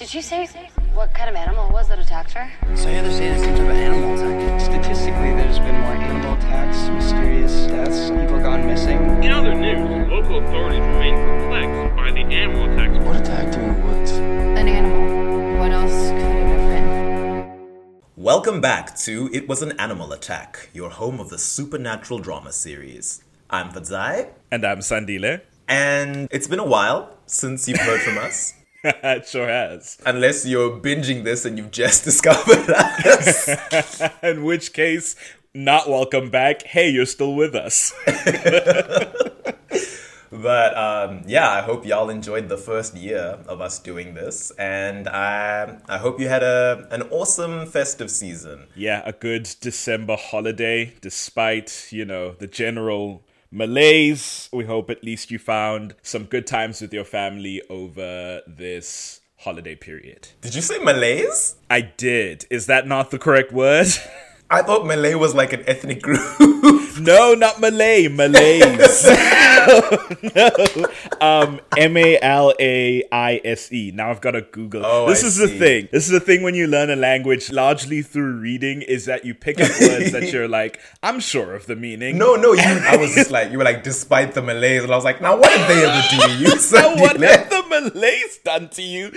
Did you say what kind of animal it was that attacked her? So yeah, they're saying it's some type of animal attack. Statistically, there's been more animal attacks, mysterious deaths, people gone missing. In other news, local authorities remain perplexed by the animal attacks. What attacked you in the woods? An animal. What else could it have been? Welcome back to It Was an Animal Attack, your home of the supernatural drama series. I'm Fadzai, And I'm Sandile. and it's been a while since you've heard from us. it sure has. Unless you're binging this and you've just discovered us. In which case, not welcome back. Hey, you're still with us. But um, yeah, I hope y'all enjoyed the first year of us doing this, and I I hope you had a an awesome festive season. yeah, a good December holiday, despite, you know, the general malaise. We hope at least you found some good times with your family over this holiday period. Did you say Malays? I did. Is that not the correct word? I thought Malay was like an ethnic group. No, not Malay. Malays. no. Um, M A L A I S E. Now I've got to Google. Oh, this I is the thing. This is the thing when you learn a language largely through reading is that you pick up words that you're like, I'm sure of the meaning. no, no, you. I was just like, you were like, despite the Malays, and I was like, now what did they ever do to you? Now, what have the Malays done to you?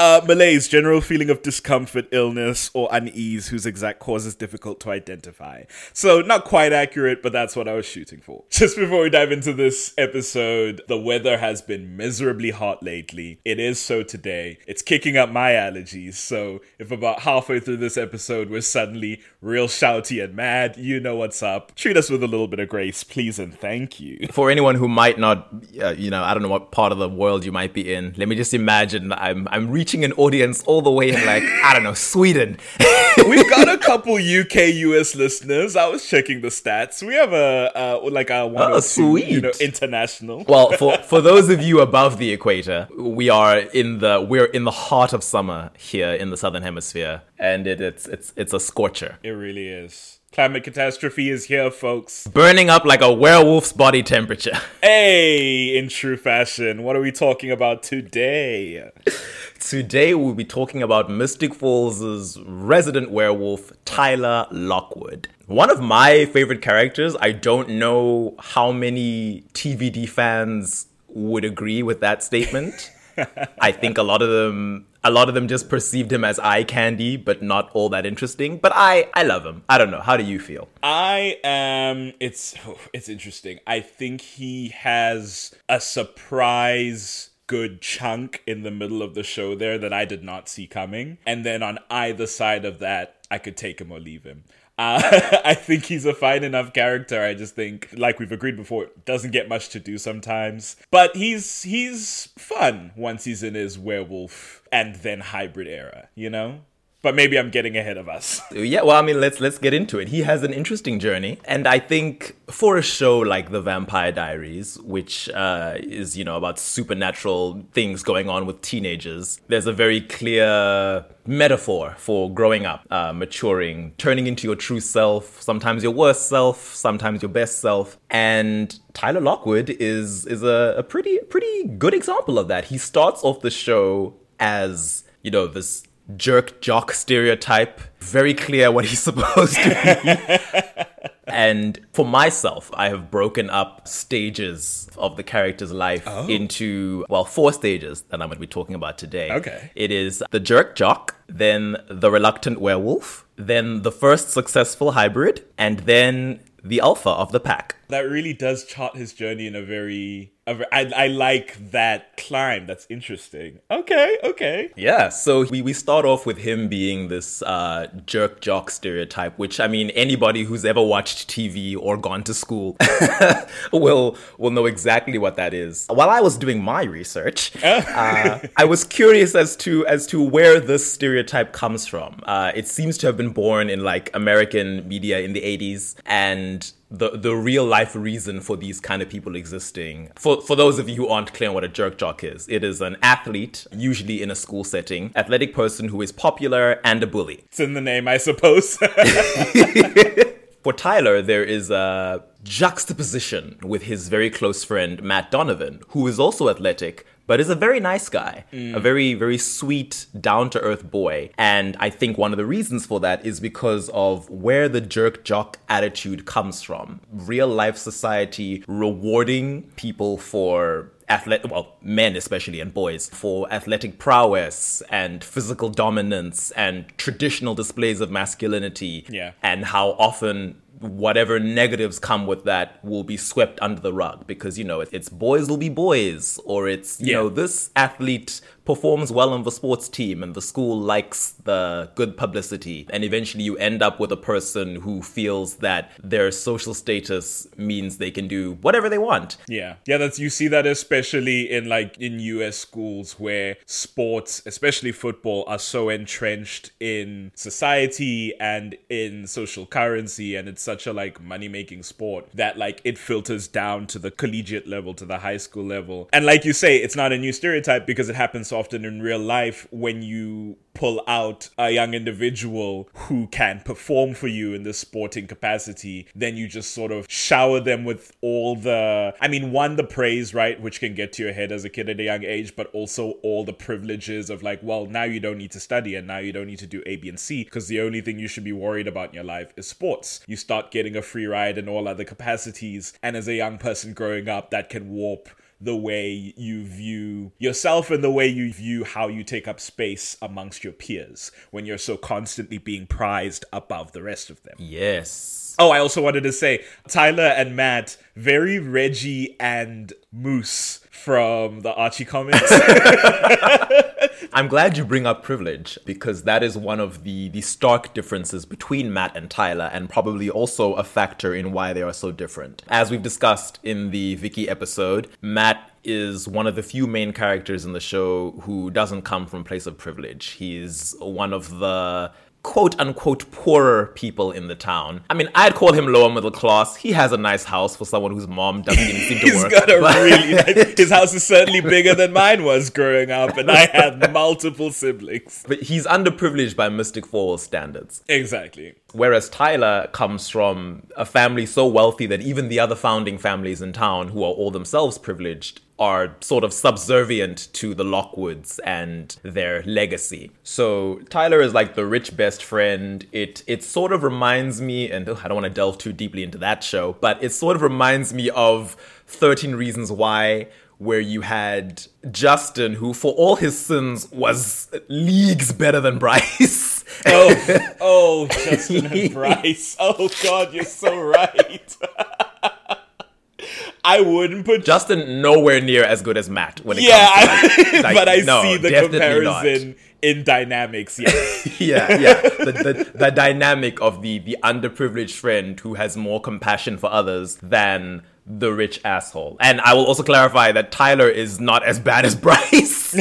Uh, malaise, general feeling of discomfort, illness, or unease whose exact cause is difficult to identify. So, not quite accurate, but that's what I was shooting for. Just before we dive into this episode, the weather has been miserably hot lately. It is so today. It's kicking up my allergies. So, if about halfway through this episode we're suddenly real shouty and mad, you know what's up. Treat us with a little bit of grace, please, and thank you. For anyone who might not, uh, you know, I don't know what part of the world you might be in. Let me just imagine I'm I'm reaching an audience all the way in like I don't know Sweden. We've got a couple UK US listeners. I was checking the stats. We have a uh, like a one Oh, or two, you know, international. well, for for those of you above the equator, we are in the we're in the heart of summer here in the southern hemisphere, and it, it's it's it's a scorcher, It really is. Climate catastrophe is here, folks. burning up like a werewolf's body temperature. Hey, in true fashion, what are we talking about today? Today we'll be talking about Mystic Falls' resident werewolf, Tyler Lockwood. One of my favorite characters. I don't know how many TVD fans would agree with that statement. I think a lot of them a lot of them just perceived him as eye candy, but not all that interesting. But I I love him. I don't know. How do you feel? I am. It's it's interesting. I think he has a surprise good chunk in the middle of the show there that I did not see coming, and then on either side of that, I could take him or leave him. Uh, I think he's a fine enough character. I just think, like we've agreed before, doesn't get much to do sometimes. But he's he's fun once he's in his werewolf and then hybrid era, you know. But maybe I'm getting ahead of us. Yeah, well, I mean, let's let's get into it. He has an interesting journey, and I think for a show like The Vampire Diaries, which uh, is you know about supernatural things going on with teenagers, there's a very clear metaphor for growing up, uh, maturing, turning into your true self. Sometimes your worst self, sometimes your best self, and Tyler Lockwood is is a, a pretty pretty good example of that. He starts off the show as you know this jerk jock stereotype. Very clear what he's supposed to be. and for myself, I have broken up stages of the character's life oh. into, well, four stages that I'm going to be talking about today. Okay. It is the jerk jock, then the reluctant werewolf, then the first successful hybrid, and then the alpha of the pack. that really does chart his journey in a very, I, I like that climb. That's interesting. Okay, okay. Yeah, so we, we start off with him being this uh, jerk jock stereotype, which I mean anybody who's ever watched TV or gone to school will will know exactly what that is. While I was doing my research, uh, I was curious as to as to where this stereotype comes from. Uh, it seems to have been born in like American media in the 80s and the the real life reason for these kind of people existing. For for those of you who aren't clear on what a jerk jock is, it is an athlete, usually in a school setting, athletic person who is popular and a bully. It's in the name, I suppose. For Tyler, there is a juxtaposition with his very close friend Matt Donovan, who is also athletic, but is a very nice guy, a mm. very, very sweet, down to earth boy. And I think one of the reasons for that is because of where the jerk jock attitude comes from. Real life society rewarding people for athletic, well, men especially and boys, for athletic prowess and physical dominance and traditional displays of masculinity. Yeah. And how often whatever negatives come with that will be swept under the rug because you know it's boys will be boys or it's you Yeah. know this athlete performs well on the sports team and the school likes the good publicity and eventually you end up with a person who feels that their social status means they can do whatever they want Yeah. Yeah, that's you see that especially in like in US schools where sports, especially football, are so entrenched in society and in social currency and it's such a like money-making sport that like it filters down to the collegiate level to the high school level. And like you say, it's not a new stereotype because it happens so often in real life when you pull out a young individual who can perform for you in the sporting capacity, then you just sort of shower them with all the, I mean, one, the praise, right, which can get to your head as a kid at a young age, but also all the privileges of like, well, now you don't need to study and now you don't need to do A, B, and C because the only thing you should be worried about in your life is sports. You start getting a free ride in all other capacities. And as a young person growing up, that can warp the way you view yourself and the way you view how you take up space amongst your peers when you're so constantly being prized above the rest of them. yes Oh, I also wanted to say Tyler and Matt, very Reggie and Moose from the Archie comics. I'm glad you bring up privilege because that is one of the, the stark differences between Matt and Tyler, and probably also a factor in why they are so different. As we've discussed in the Vicky episode, Matt is one of the few main characters in the show who doesn't come from a place of privilege. He's one of the quote unquote poorer people in the town. I mean, I'd call him lower middle class. He has a nice house for someone whose mom doesn't even seem to He's work. got a but- really nice, his house is certainly bigger than mine was growing up, and I had multiple siblings. but he's underprivileged by Mystic Falls standards. Exactly. Whereas Tyler comes from a family so wealthy that even the other founding families in town, who are all themselves privileged, are sort of subservient to the Lockwoods and their legacy. So Tyler is like the rich best friend. It it sort of reminds me, and ugh, I don't want to delve too deeply into that show, but it sort of reminds me of 13 Reasons Why, where you had Justin, who for all his sins was leagues better than Bryce. Oh, oh, Justin and Bryce. Oh God, you're so right. I wouldn't put Justin nowhere near as good as Matt when it yeah, comes to like, like, but I no, see the definitely not. comparison in dynamics. Yes. Yeah, yeah. The, the, the dynamic of the the underprivileged friend who has more compassion for others than the rich asshole. And I will also clarify that Tyler is not as bad as Bryce.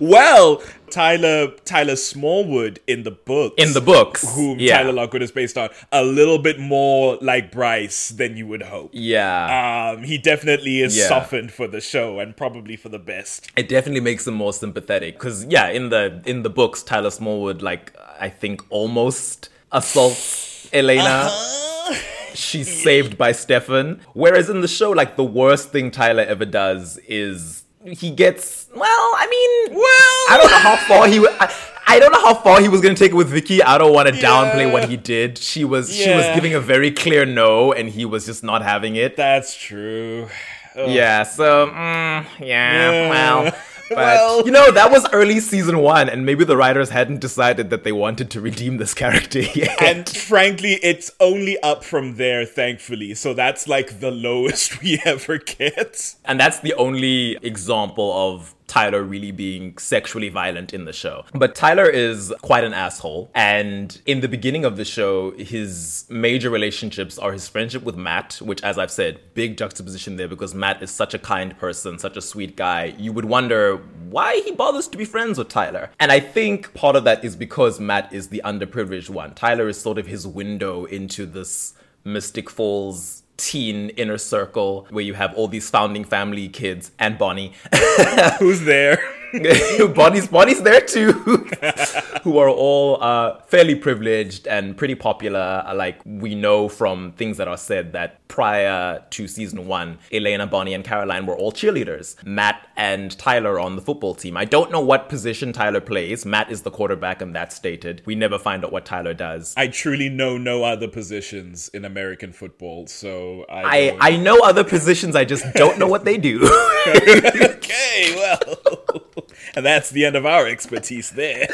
well, Tyler Tyler Smallwood in the books. In the books. whom yeah. Tyler Lockwood is based on, a little bit more like Bryce than you would hope. Yeah. Um, he definitely is Yeah. softened for the show and probably for the best. it definitely makes him more sympathetic because yeah in the in the books tyler smallwood like i think almost assaults elena she's saved by stefan whereas in the show like the worst thing tyler ever does is he gets well i mean Well- i don't know how far he I, I don't know how far he was gonna take it with Vicky. I don't want to downplay what he did. She was she was giving a very clear no, and he was just not having it. That's true. Ugh. Yeah, so mm, yeah, Yeah. well, but Well. you know that was early season one, and maybe the writers hadn't decided that they wanted to redeem this character yet. And frankly, it's only up from there, thankfully. So that's like the lowest we ever get. and that's the only example of Tyler really being sexually violent in the show. But Tyler is quite an asshole. And in the beginning of the show, his major relationships are his friendship with Matt, which, as I've said, big juxtaposition there because Matt is such a kind person, such a sweet guy. You would wonder why he bothers to be friends with Tyler. And I think part of that is because Matt is the underprivileged one. Tyler is sort of his window into this Mystic Falls teen inner circle where you have all these founding family kids and Bonnie. Who's there? Bonnie's Bonnie's there too, who are all uh, fairly privileged and pretty popular. Uh, Like we know from things that are said that prior to season one, Elena, Bonnie, and Caroline were all cheerleaders. Matt and Tyler on the football team. I don't know what position Tyler plays. Matt is the quarterback, and that's stated. We never find out what Tyler does. I truly know no other positions in American football, so I. I, I know other positions, I just don't know what they do. okay, well, and that's the end of our expertise there.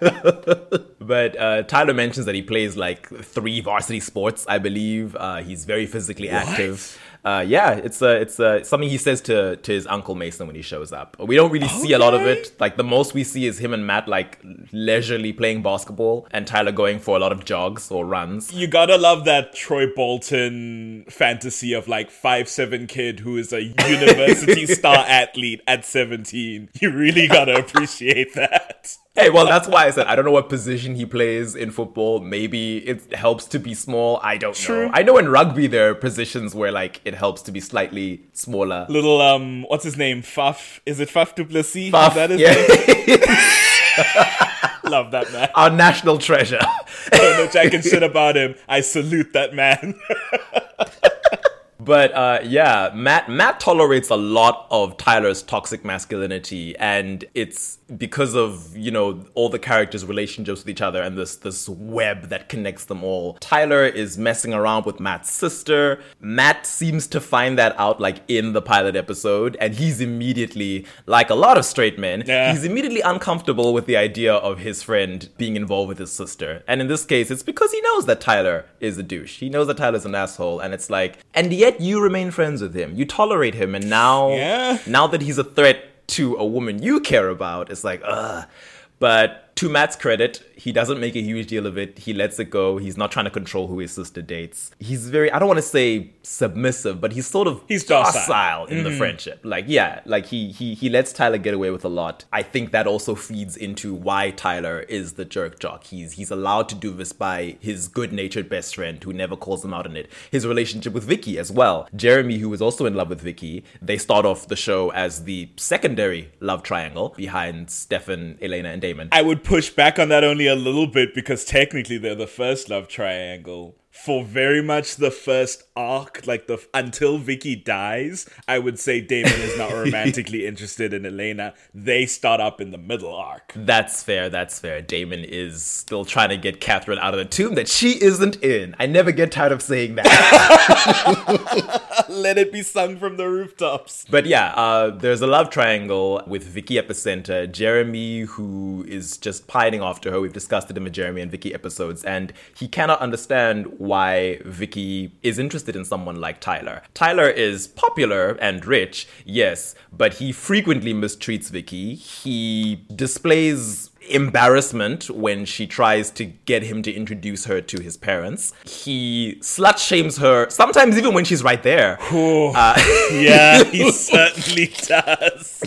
But uh, Tyler mentions that he plays like three varsity sports, I believe. Uh, he's very physically active. Uh, yeah, it's uh, it's uh, something he says to to his uncle Mason when he shows up. We don't really see a lot of it. Like the most we see is him and Matt like leisurely playing basketball, and Tyler going for a lot of jogs or runs. You gotta love that Troy Bolton fantasy of like five seven kid who is a university star athlete at seventeen. You really gotta appreciate that. Hey, well, that's why I said I don't know what position he plays in football. Maybe it helps to be small. I don't True. know. I know in rugby there are positions where like it helps to be slightly smaller. Little um, what's his name? Faf? Is it Faf du Plessis? Is that his yeah. name? Love that man. Our national treasure. don't know jack and shit about him. I salute that man. But uh, yeah, Matt Matt tolerates a lot of Tyler's toxic masculinity, and it's because of you know all the characters' relationships with each other and this this web that connects them all. Tyler is messing around with Matt's sister. Matt seems to find that out like in the pilot episode, and he's immediately like a lot of straight men. Yeah. He's immediately uncomfortable with the idea of his friend being involved with his sister. And in this case, it's because he knows that Tyler is a douche. He knows that Tyler's an asshole. And it's like, and yet you remain friends with him. You tolerate him. And now, Yeah. now that he's a threat to a woman you care about, it's like, ugh. But to Matt's credit, he doesn't make a huge deal of it. He lets it go. He's not trying to control who his sister dates. He's very, I don't want to say submissive, but he's sort of He's docile. docile in the mm-hmm. friendship. Like, yeah, like he he he lets Tyler get away with a lot. I think that also feeds into why Tyler is the jerk jock. He's he's allowed to do this by his good-natured best friend who never calls him out on it. His relationship with Vicky as well. Jeremy, who is also in love with Vicky, they start off the show as the secondary love triangle behind Stefan, Elena, and Damon. I would push back on that only a little bit because technically they're the first love triangle. For very much the first arc, like the until Vicky dies, I would say Damon is not romantically interested in Elena. They start up in the middle arc. That's fair. That's fair. Damon is still trying to get Catherine out of the tomb that she isn't in. I never get tired of saying that. Let it be sung from the rooftops. But yeah, uh, there's a love triangle with Vicky at the center. Jeremy, who is just pining after her. We've discussed it in the Jeremy and Vicky episodes, and he cannot understand why Vicky is interested in someone like Tyler. Tyler is popular and rich, yes, but he frequently mistreats Vicky. He displays embarrassment when she tries to get him to introduce her to his parents. He slut shames her, sometimes even when she's right there. Uh, yeah, he certainly does.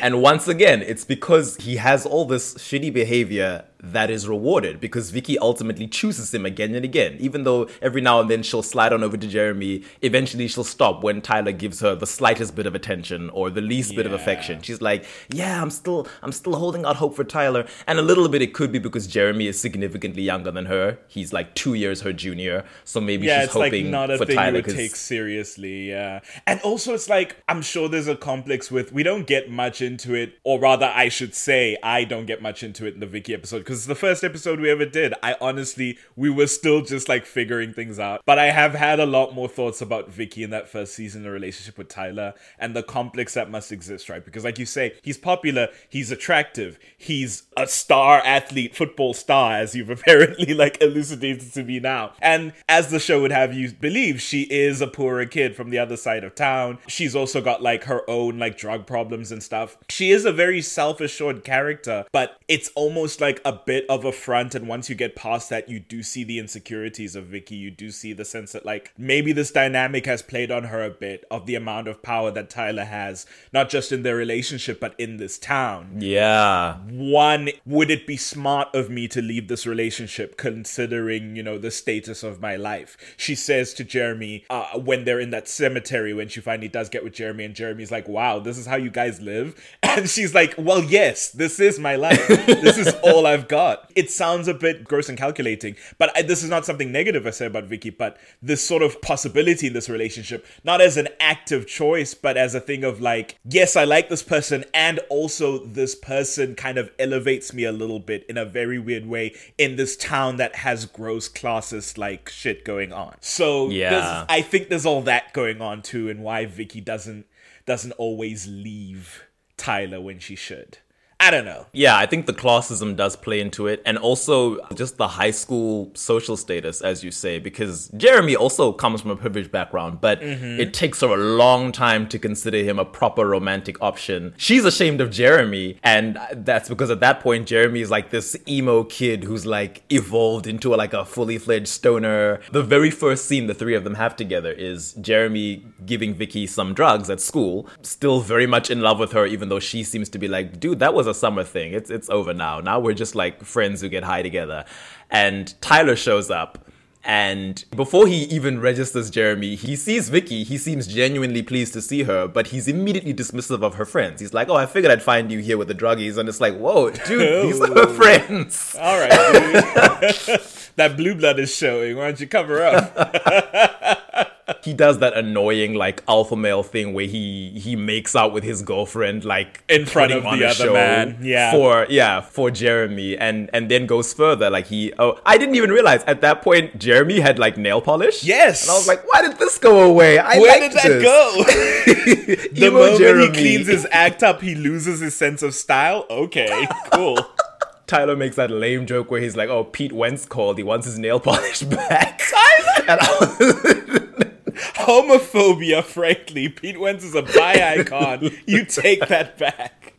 And once again, it's because he has all this shitty behavior that is rewarded because Vicky ultimately chooses him again and again. Even though every now and then she'll slide on over to Jeremy, eventually she'll stop when Tyler gives her the slightest bit of attention or the least bit of affection. She's like, "Yeah, I'm still I'm still holding out hope for Tyler." And a little bit it could be because Jeremy is significantly younger than her. He's like 2 years her junior, so maybe yeah, she's it's like hoping not a for thing Tyler you would 'cause- take seriously. Yeah, and also it's like I'm sure there's a complex with we don't get much into it, or rather, I should say, I don't get much into it in the Vicky episode because the first episode we ever did. I honestly, we were still just like figuring things out. But I have had a lot more thoughts about Vicky in that first season, the relationship with Tyler, and the complex that must exist, right? Because like you say, he's popular, he's attractive, he's a star athlete, football star, as you've apparently like elucidated to me now. And as the show would have you believe, she is a poorer kid from the other side of town. She's also got like her own like drug problems and stuff. She is a very self-assured character, but it's almost like a bit of a front, and once you get past that, you do see the insecurities of Vicky. You do see the sense that like maybe this dynamic has played on her a bit of the amount of power that Tyler has, not just in their relationship but in this town. Yeah. One, would it be smart of me to leave this relationship considering, you know, the status of my life? She says to Jeremy uh, when they're in that cemetery when she finally does get with Jeremy, and Jeremy's like, wow, this is how you guys live. And she's like, well, yes, this is my life. this is all I've got. It sounds a bit gross and calculating, but I, this is not something negative I say about Vicky, but this sort of possibility in this relationship, not as an active choice, but as a thing of like, yes, I like this person, and also this person kind of elevates me a little bit in a very weird way in this town that has gross classist like shit going on. So Yeah. I think there's all that going on too, and why Vicky doesn't doesn't always leave Tyler when she should. I don't know. Yeah, I think the classism does play into it, and also just the high school social status, as you say, because Jeremy also comes from a privileged background, but mm-hmm. it takes her a long time to consider him a proper romantic option. She's ashamed of Jeremy, and that's because at that point, Jeremy is like this emo kid who's like evolved into like a fully fledged stoner. The very first scene the three of them have together is Jeremy giving Vicky some drugs at school, still very much in love with her, even though she seems to be like, dude, that was a summer thing. It's it's over now. Now we're just like friends who get high together. And Tyler shows up. And before he even registers Jeremy, he sees Vicky. He seems genuinely pleased to see her, but he's immediately dismissive of her friends. He's like, "Oh, I figured I'd find you here with the druggies," and it's like, "Whoa, dude, these are her friends." All right, that blue blood is showing. Why don't you cover up? he does that annoying like alpha male thing where he he makes out with his girlfriend like In front of the other man, yeah. for yeah for Jeremy and and then goes further like he oh I didn't even realize at that point Jeremy had like nail polish Yes. and I was like why did this go away I Where did that this. go? the moment Jeremy. he cleans his act up, he loses his sense of style. Okay, cool. Tyler makes that lame joke where he's like oh Pete Wentz called he wants his nail polish back Tyler and I was, Homophobia, frankly. Pete Wentz is a bi icon. You take that back.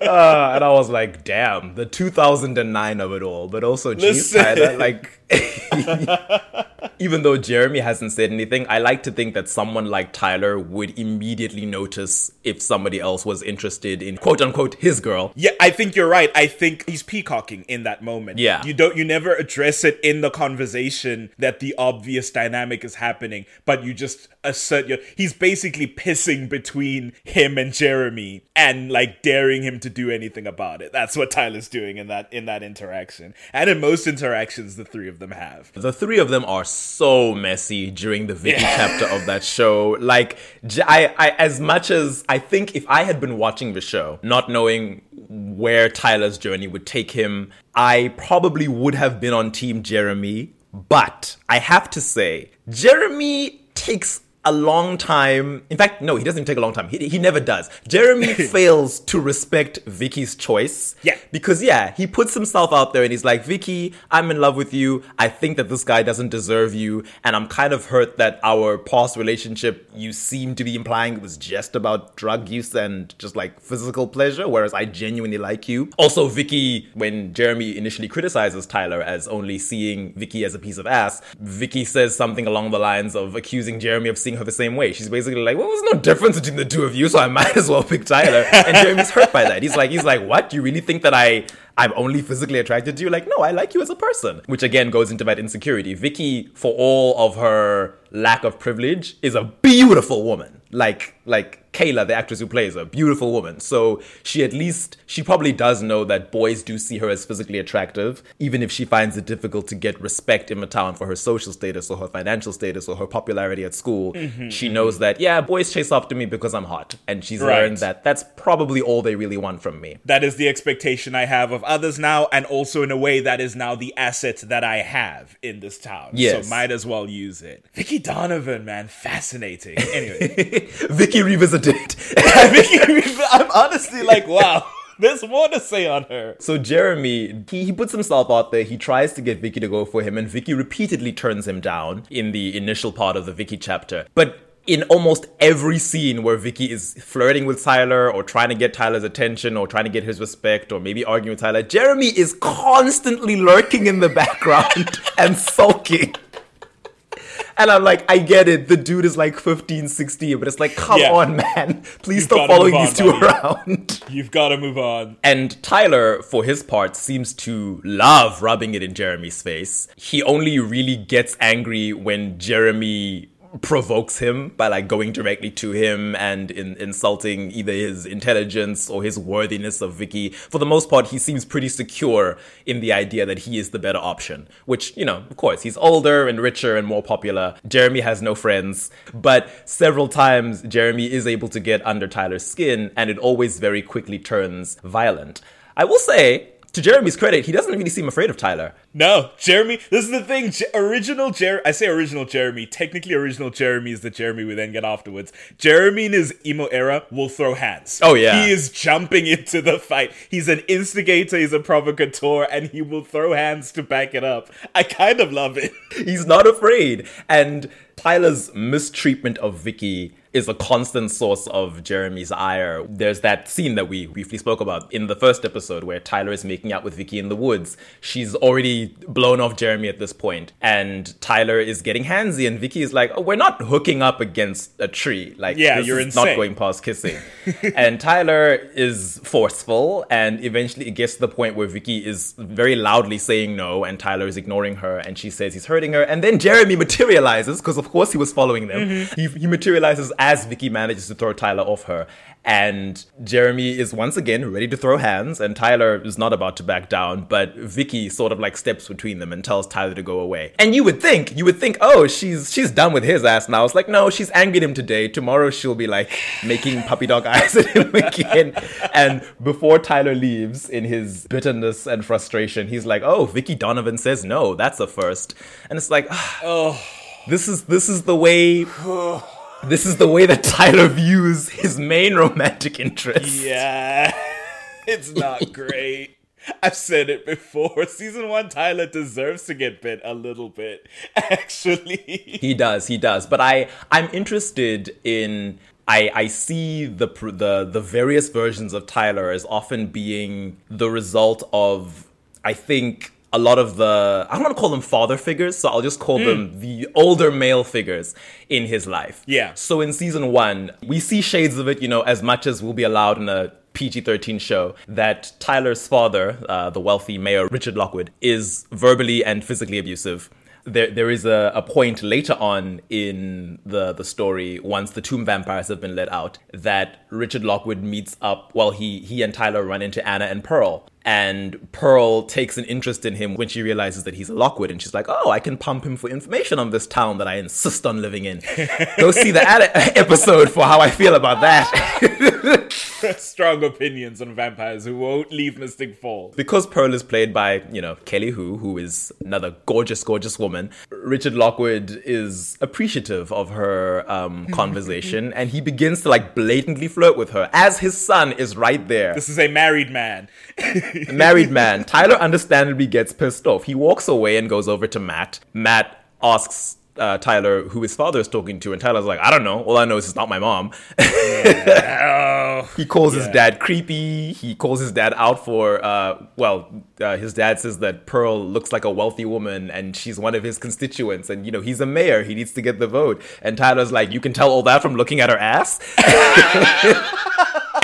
uh, and I was like damn the 2009 of it all but also Listen. Like even though Jeremy hasn't said anything, I like to think that someone like Tyler would immediately notice if somebody else was interested in quote unquote his girl. Yeah, I think you're right. I think he's peacocking in that moment. Yeah. You don't you never address it in the conversation that the obvious dynamic is happening, but you just assert your he's basically pissing between him and Jeremy and like daring him to do anything about it. That's what Tyler's doing in that in that interaction. And in most interactions the three of them have. The three of them are so messy during the Vicky chapter of that show. Like, I as much as I think if I had been watching the show, not knowing where Tyler's journey would take him, I probably would have been on Team Jeremy. But I have to say, Jeremy takes a long time. In fact, no, he doesn't take a long time. He, he never does. Jeremy fails to respect Vicky's choice. Yeah. Because yeah, he puts himself out there and he's like, Vicky, I'm in love with you. I think that this guy doesn't deserve you. And I'm kind of hurt that our past relationship, you seem to be implying it was just about drug use and just like physical pleasure, whereas I genuinely like you. Also, Vicky, when Jeremy initially criticizes Tyler as only seeing Vicky as a piece of ass, Vicky says something along the lines of accusing Jeremy of seeing her the same way. She's basically like, well, there's no difference between the two of you, so I might as well pick Tyler. And Jeremy's hurt by that. He's like, he's like, what? Do you really think that I I'm only physically attracted to you? Like, no, I like you as a person. Which again goes into that insecurity. Vicky, for all of her lack of privilege, is a beautiful woman. Like, like Kayla, the actress who plays her, beautiful woman. So she at least she probably does know that boys do see her as physically attractive, even if she finds it difficult to get respect in the town for her social status or her financial status or her popularity at school. Mm-hmm, she mm-hmm. knows that yeah, boys chase after me because I'm hot, and she's Right. learned that that's probably all they really want from me. That is the expectation I have of others now, and also in a way that is now the asset that I have in this town. Yes. So might as well use it. Vicky Donovan, man, fascinating. Anyway, Vicky Vicky, I'm honestly like, wow, there's more to say on her. So Jeremy, he, he puts himself out there. He tries to get Vicky to go for him, and Vicky repeatedly turns him down in the initial part of the Vicky chapter. But in almost every scene where Vicky is flirting with Tyler or trying to get Tyler's attention or trying to get his respect or maybe arguing with Tyler, Jeremy is constantly lurking in the background and sulking. And I'm like, I get it. The dude is like 15, 16, but it's like, come Yeah. on, man. Please You've stop following on, these two buddy. around. You've got to move on. And Tyler, for his part, seems to love rubbing it in Jeremy's face. He only really gets angry when Jeremy provokes him by like going directly to him and in, insulting either his intelligence or his worthiness of Vicky. For the most part, he seems pretty secure in the idea that he is the better option, which, you know, of course, he's older and richer and more popular. Jeremy has no friends, but several times Jeremy is able to get under Tyler's skin and it always very quickly turns violent. I will say, to Jeremy's credit, he doesn't really seem afraid of Tyler. No, Jeremy. This is the thing. Original Jeremy. I say original Jeremy. Technically, original Jeremy is the Jeremy we then get afterwards. Jeremy in his emo era will throw hands. Oh, yeah. he is jumping into the fight. He's an instigator. He's a provocateur, and he will throw hands to back it up. I kind of love it. He's not afraid. And Tyler's mistreatment of Vicky is a constant source of Jeremy's ire. There's that scene that we briefly spoke about in the first episode where Tyler is making out with Vicky in the woods. She's already blown off Jeremy at this point, and Tyler is getting handsy, and Vicky is like, oh, "We're not hooking up against a tree. Like, Yeah, you're is not going past kissing." and Tyler is forceful, and eventually it gets to the point where Vicky is very loudly saying no, and Tyler is ignoring her, and she says he's hurting her, and then Jeremy materializes because of course he was following them. Mm-hmm. He, he materializes as Vicky manages to throw Tyler off her. And Jeremy is once again ready to throw hands, and Tyler is not about to back down, but Vicky sort of like steps between them and tells Tyler to go away. And you would think, you would think, oh, she's she's done with his ass now. It's like, no, she's angry at him today. Tomorrow she'll be like making puppy dog eyes at him again. And before Tyler leaves in his bitterness and frustration, he's like, oh, Vicky Donovan says no. That's a first. And it's like, oh, this is this is the way this is the way that Tyler views his main romantic interest. Yeah, it's not great. I've said it before. Season one, Tyler deserves to get bit a little bit. Actually, He does, he does. But I I'm interested in I, I see the the the various versions of Tyler as often being the result of I think a lot of the I don't want to call them father figures, so I'll just call them the older male figures in his life. Yeah. So in season one, we see shades of it, you know, as much as will be allowed in a PG 13 show, that Tyler's father, uh, the wealthy mayor Richard Lockwood, is verbally and physically abusive. There, there is a, a point later on in the, the story, once the tomb vampires have been let out, that Richard Lockwood meets up. Well, he, he and Tyler run into Anna and Pearl. And Pearl takes an interest in him when she realizes that he's a Lockwood. And she's like, oh, I can pump him for information on this town that I insist on living in. Go see the ad- episode for how I feel about that. strong opinions on vampires who won't leave Mystic Falls. because Pearl is played by, you know, Kelly Hu, who is another gorgeous, gorgeous woman, Richard Lockwood is appreciative of her um, conversation and he begins to like blatantly flirt with her as his son is right there. This is a married man. Married man. Tyler understandably gets pissed off. He walks away and goes over to Matt. Matt asks uh, Tyler who his father is talking to, and Tyler's like, I don't know. All I know is it's not my mom. Oh, He calls his dad creepy. He calls his dad out for, uh, well, uh, his dad says that Pearl looks like a wealthy woman and she's one of his constituents. And, you know, he's a mayor. He needs to get the vote. And Tyler's like, you can tell all that from looking at her ass.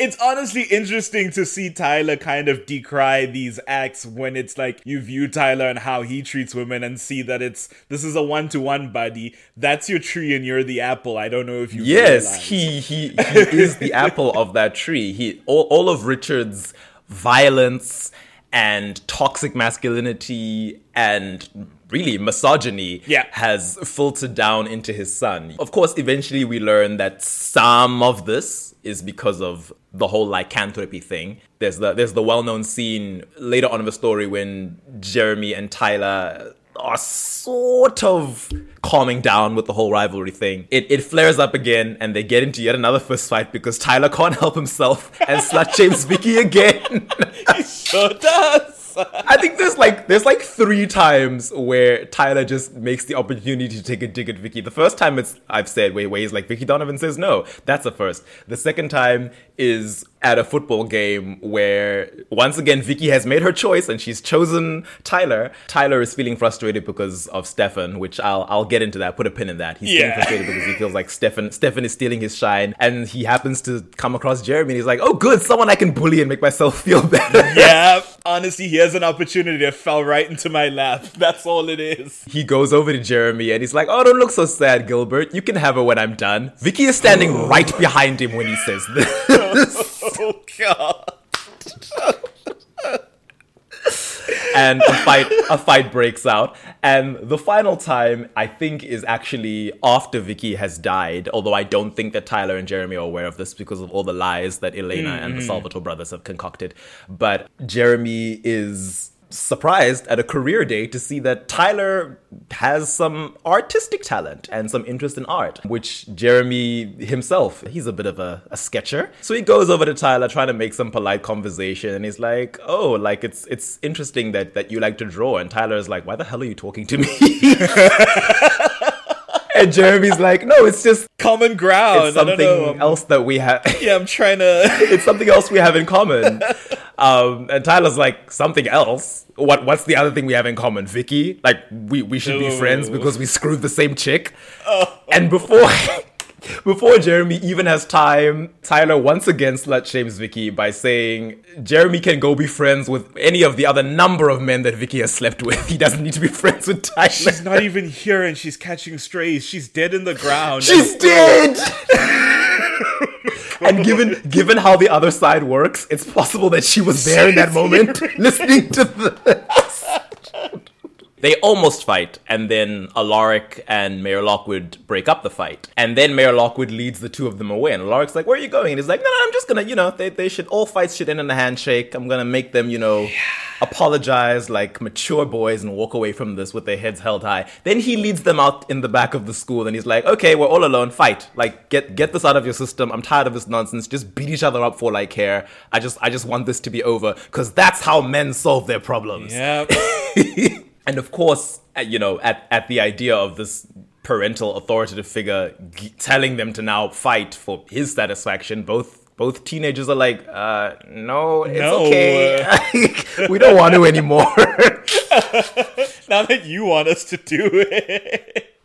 it's honestly interesting to see Tyler kind of decry these acts when it's like you view Tyler and how he treats women and see that it's this is a one to one buddy. That's your tree and you're the apple. I don't know if you yes, realize. he, he, he is the apple of that tree. He, all, all of Richard's violence and toxic masculinity and really misogyny Yeah. has filtered down into his son. Of course, eventually we learn that some of this is because of the whole lycanthropy thing. There's the there's the well-known scene later on in the story when Jeremy and Tyler are sort of calming down with the whole rivalry thing. It, it flares up again and they get into yet another fist fight because Tyler can't help himself and slut shames Vicky again. He sure does. I think there's like there's like three times where Tyler just makes the opportunity to take a dig at Vicky. The first time it's I've said where, where he's like Vicky Donovan says no. That's the first. The second time is at a football game where once again Vicky has made her choice and she's chosen Tyler. Tyler is feeling frustrated because of Stefan, which I'll I'll get into that. Put a pin in that. He's feeling Yeah. frustrated because he feels like Stefan Stefan is stealing his shine, and he happens to come across Jeremy, and he's like, "Oh, good, someone I can bully and make myself feel better." yeah, honestly, he has an opportunity that fell right into my lap. That's all it is. He goes over to Jeremy and he's like, "Oh, don't look so sad, Gilbert. You can have her when I'm done." Vicky is standing oh. right behind him when he says this. Oh god. and a fight a fight breaks out. And the final time i think is actually after vicky has died although i don't think that tyler and jeremy are aware of this because of all the lies that elena and the mm-hmm. salvatore brothers have concocted. But jeremy is surprised at a career day to see that Tyler has some artistic talent and some interest in art, which Jeremy himself, he's a bit of a, a sketcher. So he goes over to Tyler trying to make some polite conversation and he's like, Oh, like it's it's interesting that that you like to draw. And Tyler's like, Why the hell are you talking to me? and Jeremy's like, No, it's just Common ground. it's I don't something. Else that we have Yeah, I'm trying to. it's something else we have in common. Um, and Tyler's like, something else? What what's the other thing we have in common? Vicky? Like we, we should be friends because we screwed the same chick. And before before Jeremy even has time, Tyler once again slut shames Vicky by saying Jeremy can go be friends with any of the other number of men that Vicky has slept with. He doesn't need to be friends with Tyler. She's not even here and she's catching strays. She's dead in the ground. She's dead. and given given how the other side works, it's possible that she was there in that moment, listening to this. They almost fight, and then Alaric and Mayor Lockwood break up the fight. And then Mayor Lockwood leads the two of them away. And Alaric's like, Where are you going? And he's like, No, no, I'm just gonna, you know, they, they should, all fights should end in a handshake. I'm gonna make them, you know, apologize like mature boys and walk away from this with their heads held high. Then he leads them out in the back of the school and he's like, Okay, we're all alone, fight. Like, get get this out of your system. I'm tired of this nonsense. Just beat each other up for like care. I just I just want this to be over. Cause that's how men solve their problems. Yeah. And of course, you know, at, at the idea of this parental authoritative figure g- telling them to now fight for his satisfaction, both both teenagers are like, uh, no, it's No, okay. we don't want to anymore. now that you want us to do it.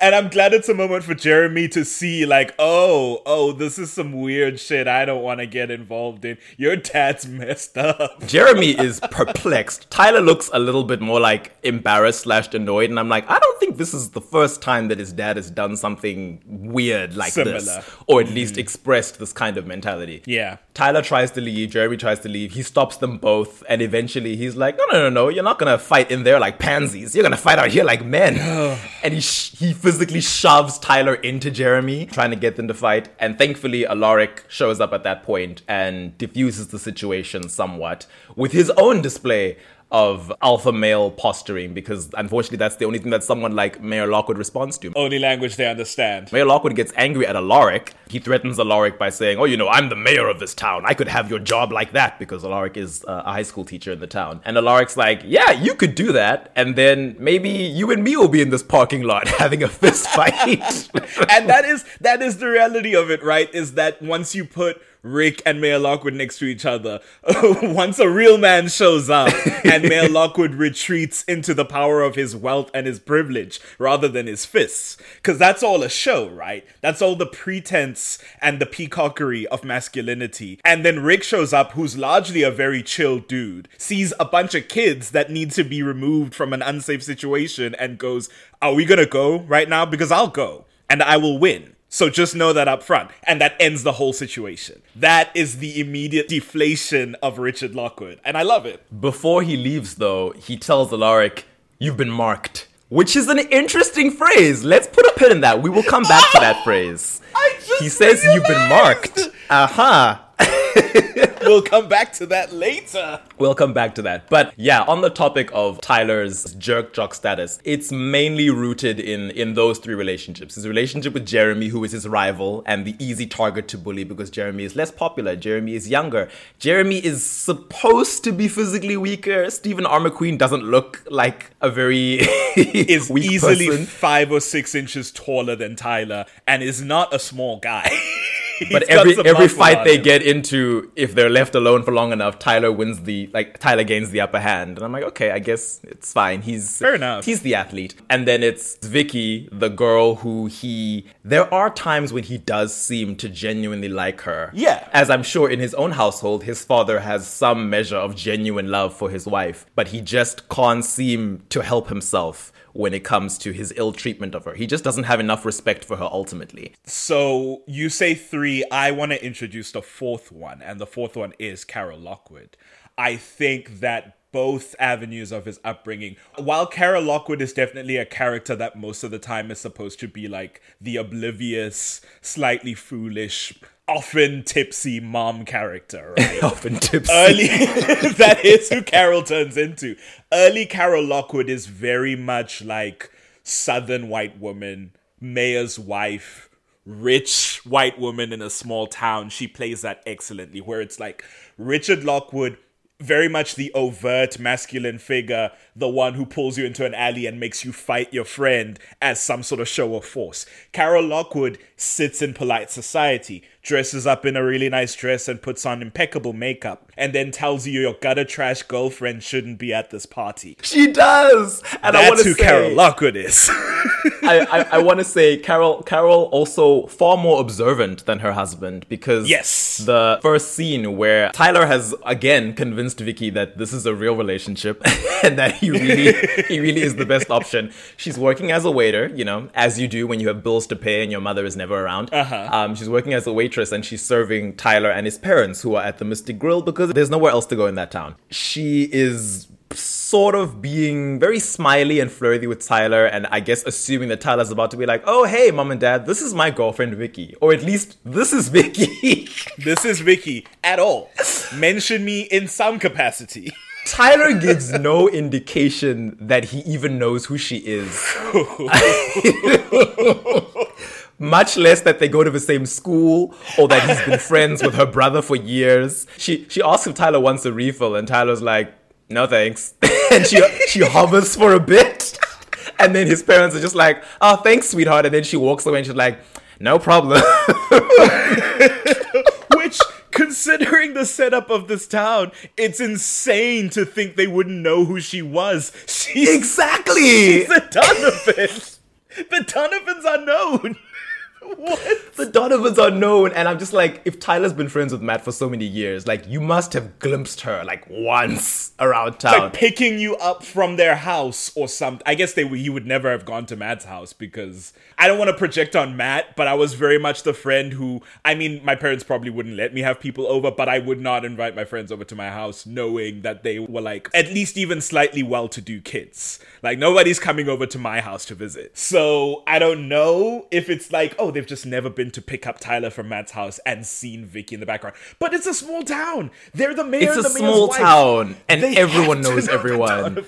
And I'm glad it's a moment for Jeremy to see, like, oh, oh, this is some weird shit I don't want to get involved in. Your dad's messed up. Jeremy is perplexed. Tyler looks a little bit more like embarrassed slash annoyed, and I'm like, I don't think this is the first time that his dad has done something weird like this, or at mm-hmm. least expressed this kind of mentality. Yeah. Tyler tries to leave, Jeremy tries to leave, he stops them both, and eventually he's like, No, no, no, no, you're not gonna fight in there like pansies. You're gonna fight out here like men. and he, sh- he physically shoves Tyler into Jeremy, trying to get them to fight. And thankfully, Alaric shows up at that point and diffuses the situation somewhat with his own display of alpha male posturing, because unfortunately, that's the only thing that someone like Mayor Lockwood responds to. Only language they understand. Mayor Lockwood gets angry at Alaric. He threatens Alaric by saying, Oh, you know, I'm the mayor of this town. I could have your job like that because Alaric is uh, a high school teacher in the town. And Alaric's like, Yeah, you could do that. And then maybe you and me will be in this parking lot having a fist fight. and that is that is the reality of it, right? Is that once you put Rick and Mayor Lockwood next to each other, once a real man shows up and Mayor Lockwood retreats into the power of his wealth and his privilege rather than his fists, because that's all a show, right? That's all the pretense and the peacockery of masculinity. And then Rick shows up, who's largely a very chill dude, sees a bunch of kids that need to be removed from an unsafe situation, and goes, "Are we gonna go right now? Because I'll go." and I will win. So just know that up front. And that ends the whole situation. That is the immediate deflation of Richard Lockwood. And I love it. Before he leaves, though, he tells Alaric, You've been marked. Which is an interesting phrase. Let's put a pin in that. We will come back to that phrase. I just He says, You've been marked. Uh huh. we'll come back to that later. We'll come back to that. But yeah, on the topic of Tyler's jerk jock status, it's mainly rooted in in those three relationships. His relationship with Jeremy, who is his rival and the easy target to bully because Jeremy is less popular. Jeremy is younger. Jeremy is supposed to be physically weaker. Steven R. McQueen doesn't look like a very Is easily person. five or six inches taller than Tyler and is not a small guy. But every every fight they him. get into, if they're left alone for long enough, Tyler wins the like Tyler gains the upper hand, and I'm like, okay, I guess it's fine. He's Fair enough. He's the athlete, and then it's Vicky, the girl who he. There are times when he does seem to genuinely like her. Yeah. as I'm sure in his own household, his father has some measure of genuine love for his wife, but he just can't seem to help himself when it comes to his ill treatment of her. He just doesn't have enough respect for her ultimately. So you say three. I want to introduce the fourth one, and the fourth one is Carol Lockwood. I think that both avenues of his upbringing, while Carol Lockwood is definitely a character that most of the time is supposed to be like the oblivious, slightly foolish, often tipsy mom character, right? Often tipsy. early that is who Carol turns into. Early Carol Lockwood is very much like southern white woman, mayor's wife, rich white woman in a small town. She plays that excellently where it's like Richard Lockwood very much the overt masculine figure, the one who pulls you into an alley and makes you fight your friend as some sort of show of force. Carol Lockwood sits in polite society, dresses up in a really nice dress and puts on impeccable makeup, and then tells you your gutter trash girlfriend shouldn't be at this party. She does, and I want That's to who say, Carol Lockwood is. I, I, I want to say Carol. Carol also far more observant than her husband because Yes. the first scene where Tyler has again convinced Vicky that this is a real relationship and that he really he really is the best option. She's working as a waiter, you know, as you do when you have bills to pay and your mother is never around. Uh-huh. Um, she's working as a waitress and she's serving Tyler and his parents who are at the Mystic Grill because there's nowhere else to go in that town. She is sort of being very smiley and flirty with Tyler, and I guess assuming that Tyler's about to be like, "Oh, hey, mom and dad, this is my girlfriend Vicky," or at least this is Vicky. this is Vicky at all. Mention me in some capacity. Tyler gives no indication that he even knows who she is. Much less that they go to the same school or that he's been friends with her brother for years. She she asks if Tyler wants a refill, and Tyler's like, "No thanks," and she she hovers for a bit, and then his parents are just like, "Oh, thanks, sweetheart," and then she walks away and she's like, "No problem." Which, considering the setup of this town, it's insane to think they wouldn't know who she was. She's, exactly. she's the Donovan. The Donovans are known. What? the Donovans are known, and I'm just like, if Tyler's been friends with Matt for so many years, like you must have glimpsed her like once around town. Like picking you up from their house or something. I guess they you would never have gone to Matt's house because I don't want to project on Matt, but I was very much the friend who I mean, my parents probably wouldn't let me have people over, but I would not invite my friends over to my house knowing that they were like at least even slightly well-to-do kids. Like nobody's coming over to my house to visit. So, I don't know if it's like, oh, they've just never been to pick up Tyler from Matt's house and seen Vicky in the background. But it's a small town. They're the mayor it's a small wife. town, and They everyone knows everyone.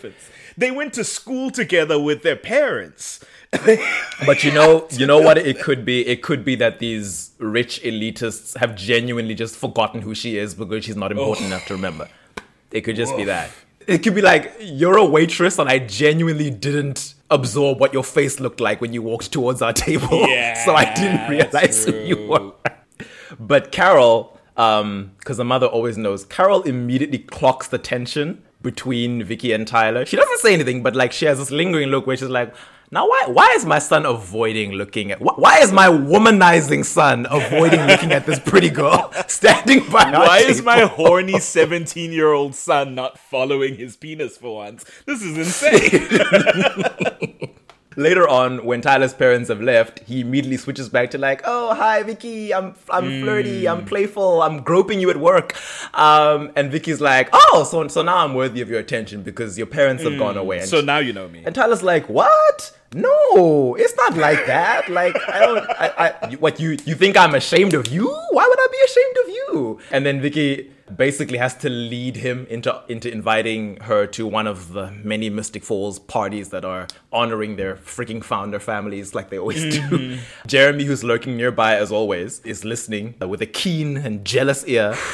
They went to school together with their parents. But you know, you know what it could be? It could be that these rich elitists have genuinely just forgotten who she is because she's not important enough to remember. It could just be that. It could be like you're a waitress and I genuinely didn't absorb what your face looked like when you walked towards our table, Yeah, so I didn't realize who you were. But Carol, um, because the mother always knows, Carol immediately clocks the tension between Vicky and Tyler. She doesn't say anything, but like she has this lingering look where she's like, "Now why why is my son avoiding looking at wh- why is my womanizing son avoiding looking at this pretty girl standing by Why is table?" my horny 17 year old son not following his penis for once? This is insane. Later on, when Tyler's parents have left, he immediately switches back to like, "Oh, hi, Vicky. I'm I'm flirty. I'm playful. I'm groping you at work." Um, and Vicky's like, "Oh, so so now I'm worthy of your attention because your parents have gone away." And, so now you know me. and Tyler's like, "What? No, it's not like that. Like, I don't. I, I what you you think I'm ashamed of you? Why would I be ashamed of you?" And then Vicky basically has to lead him into into inviting her to one of the many Mystic Falls parties that are honoring their freaking founder families like they always do. Mm-hmm. Jeremy, who's lurking nearby as always, is listening with a keen and jealous ear.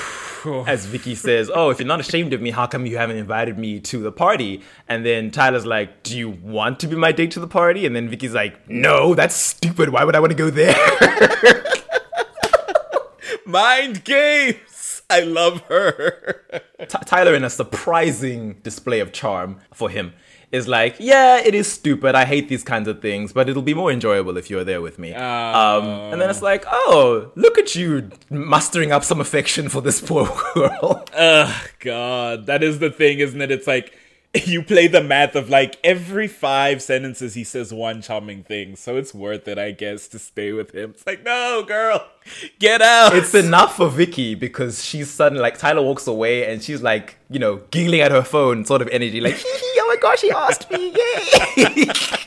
As Vicky says, "Oh, if you're not ashamed of me, how come you haven't invited me to the party?" And then Tyler's like, "Do you want to be my date to the party?" And then Vicky's like, "No, that's stupid. Why would I want to go there?" Mind games. I love her. T- Tyler, in a surprising display of charm for him, is like, "Yeah, it is stupid. I hate these kinds of things, but it'll be more enjoyable if you're there with me." Um, and then it's like, "Oh, look at you mustering up some affection for this poor girl." Ugh, God, that is the thing, isn't it? It's like you play the math of like every five sentences he says one charming thing, so it's worth it, I guess, to stay with him. It's like, no, girl, get out. it's enough for Vicky because she's suddenly like Tyler walks away and she's like, you know, giggling at her phone, sort of energy, like, oh my gosh, he asked me, yay!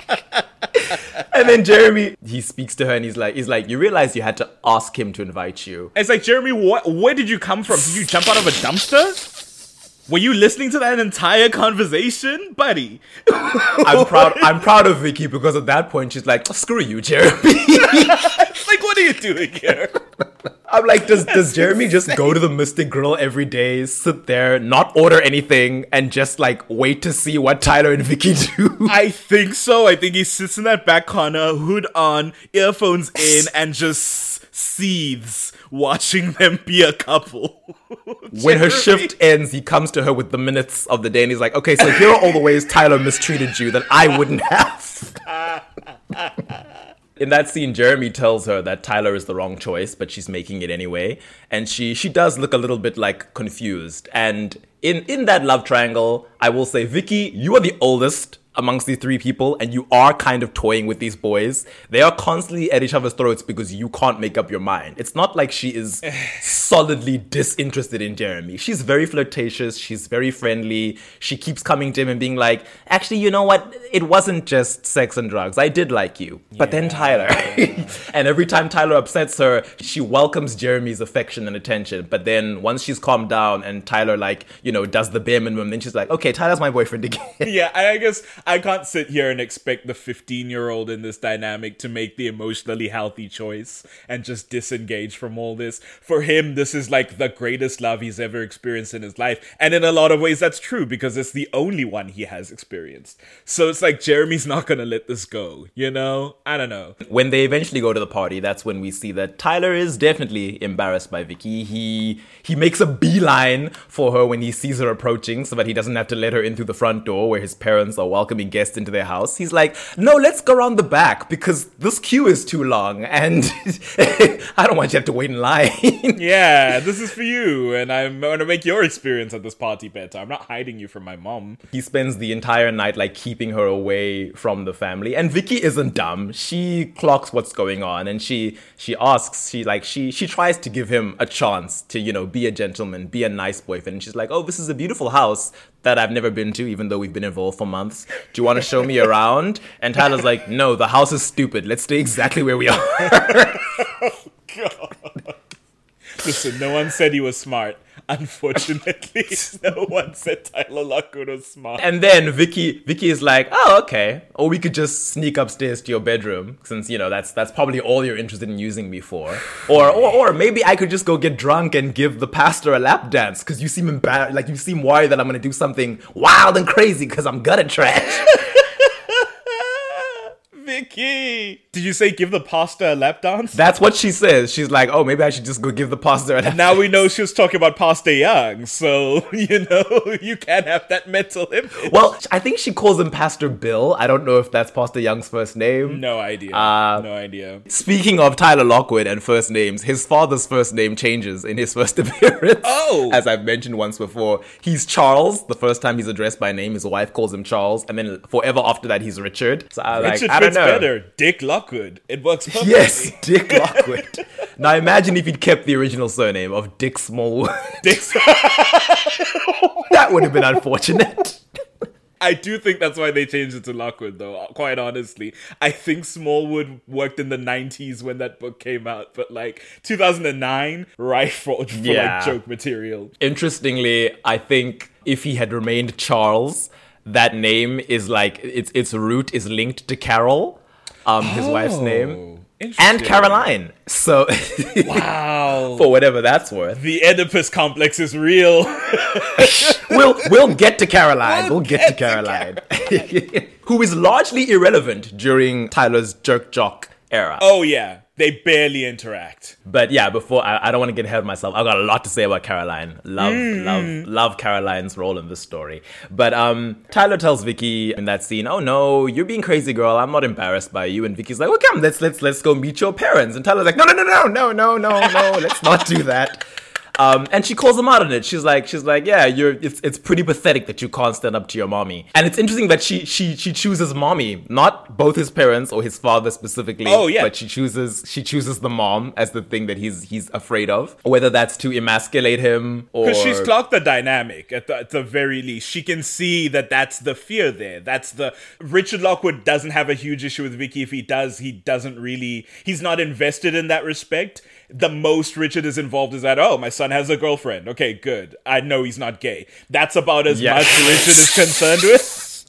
and then Jeremy, he speaks to her and he's like, he's like, you realize you had to ask him to invite you. It's like Jeremy, what? Where did you come from? Did you jump out of a dumpster? Were you listening to that entire conversation, buddy? I'm proud. I'm proud of Vicky because at that point she's like, screw you, Jeremy. like, what are you doing here? I'm like, does does Jeremy just go to the Mystic Grill every day, sit there, not order anything, and just like wait to see what Tyler and Vicky do? I think so. I think he sits in that back corner, hood on, earphones in, and just seethes watching them be a couple. when her shift ends, he comes to her with the minutes of the day and he's like, okay, so here are all the ways Tyler mistreated you that I wouldn't have. In that scene, Jeremy tells her that Tyler is the wrong choice, but she's making it anyway. And she she does look a little bit like confused. And in, in that love triangle, I will say, Vicky, you are the oldest amongst these three people, and you are kind of toying with these boys. They are constantly at each other's throats because you can't make up your mind. It's not like she is solidly disinterested in Jeremy. She's very flirtatious, she's very friendly. She keeps coming to him and being like, actually, you know what? It wasn't just sex and drugs. I did like you. But then Tyler. and every time Tyler upsets her, she welcomes Jeremy's affection and attention. But then once she's calmed down and Tyler, like, you know, does the bare minimum, then she's like, okay, Tyler's my boyfriend again. Yeah, I guess I can't sit here and expect the 15 year old in this dynamic to make the emotionally healthy choice and just disengage from all this. For him, this is like the greatest love he's ever experienced in his life. And in a lot of ways, that's true because it's the only one he has experienced. So it's like Jeremy's not gonna let this go, you know? I don't know. when they eventually go to the party, that's when we see that Tyler is definitely embarrassed by Vicky. He he makes a beeline for her when he sees her approaching, so that he doesn't have to let her in through the front door where his parents are welcoming guests into their house. He's like, "No, let's go around the back because this queue is too long, and I don't want you to have to wait in line." Yeah, this is for you, and I'm gonna make your experience at this party better. I'm not hiding you from my mom. he spends the entire night like keeping her away from the family and vicky isn't dumb she clocks what's going on and she she asks she like she she tries to give him a chance to you know be a gentleman be a nice boyfriend and she's like oh this is a beautiful house that I've never been to, even though we've been involved for months. Do you want to show me around? And Tyler's like, no, the house is stupid. Let's stay exactly where we are. Oh, God. Listen, no one said he was smart. Unfortunately, no one said Tyler Lockwood was smart. And then Vicky Vicky is like, "Oh, okay. Or we could just sneak upstairs to your bedroom since, you know, that's that's probably all you're interested in using me for. Or or, or maybe I could just go get drunk and give the pastor a lap dance cuz you seem embarrassed, like you seem worried that I'm going to do something wild and crazy cuz I'm gonna trash." Vicky, did you say give the pasta a lap dance? that's what she says. She's like, "Oh, maybe I should just go give the pastor a lap now we know she was talking about Pastor Young, so you know you can't have that mental image. Well, I think she calls him Pastor Bill. I don't know if that's Pastor Young's first name. No idea. Uh, no idea. Speaking of Tyler Lockwood and first names, his father's first name changes in his first appearance. Oh. As I've mentioned once before. He's Charles, the first time he's addressed by name. His wife calls him Charles, and then forever after that, he's Richard. So I like, Richard I don't know. better. Dick Lockwood. It works perfectly. Yes, Dick Lockwood. now imagine if he'd kept the original surname of Dick Smallwood. Dick. that would have been unfortunate. I do think that's why they changed it to Lockwood, though. Quite honestly, I think Smallwood worked in the '90s when that book came out, but like 2009, rife for, for Yeah. like joke material. Interestingly, I think if he had remained Charles, that name is like its its root is linked to Carol, um, his wife's name, and. Caroline. So Wow, for whatever that's worth, the Oedipus complex is real. we'll we'll get to Caroline. We'll, We'll get, get to to Caroline, who is largely irrelevant during Tyler's jerk jock era. oh yeah, they barely interact. But yeah, before I, I don't want to get ahead of myself. I've got a lot to say about Caroline. Love, Mm. love, love Caroline's role in this story. But um, Tyler tells Vicky in that scene, "Oh no, you're being crazy, girl. I'm not embarrassed by you." And Vicky's like, "Well, come, let's let's let's go meet your parents." And Tyler's like, "No, no, no, no, no, no, no, no. let's not do that." Um, and she calls him out on it. She's like, she's like, yeah, you're. It's it's pretty pathetic that you can't stand up to your mommy. And it's interesting that she she she chooses mommy, not both his parents or his father specifically. Oh, yeah. but she chooses she chooses the mom as the thing that he's he's afraid of. Whether that's to emasculate him or Because she's clocked the dynamic at the, at the very least. She can see that that's the fear there. That's the Richard Lockwood doesn't have a huge issue with Vicky. If he does, he doesn't really. He's not invested in that respect. The most Richard is involved is that oh, my son has a girlfriend. Okay, good. I know he's not gay. That's about as Yeah. much Richard is concerned with.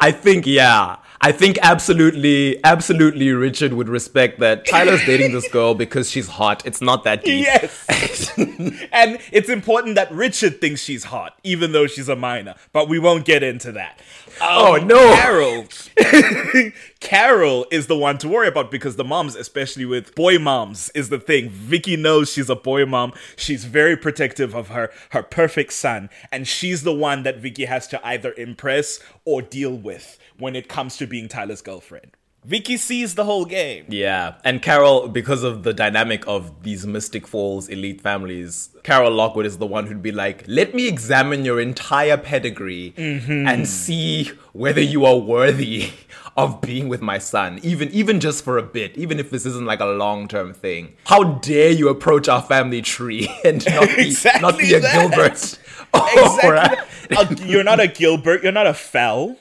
I think yeah. I think absolutely, absolutely, Richard would respect that Tyler's dating this girl because she's hot. It's not that deep. Yes. and it's important that Richard thinks she's hot, even though she's a minor. But we won't get into that. Oh, Um, no. Carol. Carol is the one to worry about because the moms, especially with boy moms, is the thing. Vicky knows she's a boy mom. She's very protective of her her perfect son, and she's the one that Vicky has to either impress or deal with when it comes to being Tyler's girlfriend. Vicky sees the whole game. Yeah, and Carol, because of the dynamic of these Mystic Falls elite families, Carol Lockwood is the one who'd be like, "Let me examine your entire pedigree and see whether you are worthy of being with my son, even even just for a bit, even if this isn't like a long term thing. How dare you approach our family tree and not be not be a that. Gilbert? Exactly. Uh, you're not a Gilbert. You're not a Fell.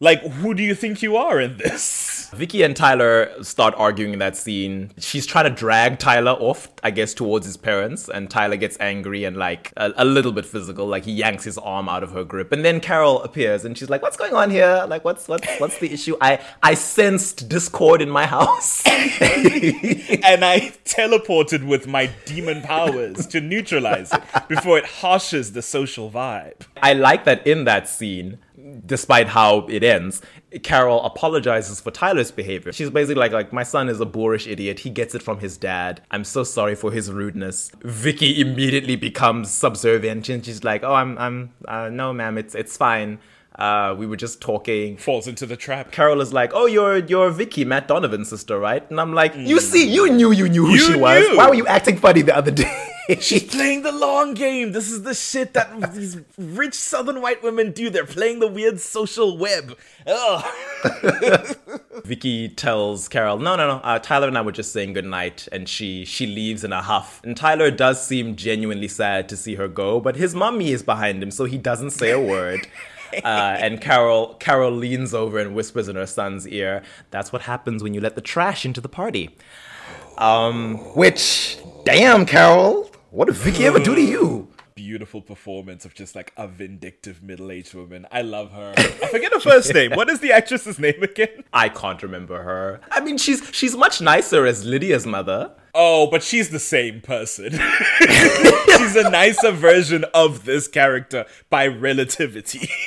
Like, who do you think you are in this? Vicky and Tyler start arguing in that scene. She's trying to drag Tyler off, I guess, towards his parents, and Tyler gets angry and like a, a little bit physical, like he yanks his arm out of her grip. And then Carol appears and she's like, "What's going on here? Like, what's what's what's the issue? I I sensed discord in my house." and I teleported with my demon powers to neutralize it before it harshes the social vibe. I like that in that scene, despite how it ends, Carol apologizes for Tyler's behavior. She's basically like, like my son is a boorish idiot. He gets it from his dad. I'm so sorry for his rudeness. Vicky immediately becomes subservient and she's like, oh, I'm, I'm, uh, no, ma'am, it's, it's fine. Uh, we were just talking. Falls into the trap. Carol is like, "Oh, you're you're Vicky, Matt Donovan's sister, right?" And I'm like, "You see, you knew you knew who You she was. Why were you acting funny the other day?" She's playing the long game. This is the shit that these rich southern white women do. They're playing the weird social web. Ugh. Vicky tells Carol, "No, no, no. Uh, Tyler and I were just saying goodnight," and she she leaves in a huff. And Tyler does seem genuinely sad to see her go, but his mommy is behind him, so he doesn't say a word. Uh, and Carol Carol leans over and whispers in her son's ear, "That's what happens when you let the trash into the party." Um, which, damn, Carol, what did Vicky ever do to you? Beautiful performance of just like a vindictive middle aged woman. I love her. I forget her first name. What is the actress's name again? I can't remember her. I mean, she's she's much nicer as Lydia's mother. Oh, but she's the same person. she's a nicer version of this character by relativity.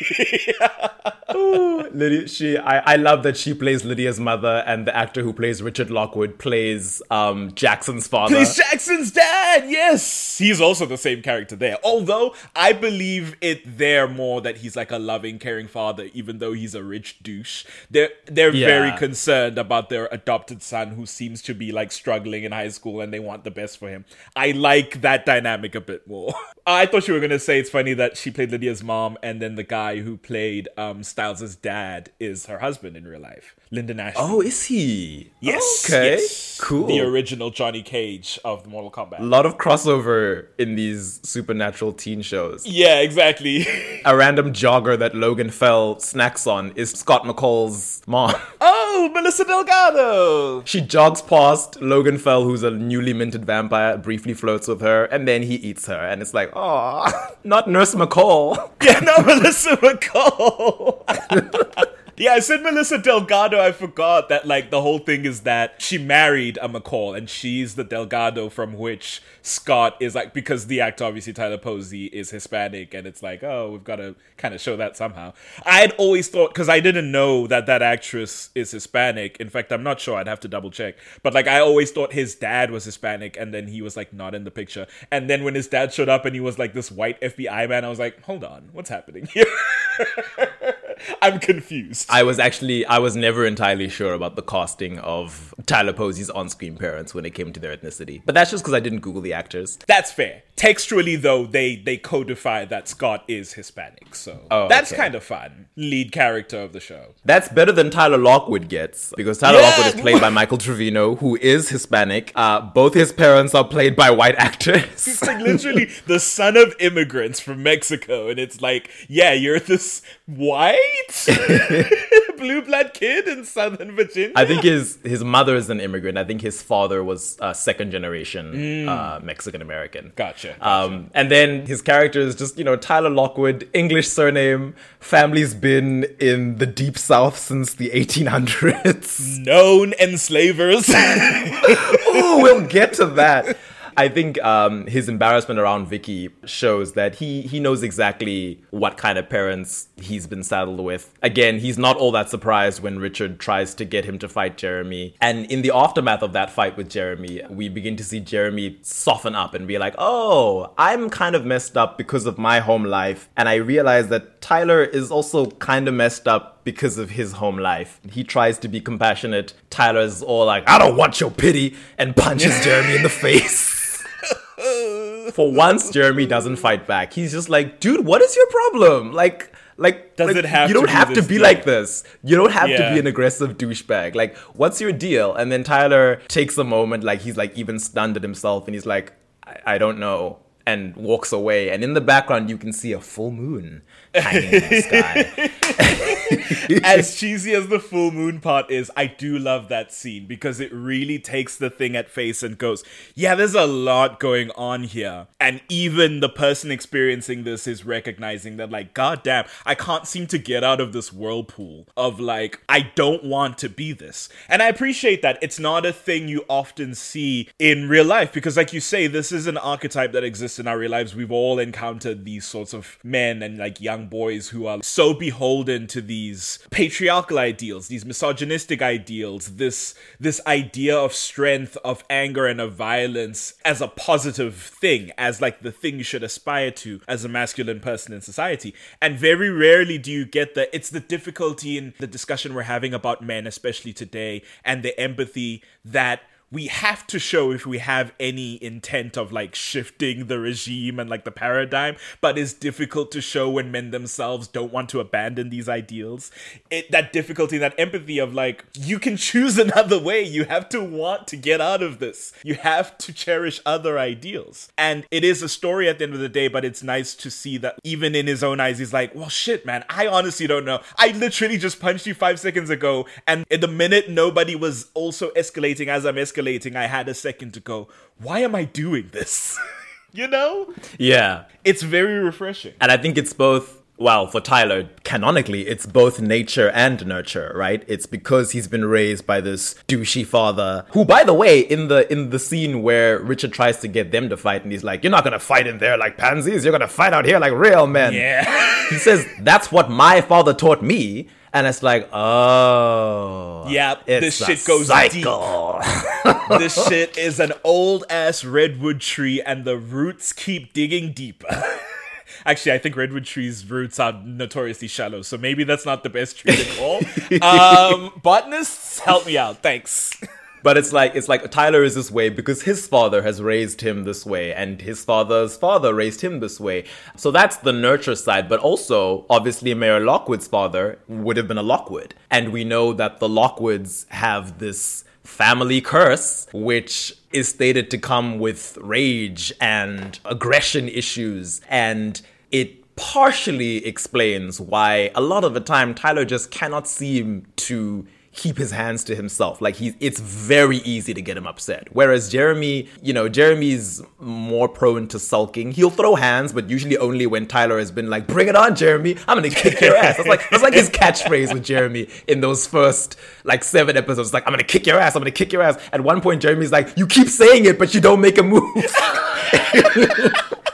Lydia, she, I, I love that she plays Lydia's mother, and the actor who plays Richard Lockwood plays um, Jackson's father. Plays Jackson's dad. Yes, he's also the same character there. Although I believe it there more that he's like a loving, caring father, even though he's a rich douche. They're they're Yeah. very concerned about their adopted son who seems to be like struggling in high school, and they want the best for him. I like that dynamic a bit more. I thought you were gonna say it's funny that she played Lydia's mom, and then the guy who played um, Stiles' dad is her husband in real life, Linden Ashby. Oh, is he? yes, Okay. yes. Cool. The original Johnny Cage of Mortal Kombat. A lot of crossover in these supernatural teen shows. yeah, exactly. A random jogger that Logan Fell snacks on is Scott McCall's mom. oh, Melissa Delgado. She jogs past Logan Fell, who's a newly minted vampire, briefly flirts with her, and then he eats her. And it's like, oh, not Nurse McCall. Yeah, no, Melissa McCall. Yeah, I said Melissa Delgado. I forgot that, like, the whole thing is that she married a McCall, and she's the Delgado from which Scott is like, because the actor, obviously, Tyler Posey, is Hispanic, and it's like, oh, we've got to kind of show that somehow. I had always thought, because I didn't know that that actress is Hispanic. In fact, I'm not sure. I'd have to double check. But, like, I always thought his dad was Hispanic, and then he was, like, not in the picture. And then when his dad showed up and he was, like, this white FBI man, I was like, hold on, what's happening here? I'm confused. I was actually, I was never entirely sure about the casting of Tyler Posey's on screen parents when it came to their ethnicity. But that's just because I didn't Google the actors. That's fair. Textually, though, they they codify that Scott is Hispanic, so Oh, that's okay. kind of fun. Lead character of the show. That's better than Tyler Lockwood gets because Tyler Yeah. Lockwood is played by Michael Trevino, who is Hispanic. Uh, both his parents are played by white actors. He's like literally the son of immigrants from Mexico, and it's like, yeah, you're this white blue blood kid in Southern Virginia. I think his his mother is an immigrant. I think his father was uh, second generation uh, Mexican American. Gotcha, gotcha. Um, and then his character is just you know Tyler Lockwood, English surname. Family's been in the deep south since the 1800s. known enslavers. oh, we'll get to that. I think um, his embarrassment around Vicky shows that he he knows exactly what kind of parents he's been saddled with. Again, he's not all that surprised when Richard tries to get him to fight Jeremy. And in the aftermath of that fight with Jeremy, we begin to see Jeremy soften up and be like, "Oh, I'm kind of messed up because of my home life." And I realize that Tyler is also kind of messed up because of his home life. He tries to be compassionate. Tyler's all like, I don't want your pity, and punches Jeremy in the face. For once, Jeremy doesn't fight back. He's just like, dude, what is your problem? Like, like, Does like, it have you don't be have to be deep? like this. You don't have to be an aggressive douchebag. Like, what's your deal? And then Tyler takes a moment, like he's like even stunned at himself, and he's like, I, I don't know, and walks away. And in the background, you can see a full moon hanging in the sky. as cheesy as the full moon part is, I do love that scene because it really takes the thing at face and goes, yeah, there's a lot going on here. And even the person experiencing this is recognizing that, like, goddamn, I can't seem to get out of this whirlpool of, like, I don't want to be this. And I appreciate that. It's not a thing you often see in real life because, like you say, this is an archetype that exists in our real lives. We've all encountered these sorts of men and, like, young boys who are so beholden to these patriarchal ideals, these misogynistic ideals, this this idea of strength, of anger, and of violence as a positive thing, as like the thing you should aspire to as a masculine person in society. And very rarely do you get that. it's the difficulty in the discussion we're having about men, especially today, and the empathy that we have to show if we have any intent of like shifting the regime and like the paradigm, but it's difficult to show when men themselves don't want to abandon these ideals. It that difficulty, that empathy of like, you can choose another way. You have to want to get out of this. You have to cherish other ideals. And it is a story at the end of the day, but it's nice to see that even in his own eyes, he's like, well, shit, man, I honestly don't know. I literally just punched you five seconds ago, and in the minute nobody was also escalating as I'm escalating, I had a second to go, why am I doing this? you know? yeah. It's very refreshing. And I think it's both. Well, for Tyler, canonically, it's both nature and nurture, right? It's because he's been raised by this douchey father, who, by the way, in the in the scene where Richard tries to get them to fight, and he's like, "You're not gonna fight in there like pansies. You're gonna fight out here like real men." Yeah. He says, "That's what my father taught me," and it's like, "Oh, Yeah, this shit goes cycle. this shit is an old ass redwood tree, and the roots keep digging deeper. Actually, I think redwood trees' roots are notoriously shallow, so maybe that's not the best tree to call. um, botanists, help me out, thanks. But it's like it's like Tyler is this way because his father has raised him this way, and his father's father raised him this way. So that's the nurture side. But also, obviously, Mayor Lockwood's father would have been a Lockwood, and we know that the Lockwoods have this family curse, which is stated to come with rage and aggression issues, and it partially explains why a lot of the time Tyler just cannot seem to keep his hands to himself. Like he's it's very easy to get him upset. Whereas Jeremy, you know, Jeremy's more prone to sulking. He'll throw hands, but usually only when Tyler has been like, "Bring it on, Jeremy! I'm gonna kick your ass." That's like that's like his catchphrase with Jeremy in those first like seven episodes. Like, "I'm gonna kick your ass! I'm gonna kick your ass." At one point, Jeremy's like, "You keep saying it, but you don't make a move."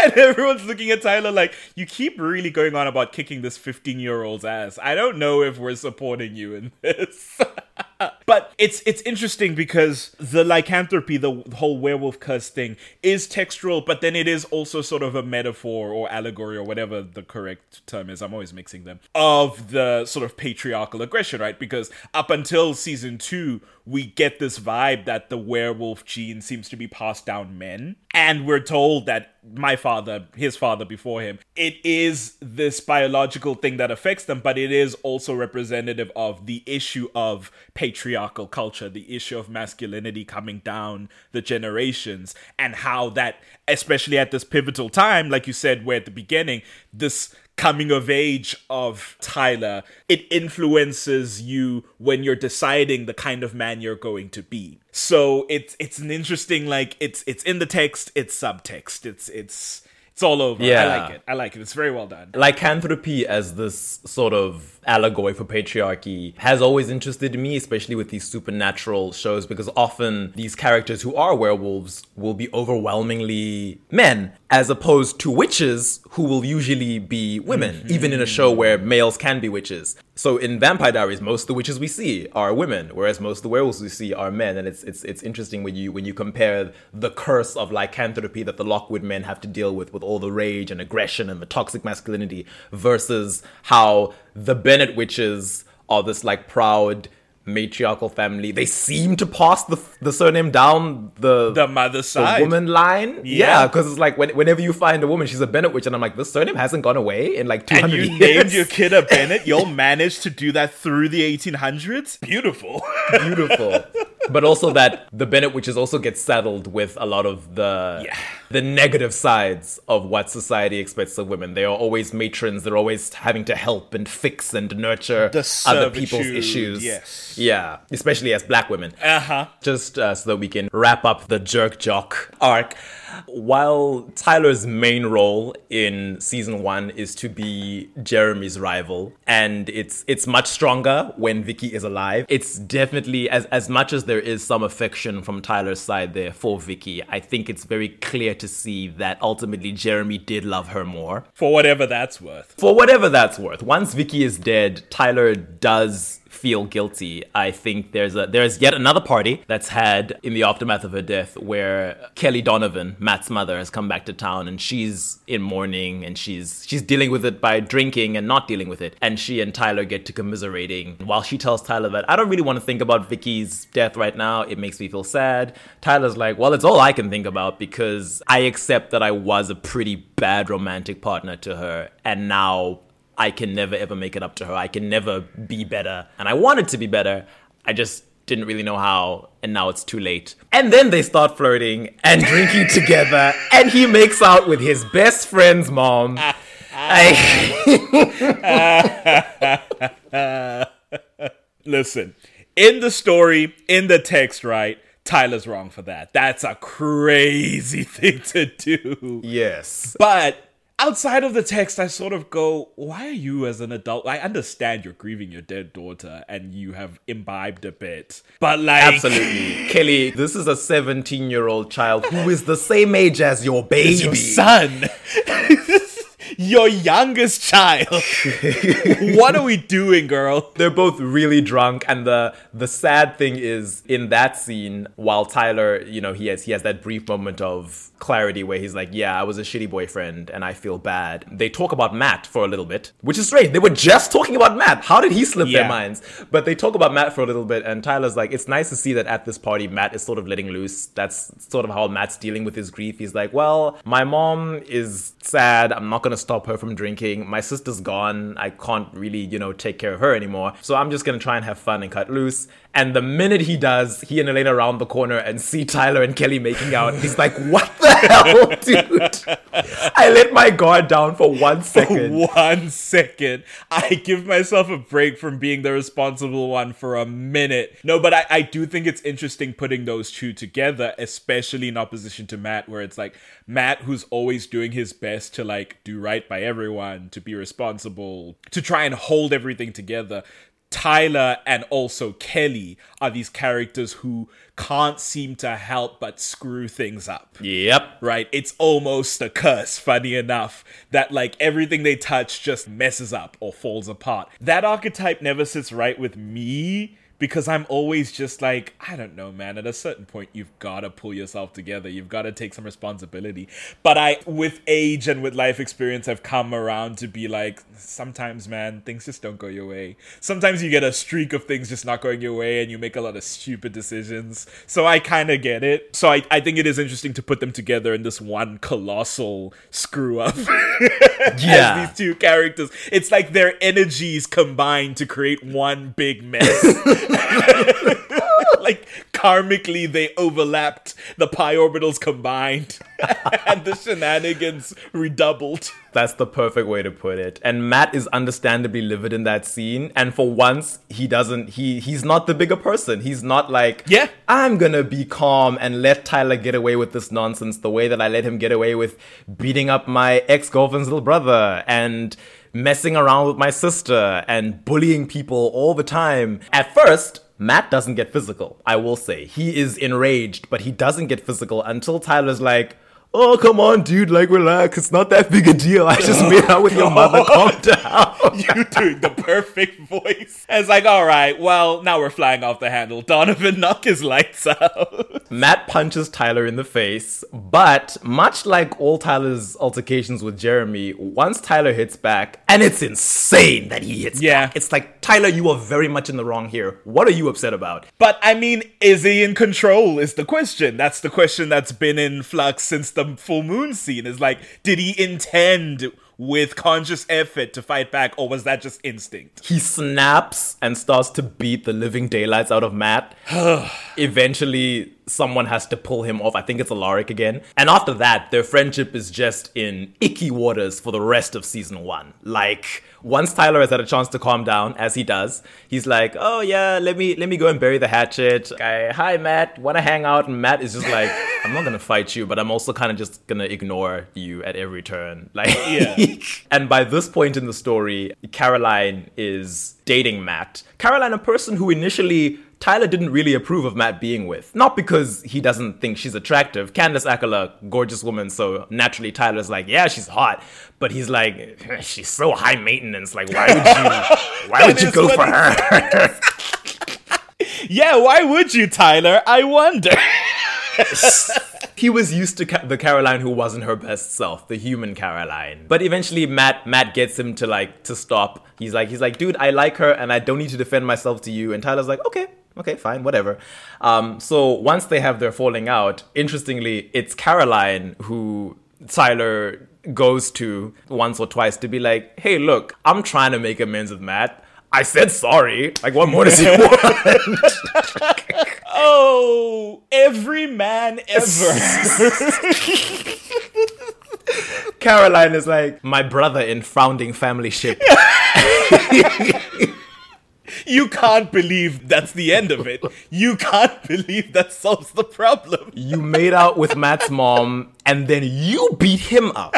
And everyone's looking at Tyler like, you keep really going on about kicking this 15 year old's ass. I don't know if we're supporting you in this. but it's it's interesting because the lycanthropy, the whole werewolf curse thing, is textual, but then it is also sort of a metaphor or allegory or whatever the correct term is. I'm always mixing them of the sort of patriarchal aggression, right? Because up until season two, we get this vibe that the werewolf gene seems to be passed down men. And we're told that my father, his father before him, it is this biological thing that affects them, but it is also representative of the issue of patriarchal culture, the issue of masculinity coming down the generations, and how that, especially at this pivotal time, like you said, where at the beginning, this coming of age of Tyler, it influences you when you're deciding the kind of man you're going to be. So it's it's an interesting like it's it's in the text, it's subtext, it's it's it's all over. Yeah. I like it. I like it. It's very well done. lycanthropy as this sort of allegory for patriarchy has always interested me, especially with these supernatural shows, because often these characters who are werewolves will be overwhelmingly men, as opposed to witches who will usually be women, mm-hmm. even in a show where males can be witches. So in Vampire Diaries, most of the witches we see are women, whereas most of the werewolves we see are men, and it's it's it's interesting when you when you compare the curse of lycanthropy that the Lockwood men have to deal with, with all the rage and aggression and the toxic masculinity, versus how the Bennett witches are this like proud matriarchal family. They seem to pass the the surname down the The mother side, the woman line. Yeah. Yeah, because it's like when, whenever you find a woman, she's a Bennett witch, and I'm like, this surname hasn't gone away in like 200 and you years. named your kid a Bennett. You'll manage to do that through the 1800s. Beautiful. beautiful. but also that the Bennett witches also get saddled with a lot of the Yeah. The negative sides of what society expects of women. They are always matrons. They're always having to help and fix and nurture The other people's issues. yes. Yeah, especially as black women. Uh huh. Just uh, so that we can wrap up the jerk jock arc. While Tyler's main role in season one is to be Jeremy's rival, and it's it's much stronger when Vicky is alive. It's definitely as as much as there is some affection from Tyler's side there for Vicky. I think it's very clear to see that ultimately Jeremy did love her more For whatever that's worth. for whatever that's worth. Once Vicky is dead, Tyler does feel guilty. I think there's a there's yet another party that's had in the aftermath of her death where Kelly Donovan, Matt's mother, has come back to town and she's in mourning and she's she's dealing with it by drinking and not dealing with it. And she and Tyler get to commiserating. While she tells Tyler that I don't really want to think about Vicky's death right now, it makes me feel sad. Tyler's like, well, it's all I can think about because I accept that I was a pretty bad romantic partner to her and now I can never ever make it up to her. I can never be better. And I wanted to be better. I just didn't really know how. And now it's too late. And then they start flirting and drinking together. And he makes out with his best friend's mom. I- Listen, in the story, in the text, right? Tyler's wrong for that. That's a crazy thing to do. yes. But outside of the text, I sort of go, why are you as an adult? I understand you're grieving your dead daughter and you have imbibed a bit. But like Absolutely. Kelly, this is a 17 year old child who is the same age as your baby. It's your son. Your youngest child. what are we doing, girl? They're both really drunk, and the the sad thing is in that scene, while Tyler, you know, he has he has that brief moment of clarity where he's like, "Yeah, I was a shitty boyfriend, and I feel bad." They talk about Matt for a little bit, which is strange. They were just talking about Matt. How did he slip Yeah. their minds? But they talk about Matt for a little bit, and Tyler's like, "It's nice to see that at this party, Matt is sort of letting loose. That's sort of how Matt's dealing with his grief. He's like, well, my mom is sad. I'm not gonna stop her from drinking. My sister's gone. I can't really, you know, take care of her anymore. So I'm just gonna try and have fun and cut loose." And the minute he does, he and Elena round the corner and see Tyler and Kelly making out. He's like, "What the hell, dude?" I let my guard down for one second. One second. I give myself a break from being the responsible one for a minute. No, but I, I do think it's interesting putting those two together, especially in opposition to Matt, where it's like Matt, who's always doing his best to like do right by everyone, to be responsible, to try and hold everything together. Tyler and also Kelly are these characters who can't seem to help but screw things up Yep. right? It's almost a curse, funny enough, that like everything they touch just messes up or falls apart. That archetype never sits right with me because I'm always just like, I don't know, man. At a certain point, you've got to pull yourself together. You've got to take some responsibility. But I, with age and with life experience, I've come around to be like, sometimes, man, things just don't go your way. Sometimes you get a streak of things just not going your way and you make a lot of stupid decisions. So I kind of get it. So I, I think it is interesting to put them together in this one colossal screw up. Yeah. These two characters. It's like their energies combined to create one big mess. like karmically they overlapped, the pi orbitals combined, and the shenanigans redoubled. That's the perfect way to put it. And Matt is understandably livid in that scene. And for once, he doesn't, he he's not the bigger person. He's not like, Yeah. I'm gonna be calm and let Tyler get away with this nonsense the way that I let him get away with beating up my ex-girlfriend's little brother and messing around with my sister and bullying people all the time. At first, Matt doesn't get physical, I will say. He is enraged, but he doesn't get physical until Tyler's like, Oh, come on, dude, like, relax. It's not that big a deal. I just made out with your mother. Calm down. You doing the perfect voice. And it's like, all right, well, now we're flying off the handle. Donovan, knock his lights out. Matt punches Tyler in the face, but much like all Tyler's altercations with Jeremy, once Tyler hits back, and it's insane that he hits Yeah. back. It's like, Tyler, you are very much in the wrong here. What are you upset about? But I mean, is he in control? Is the question. That's the question that's been in flux since the full moon scene. Is like, did he intend with conscious effort to fight back, or was that just instinct? He snaps and starts to beat the living daylights out of Matt. Eventually, someone has to pull him off. I think it's Alaric again. And after that, their friendship is just in icky waters for the rest of season one. Like, once Tyler has had a chance to calm down, as he does, he's like, "Oh yeah, let me let me go and bury the hatchet." I, Hi, Matt. Want to hang out? And Matt is just like, "I'm not gonna fight you, but I'm also kind of just gonna ignore you at every turn." Like, Yeah. and by this point in the story, Caroline is dating Matt. Caroline, a person who initially Tyler didn't really approve of Matt being with. Not because he doesn't think she's attractive. Candice Accola, gorgeous woman, so naturally Tyler's like, yeah, she's hot. But he's like, she's so high maintenance. Like, why would you why would you go for her? Yeah, why would you, Tyler? I wonder. he was used to Ca- the Caroline who wasn't her best self, the human Caroline. But eventually, Matt Matt gets him to like to stop. He's like he's like, dude, I like her, and I don't need to defend myself to you. And Tyler's like, okay. Okay, fine, whatever. Um, so once they have their falling out, interestingly, it's Caroline who Tyler goes to once or twice to be like, hey, look, I'm trying to make amends with Matt. I said sorry. Like, what more does he want? oh, every man ever. Caroline is like, my brother in founding family ship. you can't believe that's the end of it. You can't believe that solves the problem. You made out with Matt's mom and then you beat him up.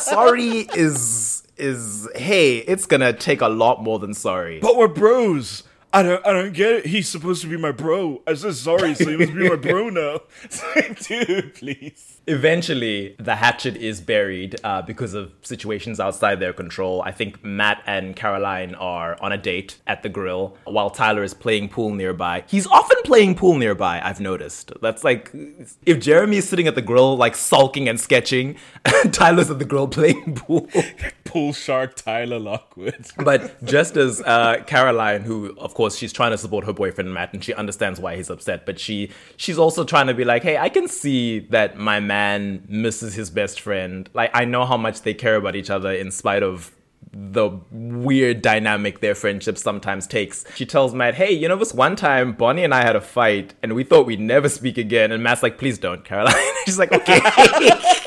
sorry is is hey, it's gonna take a lot more than sorry. But we're bros. I don't, I don't get it. He's supposed to be my bro. I said sorry, so he must be my bro now. Dude, please. Eventually, the hatchet is buried uh, because of situations outside their control. I think Matt and Caroline are on a date at the grill while Tyler is playing pool nearby. He's often playing pool nearby, I've noticed. That's like, if Jeremy is sitting at the grill, like sulking and sketching, Tyler's at the grill playing pool. Pool shark Tyler Lockwood. but just as uh, Caroline, who of course she's trying to support her boyfriend Matt, and she understands why he's upset, but she she's also trying to be like, hey, I can see that my man misses his best friend. Like I know how much they care about each other in spite of the weird dynamic their friendship sometimes takes. She tells Matt, hey, you know, this one time Bonnie and I had a fight and we thought we'd never speak again. And Matt's like, please don't, Caroline. She's like, okay.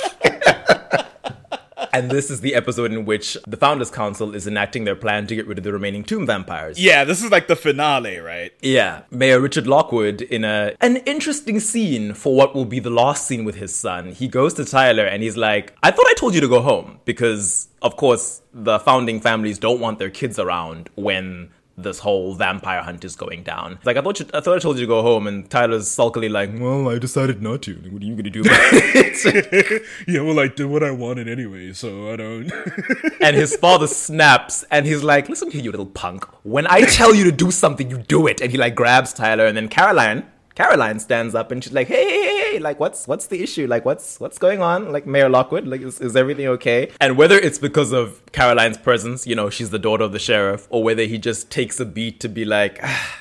and this is the episode in which the Founders Council is enacting their plan to get rid of the remaining tomb vampires. Yeah, this is like the finale, right? Yeah, Mayor Richard Lockwood in a an interesting scene for what will be the last scene with his son. He goes to Tyler and he's like, "I thought I told you to go home because of course the founding families don't want their kids around when this whole vampire hunt is going down. Like I thought you, I thought I told you to go home, and Tyler's sulkily like, "Well, I decided not to. What are you gonna do about it?" Yeah, well, I did what I wanted anyway, so I don't. and his father snaps, and he's like, "Listen here, you little punk. When I tell you to do something, you do it." And he like grabs Tyler, and then Caroline. Caroline stands up and she's like, hey, hey, hey, like, what's what's the issue? Like, what's what's going on? Like, Mayor Lockwood, like, is, is everything okay? And whether it's because of Caroline's presence, you know, she's the daughter of the sheriff, or whether he just takes a beat to be like, ah,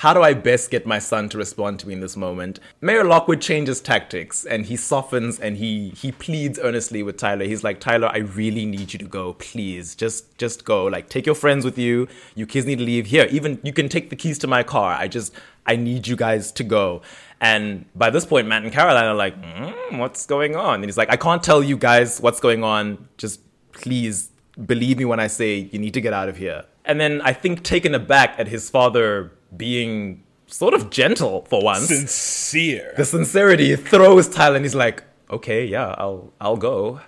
how do I best get my son to respond to me in this moment? Mayor Lockwood changes tactics and he softens and he he pleads earnestly with Tyler. He's like, Tyler, I really need you to go. Please, just just go. Like, take your friends with you. You kids need to leave. Here, even you can take the keys to my car. I just I need you guys to go. And by this point, Matt and Caroline are like, mm, what's going on? And he's like, I can't tell you guys what's going on. Just please believe me when I say you need to get out of here. And then I think taken aback at his father being sort of gentle for once. Sincere. the sincerity throws Tyler and he's like, okay, yeah, I'll I'll go.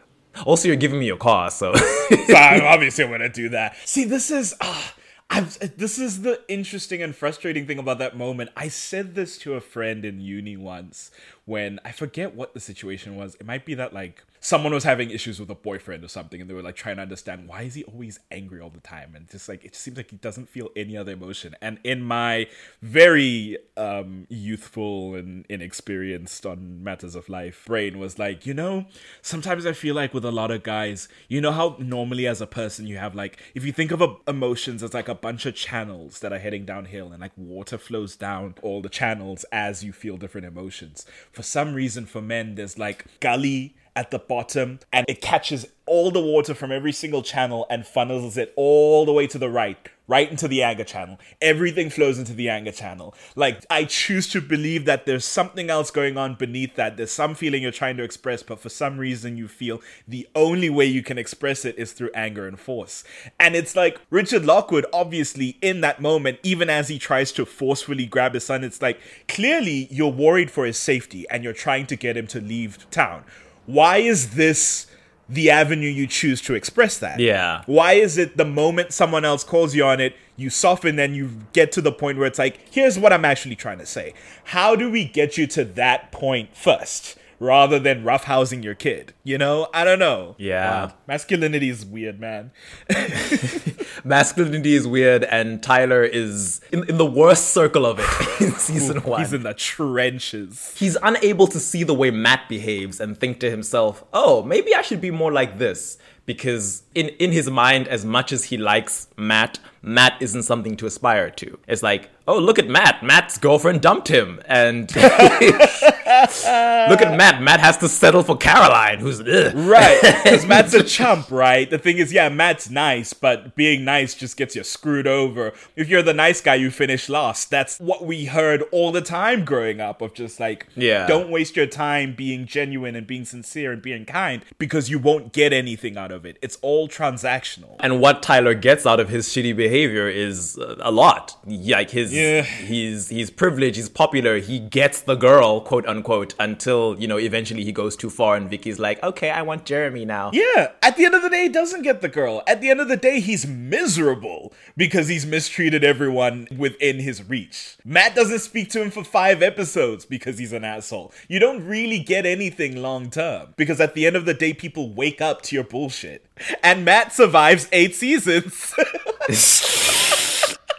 Also, you're giving me your car, so so I'm obviously going to do that. See, this is. ah, I'm, this is the interesting and frustrating thing about that moment. I said this to a friend in uni once when I forget what the situation was. It might be that like someone was having issues with a boyfriend or something, and they were like trying to understand why is he always angry all the time, and just like it seems like he doesn't feel any other emotion. And in my very um, youthful and inexperienced on matters of life brain was like, you know, sometimes I feel like with a lot of guys, you know how normally as a person you have like if you think of a, emotions as like a bunch of channels that are heading downhill and like water flows down all the channels as you feel different emotions. For some reason for men there's like gully at the bottom and it catches all the water from every single channel and funnels it all the way to the right right into the anger channel. Everything flows into the anger channel. Like i choose to believe that there's something else going on beneath that. There's some feeling you're trying to express but for some reason you feel the only way you can express it is through anger and force. And it's like richard lockwood obviously in that moment even as he tries to forcefully grab his son it's like clearly you're worried for his safety and you're trying to get him to leave town why is this the avenue you choose to express that? Yeah. Why is it the moment someone else calls you on it, you soften and you get to the point where it's like, here's what I'm actually trying to say. How do we get you to that point first? Rather than roughhousing your kid, you know? I don't know. Yeah. Wow. Masculinity is weird, man. masculinity is weird, and Tyler is in, in the worst circle of it in season one. He's in the trenches. He's unable to see the way Matt behaves and think to himself, oh, maybe I should be more like this. Because in, in his mind, as much as he likes Matt, Matt isn't something to aspire to. It's like, oh, look at Matt. Matt's girlfriend dumped him. And look at Matt. Matt has to settle for Caroline, who's ugh. Right. Because Matt's a chump, right? The thing is, yeah, Matt's nice, but being nice just gets you screwed over. If you're the nice guy, you finish last. That's what we heard all the time growing up of just like, Yeah. don't waste your time being genuine and being sincere and being kind because you won't get anything out of it. It's all transactional. And what Tyler gets out of his shitty behavior is uh, a lot. Like his, Yeah. he's he's privileged, he's popular, he gets the girl, quote unquote, until you know eventually he goes too far, and Vicki's like, okay, I want Jeremy now. Yeah, at the end of the day, he doesn't get the girl. At the end of the day, he's miserable because he's mistreated everyone within his reach. Matt doesn't speak to him for five episodes because he's an asshole. You don't really get anything long term because at the end of the day, people wake up to your bullshit. And Matt survives eight seasons.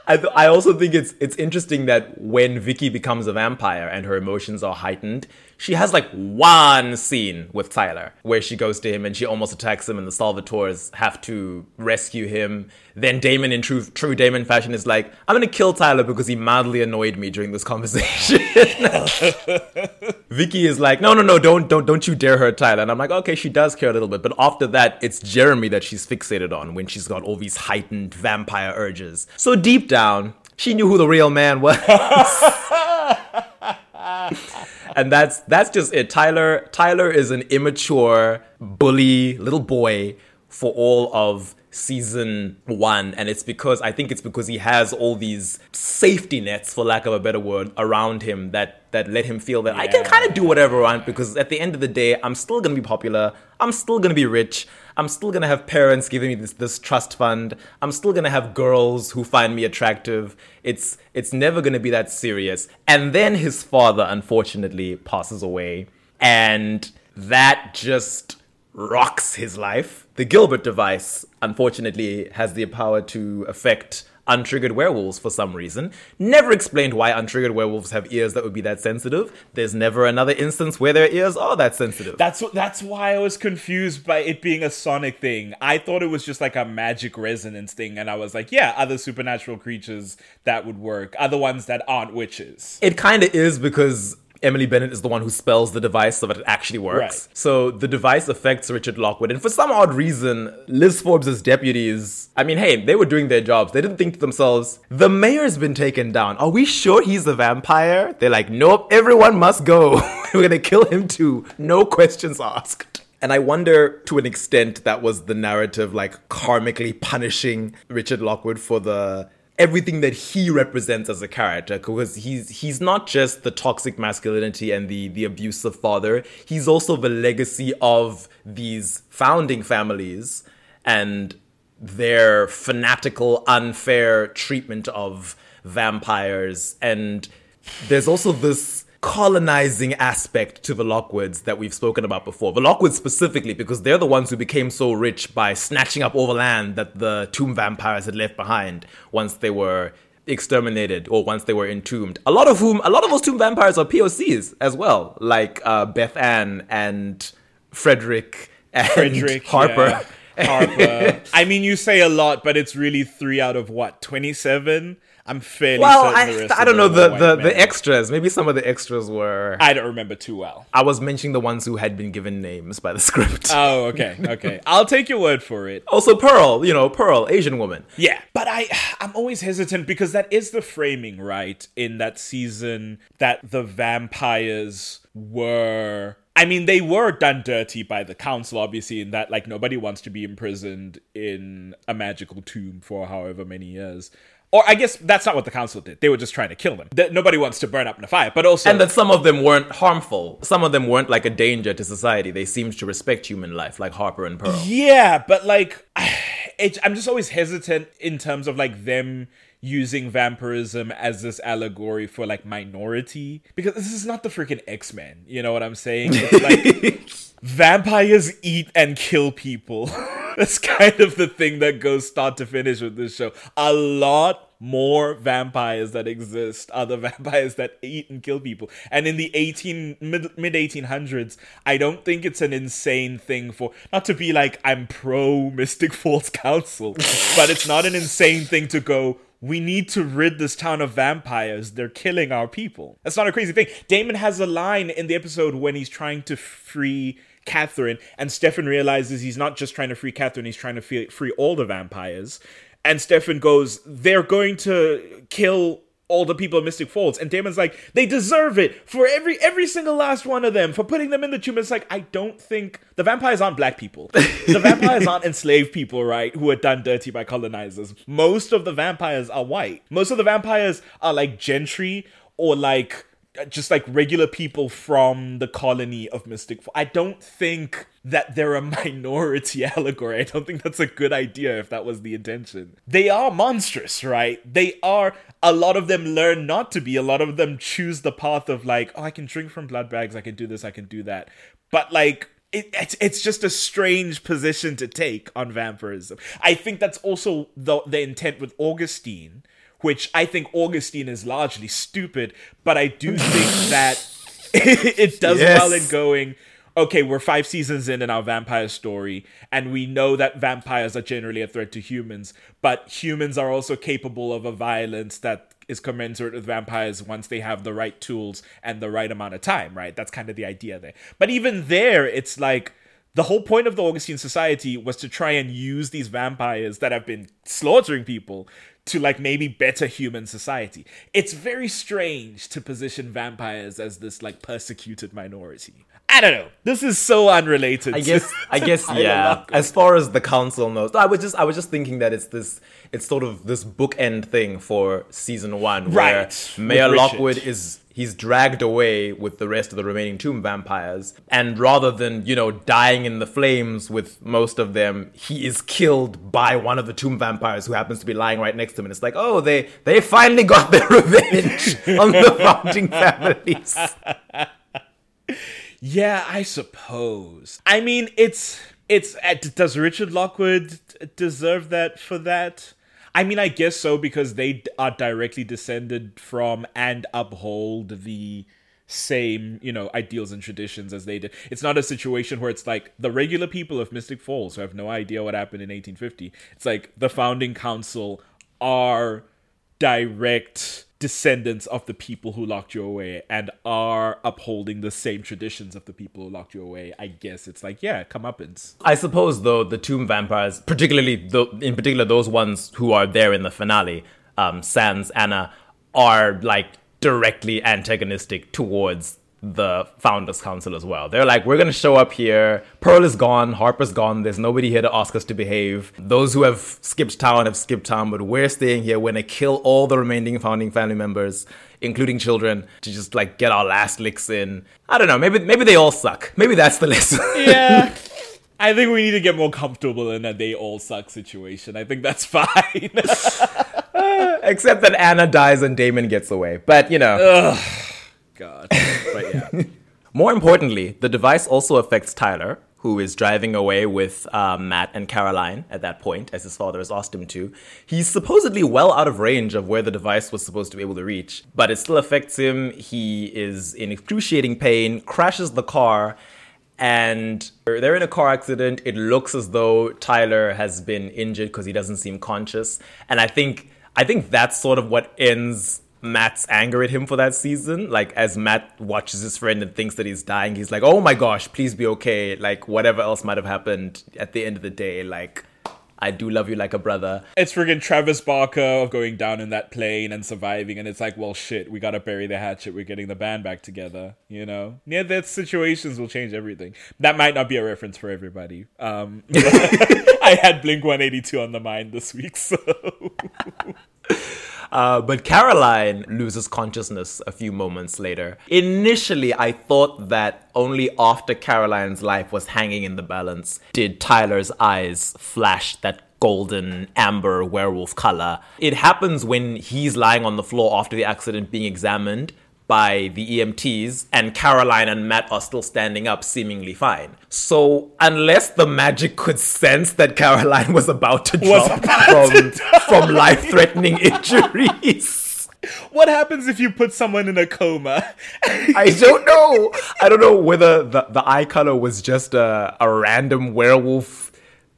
I, th- I also think it's it's interesting that when Vicki becomes a vampire and her emotions are heightened, she has like one scene with Tyler where she goes to him and she almost attacks him, and the Salvatores have to rescue him. Then Damon, in true true Damon fashion, is like, "I'm gonna kill Tyler because he mildly annoyed me during this conversation." Vicki is like, "No, no, no, don't don't don't you dare hurt Tyler." And I'm like, "Okay, she does care a little bit," but after that, it's Jeremy that she's fixated on when she's got all these heightened vampire urges. So deep down, she knew who the real man was. and that's that's just it. Tyler Tyler is an immature bully little boy for all of season one. And it's because i think it's because he has all these safety nets for lack of a better word around him that that let him feel that i can kind of do whatever i want because at the end of the day i'm still gonna be popular. I'm still gonna be rich i'm still gonna have parents giving me this this trust fund. I'm still gonna have girls who find me attractive. It's it's never gonna be that serious. And then his father unfortunately passes away. And that just rocks his life. The Gilbert device, unfortunately, has the power to affect untriggered werewolves for some reason. Never explained why untriggered werewolves have ears that would be that sensitive. There's never another instance where their ears are that sensitive. That's. That's why I was confused by it being a sonic thing. I thought it was just like a magic resonance thing, and I was like, yeah, other supernatural creatures that would work. Other ones that aren't witches. It kind of is because Emily Bennett is the one who spells the device so that it actually works. Right. So the device affects Richard Lockwood. And for some odd reason, Liz Forbes' deputies, I mean, hey, they were doing their jobs. They didn't think to themselves, the mayor's been taken down. Are we sure he's a vampire? They're like, nope, everyone must go. We're going to kill him too. No questions asked. And I wonder to an extent that was the narrative, like karmically punishing Richard Lockwood for the everything that he represents as a character because he's he's not just the toxic masculinity and the the abusive father he's also the legacy of these founding families and their fanatical unfair treatment of vampires. And there's also this colonizing aspect to the Lockwoods that we've spoken about before. The Lockwoods specifically, because they're the ones who became so rich by snatching up all the land that the tomb vampires had left behind once they were exterminated or once they were entombed. A lot of whom, a lot of those tomb vampires are POCs as well, like uh, Bethanne and Frederick and Frederick Harper. yeah. Harper. I mean, you say a lot, but it's really three out of what twenty-seven. I'm fairly Well, I, I don't know the the, men. the extras. Maybe some of the extras were. I don't remember too well. I was mentioning the ones who had been given names by the script. Oh, okay, okay. I'll take your word for it. also, Pearl, you know, Pearl, Asian woman. Yeah, but I I'm always hesitant because that is the framing, right? In that season that the vampires were I mean, they were done dirty by the council, obviously, in that like nobody wants to be imprisoned in a magical tomb for however many years. Or I guess that's not what the council did. They were just trying to kill them. Th- Nobody wants to burn up in a fire. But also And that some of them weren't harmful. Some of them weren't like a danger to society. They seemed to respect human life, like Harper and Pearl. Yeah, but like, it, I'm just always hesitant in terms of like them using vampirism as this allegory for like minority because this is not the freaking X-Men. You know what I'm saying? It's like vampires eat and kill people. That's kind of the thing that goes start to finish with this show. A lot more vampires that exist are the vampires that eat and kill people. And in the 18 mid mid 1800s, I don't think it's an insane thing for not to be like I'm pro Mystic Falls Council, but it's not an insane thing to go we need to rid this town of vampires. They're killing our people. That's not a crazy thing. Damon has a line in the episode when he's trying to free Katherine, and Stefan realizes he's not just trying to free Katherine, he's trying to free, free all the vampires. And Stefan goes, They're going to kill all the people of Mystic Falls. And Damon's like, they deserve it for every every single last one of them for putting them in the tomb. It's like I don't think the vampires aren't black people. The vampires aren't enslaved people, right? Who are done dirty by colonizers. Most of the vampires are white. Most of the vampires are like gentry or like just like regular people from the colony of Mystic Falls. I don't think that they're a minority allegory. I don't think that's a good idea if that was the intention. They are monstrous, right? They are a lot of them learn not to be. A lot of them choose the path of like, oh, I can drink from blood bags, I can do this, I can do that. But like it, it's, it's just a strange position to take on vampirism. I think that's also the, the intent with Augustine, which I think Augustine is largely stupid, but I do think that it does Yes. well in going, okay, we're five seasons in in our vampire story, and we know that vampires are generally a threat to humans, but humans are also capable of a violence that is commensurate with vampires once they have the right tools and the right amount of time, right? That's kind of the idea there. But even there, it's like the whole point of the Augustine Society was to try and use these vampires that have been slaughtering people to like maybe better human society. It's very strange to position vampires as this like persecuted minority. I don't know. This is so unrelated. I to- guess I guess yeah. As far as the council knows, I was just I was just thinking that it's this it's sort of this bookend thing for season one, where Right, Mayor Lockwood is he's dragged away with the rest of the remaining tomb vampires, and rather than you know dying in the flames with most of them, he is killed by one of the tomb vampires who happens to be lying right next to him, and it's like oh they they finally got their revenge on the founding families. Yeah, I suppose. I mean, it's it's. uh, Does Richard Lockwood deserve that for that? I mean, I guess so because they are directly descended from and uphold the same, you know, ideals and traditions as they did. It's not a situation where it's like the regular people of Mystic Falls who have no idea what happened in 1850. It's like the founding council are direct descendants of the people who locked you away and are upholding the same traditions of the people who locked you away. I guess it's like, yeah, comeuppance. I suppose though the tomb vampires, particularly tho- in particular those ones who are there in the finale, um, Sans, Anna, are like directly antagonistic towards the Founders Council as well. They're like, we're gonna show up here. Pearl is gone, Harper's gone. There's nobody here to ask us to behave. Those who have skipped town have skipped town, but we're staying here. We're gonna kill all the remaining founding family members, including children, to just like get our last licks in. I don't know. Maybe maybe they all suck. Maybe that's the lesson. Yeah. I think we need to get more comfortable in a they all suck situation. I think that's fine. Except that Anna dies and Damon gets away. But, you know. God. But yeah. More importantly, the device also affects Tyler, who is driving away with uh, Matt and Caroline at that point, as his father has asked him to. He's supposedly well out of range of where the device was supposed to be able to reach, but it still affects him. He is in excruciating pain, crashes the car, and they're in a car accident. It looks as though Tyler has been injured because he doesn't seem conscious, and I think I think that's sort of what ends Matt's anger at him for that season. Like as Matt watches his friend and thinks that he's dying, he's like, "Oh my gosh, please be okay." Like whatever else might have happened at the end of the day, like I do love you like a brother. it's friggin' Travis Barker going down in that plane and surviving, and it's like, well, shit, we gotta bury the hatchet. We're getting the band back together, you know. Yeah, that situations will change everything. That might not be a reference for everybody. Um, I had Blink One Eighty Two on the mind this week, so Uh, but Caroline loses consciousness a few moments later. Initially, I thought that only after Caroline's life was hanging in the balance did Tyler's eyes flash that golden amber werewolf color. It happens when he's lying on the floor after the accident being examined by the EMTs, and Caroline and Matt are still standing up, seemingly fine. So, unless the magic could sense that Caroline was about to drop from, from life threatening injuries. what happens if you put someone in a coma? I don't know. I don't know whether the, the eye color was just a, a random werewolf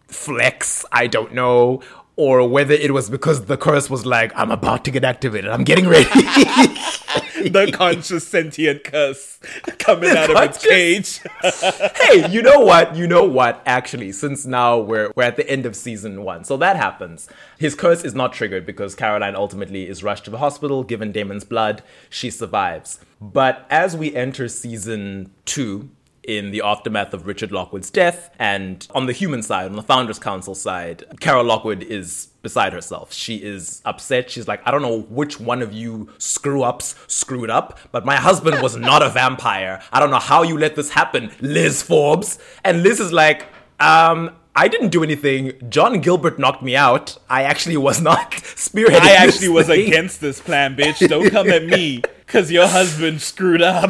flex. I don't know. Or whether it was because the curse was like, I'm about to get activated. I'm getting ready. the conscious sentient curse coming out of its cage. hey, you know what? You know what? Actually, since now we're we're at the end of season one, so that happens. His curse is not triggered because Caroline ultimately is rushed to the hospital, given Damon's blood. She survives. But as we enter season two, in the aftermath of Richard Lockwood's death, and on the human side, on the Founders Council side, Carol Lockwood is beside herself. She is upset. She's like, I don't know which one of you screw ups screwed up, but my husband was not a vampire. I don't know how you let this happen, Liz Forbes. And Liz is like, um, I didn't do anything. John Gilbert knocked me out. I actually was not spearheading. I actually was thing." against this plan, bitch. Don't come at me because your husband screwed up.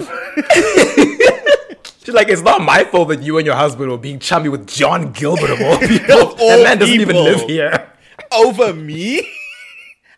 She's like, it's not my fault that you and your husband were being chummy with John Gilbert of all people. Of all that man doesn't even live here. Over me?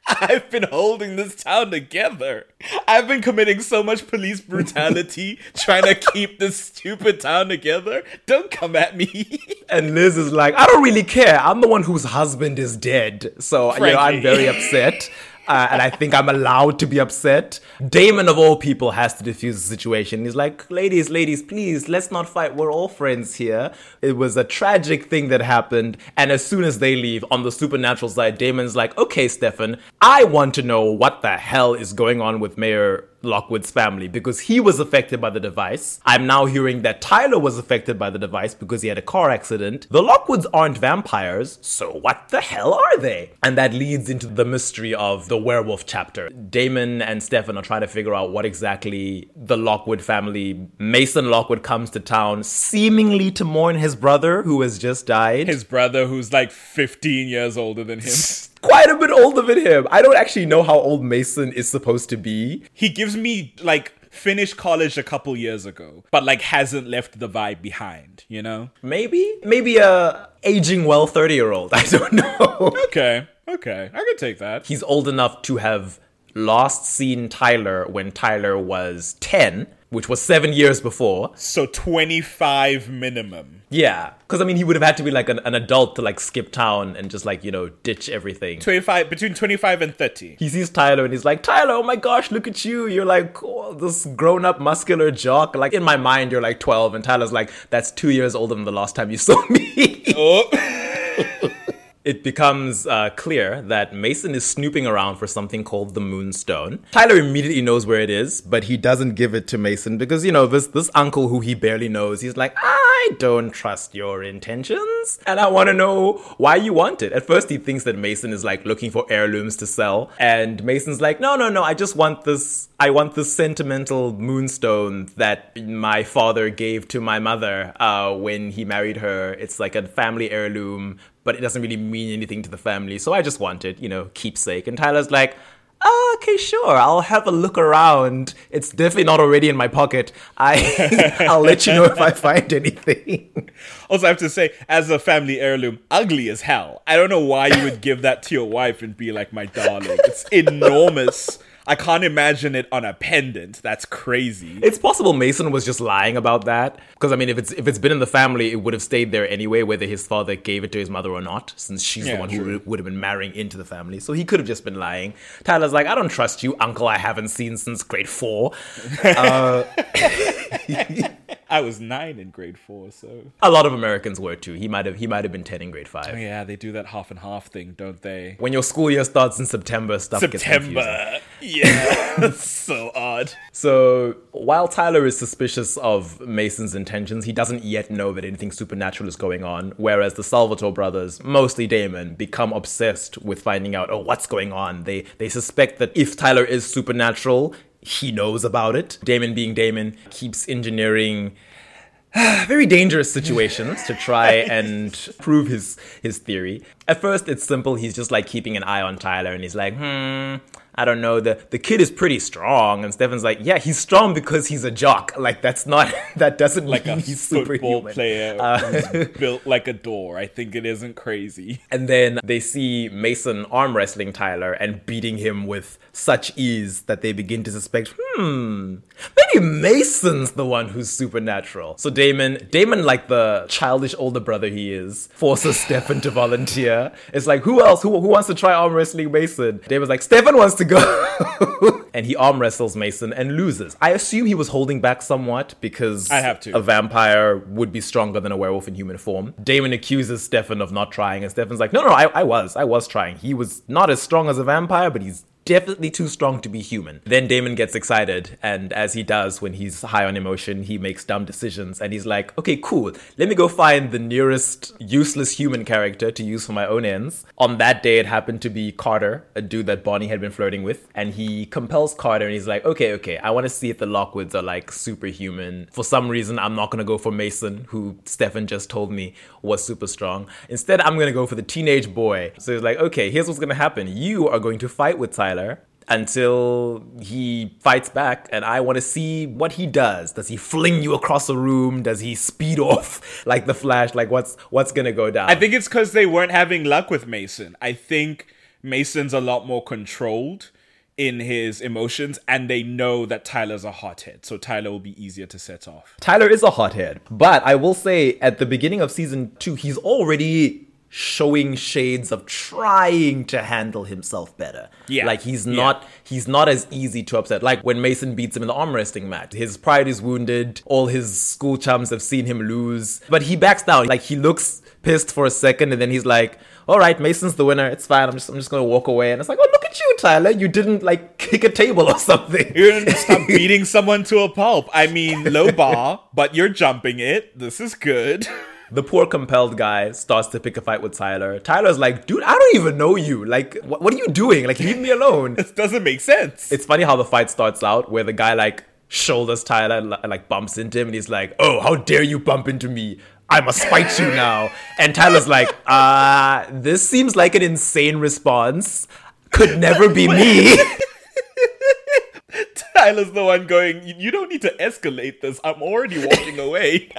I've been holding this town together. I've been committing so much police brutality trying to keep this stupid town together. Don't come at me. And Liz is like, I don't really care. I'm the one whose husband is dead. So, you know, I'm very upset. Uh, and I think I'm allowed to be upset. Damon, of all people, has to diffuse the situation. He's like, ladies, ladies, please, let's not fight. We're all friends here. It was a tragic thing that happened. And as soon as they leave, on the supernatural side, Damon's like, okay, Stefan, I want to know what the hell is going on with Mayor Lockwood's family because he was affected by the device. I'm now hearing that Tyler was affected by the device because he had a car accident. The Lockwoods aren't vampires, so what the hell are they? And that leads into the mystery of the werewolf chapter. Damon and Stefan are trying to figure out what exactly the Lockwood family. Mason Lockwood comes to town seemingly to mourn his brother who has just died. His brother, who's like 15 years older than him, Quite a bit older than him. I don't actually know how old Mason is supposed to be. he gives me like finished college a couple years ago, but like hasn't left the vibe behind, you know? Maybe, maybe a aging well thirty year old. I don't know. Okay, okay, I can take that. He's old enough to have last seen Tyler when Tyler was ten, which was seven years before. So 25 minimum. Yeah, because I mean, he would have had to be like an, an adult to like skip town and just like you know ditch everything. 25 between 25 and 30. He sees Tyler and he's like, Tyler, oh my gosh, look at you. You're like oh, this grown up muscular jock. Like in my mind, you're like 12. And Tyler's like, that's two years older than the last time you saw me. Oh. it becomes uh, clear that Mason is snooping around for something called the Moonstone. Tyler immediately knows where it is, but he doesn't give it to Mason because you know this this uncle who he barely knows. He's like, I don't trust your intentions, and I want to know why you want it. At first, he thinks that Mason is like looking for heirlooms to sell, and Mason's like, No, no, no. I just want this. I want this sentimental moonstone that my father gave to my mother uh, when he married her. It's like a family heirloom but it doesn't really mean anything to the family. So I just wanted, you know, keepsake. And Tyler's like, oh, okay, sure, I'll have a look around. It's definitely not already in my pocket. I, I'll let you know if I find anything. Also, I have to say, as a family heirloom, ugly as hell. I don't know why you would give that to your wife and be like, my darling. It's enormous. I can't imagine it on a pendant. That's crazy. It's possible Mason was just lying about that. Because I mean, if it's if it's been in the family, it would have stayed there anyway, whether his father gave it to his mother or not, since she's the one who true. would- would have been marrying into the family. So he could have just been lying. Tyler's like, I don't trust you, uncle. I haven't seen since grade four. Uh, I was nine in grade four, so. A lot of Americans were too. He might have he might have been ten in grade five. Oh, Yeah, they do that half and half thing, don't they? When your school year starts in September, stuff. September. Yeah. That's so odd. So while Tyler is suspicious of Mason's intentions, he doesn't yet know that anything supernatural is going on. Whereas the Salvatore brothers, mostly Damon, become obsessed with finding out, oh, what's going on? They they suspect that if Tyler is supernatural, he knows about it. Damon, being Damon, keeps engineering very dangerous situations to try and prove his his theory. At first, it's simple. He's just like keeping an eye on Tyler, and he's like, hmm. I don't know. The the kid is pretty strong, and Stefan's like, yeah, he's strong because he's a jock. Like that's not that doesn't Like mean a he's football superhuman. player Uh, who's built like a door. I think it isn't crazy. And then they see Mason arm wrestling Tyler and beating him with such ease that they begin to suspect, hmm, maybe Mason's the one who's supernatural. So Damon, Damon, like the childish older brother he is, forces Stefan to volunteer. It's like, who else? Who, who wants to try arm wrestling Mason? Damon's like, Stefan wants to go. and he arm wrestles Mason and loses. I assume he was holding back somewhat because I have to. a vampire would be stronger than a werewolf in human form. Damon accuses Stefan of not trying, and Stefan's like, no, no, I, I was. I was trying. He was not as strong as a vampire, but he's definitely too strong to be human. Then Damon gets excited, and as he does when he's high on emotion, he makes dumb decisions. And he's like, okay, cool, let me go find the nearest useless human character to use for my own ends. On that day, it happened to be Carter, a dude that Bonnie had been flirting with. And he compels Carter, and he's like, okay, okay, I want to see if the Lockwoods are like superhuman. For some reason, I'm not going to go for Mason, who Stefan just told me was super strong. Instead, I'm going to go for the teenage boy. So he's like, okay, here's what's going to happen. You are going to fight with Tyler until he fights back and I want to see what he does. Does he fling you across the room? Does he speed off like the flash? Like what's what's going to go down? I think it's because they weren't having luck with Mason. I think Mason's a lot more controlled in his emotions, and they know that Tyler's a hothead, so Tyler will be easier to set off. Tyler is a hothead, but I will say at the beginning of season 2 he's already showing shades of trying to handle himself better. Yeah. Like he's Yeah. not he's not as easy to upset. Like when Mason beats him in the arm wrestling match. His pride is wounded. All his school chums have seen him lose. But he backs down. Like he looks pissed for a second and then he's like, all right, Mason's the winner. It's fine. I'm just, I'm just gonna walk away. And it's like, oh, look at you, Tyler. You didn't like kick a table or something. You didn't stop beating someone to a pulp. I mean, low bar, but you're jumping it. This is good. The poor compelled guy starts to pick a fight with Tyler. Tyler's like, dude, I don't even know you. Like, what, what are you doing? Like, leave me alone. This doesn't make sense. it's funny how the fight starts out where the guy like shoulders Tyler and like bumps into him and he's like, "Oh, how dare you bump into me? I must fight you now." And Tyler's like, "Uh, this seems like an insane response. Could never be me." Tyler's the one going, "You- you don't need to escalate this. I'm already walking away.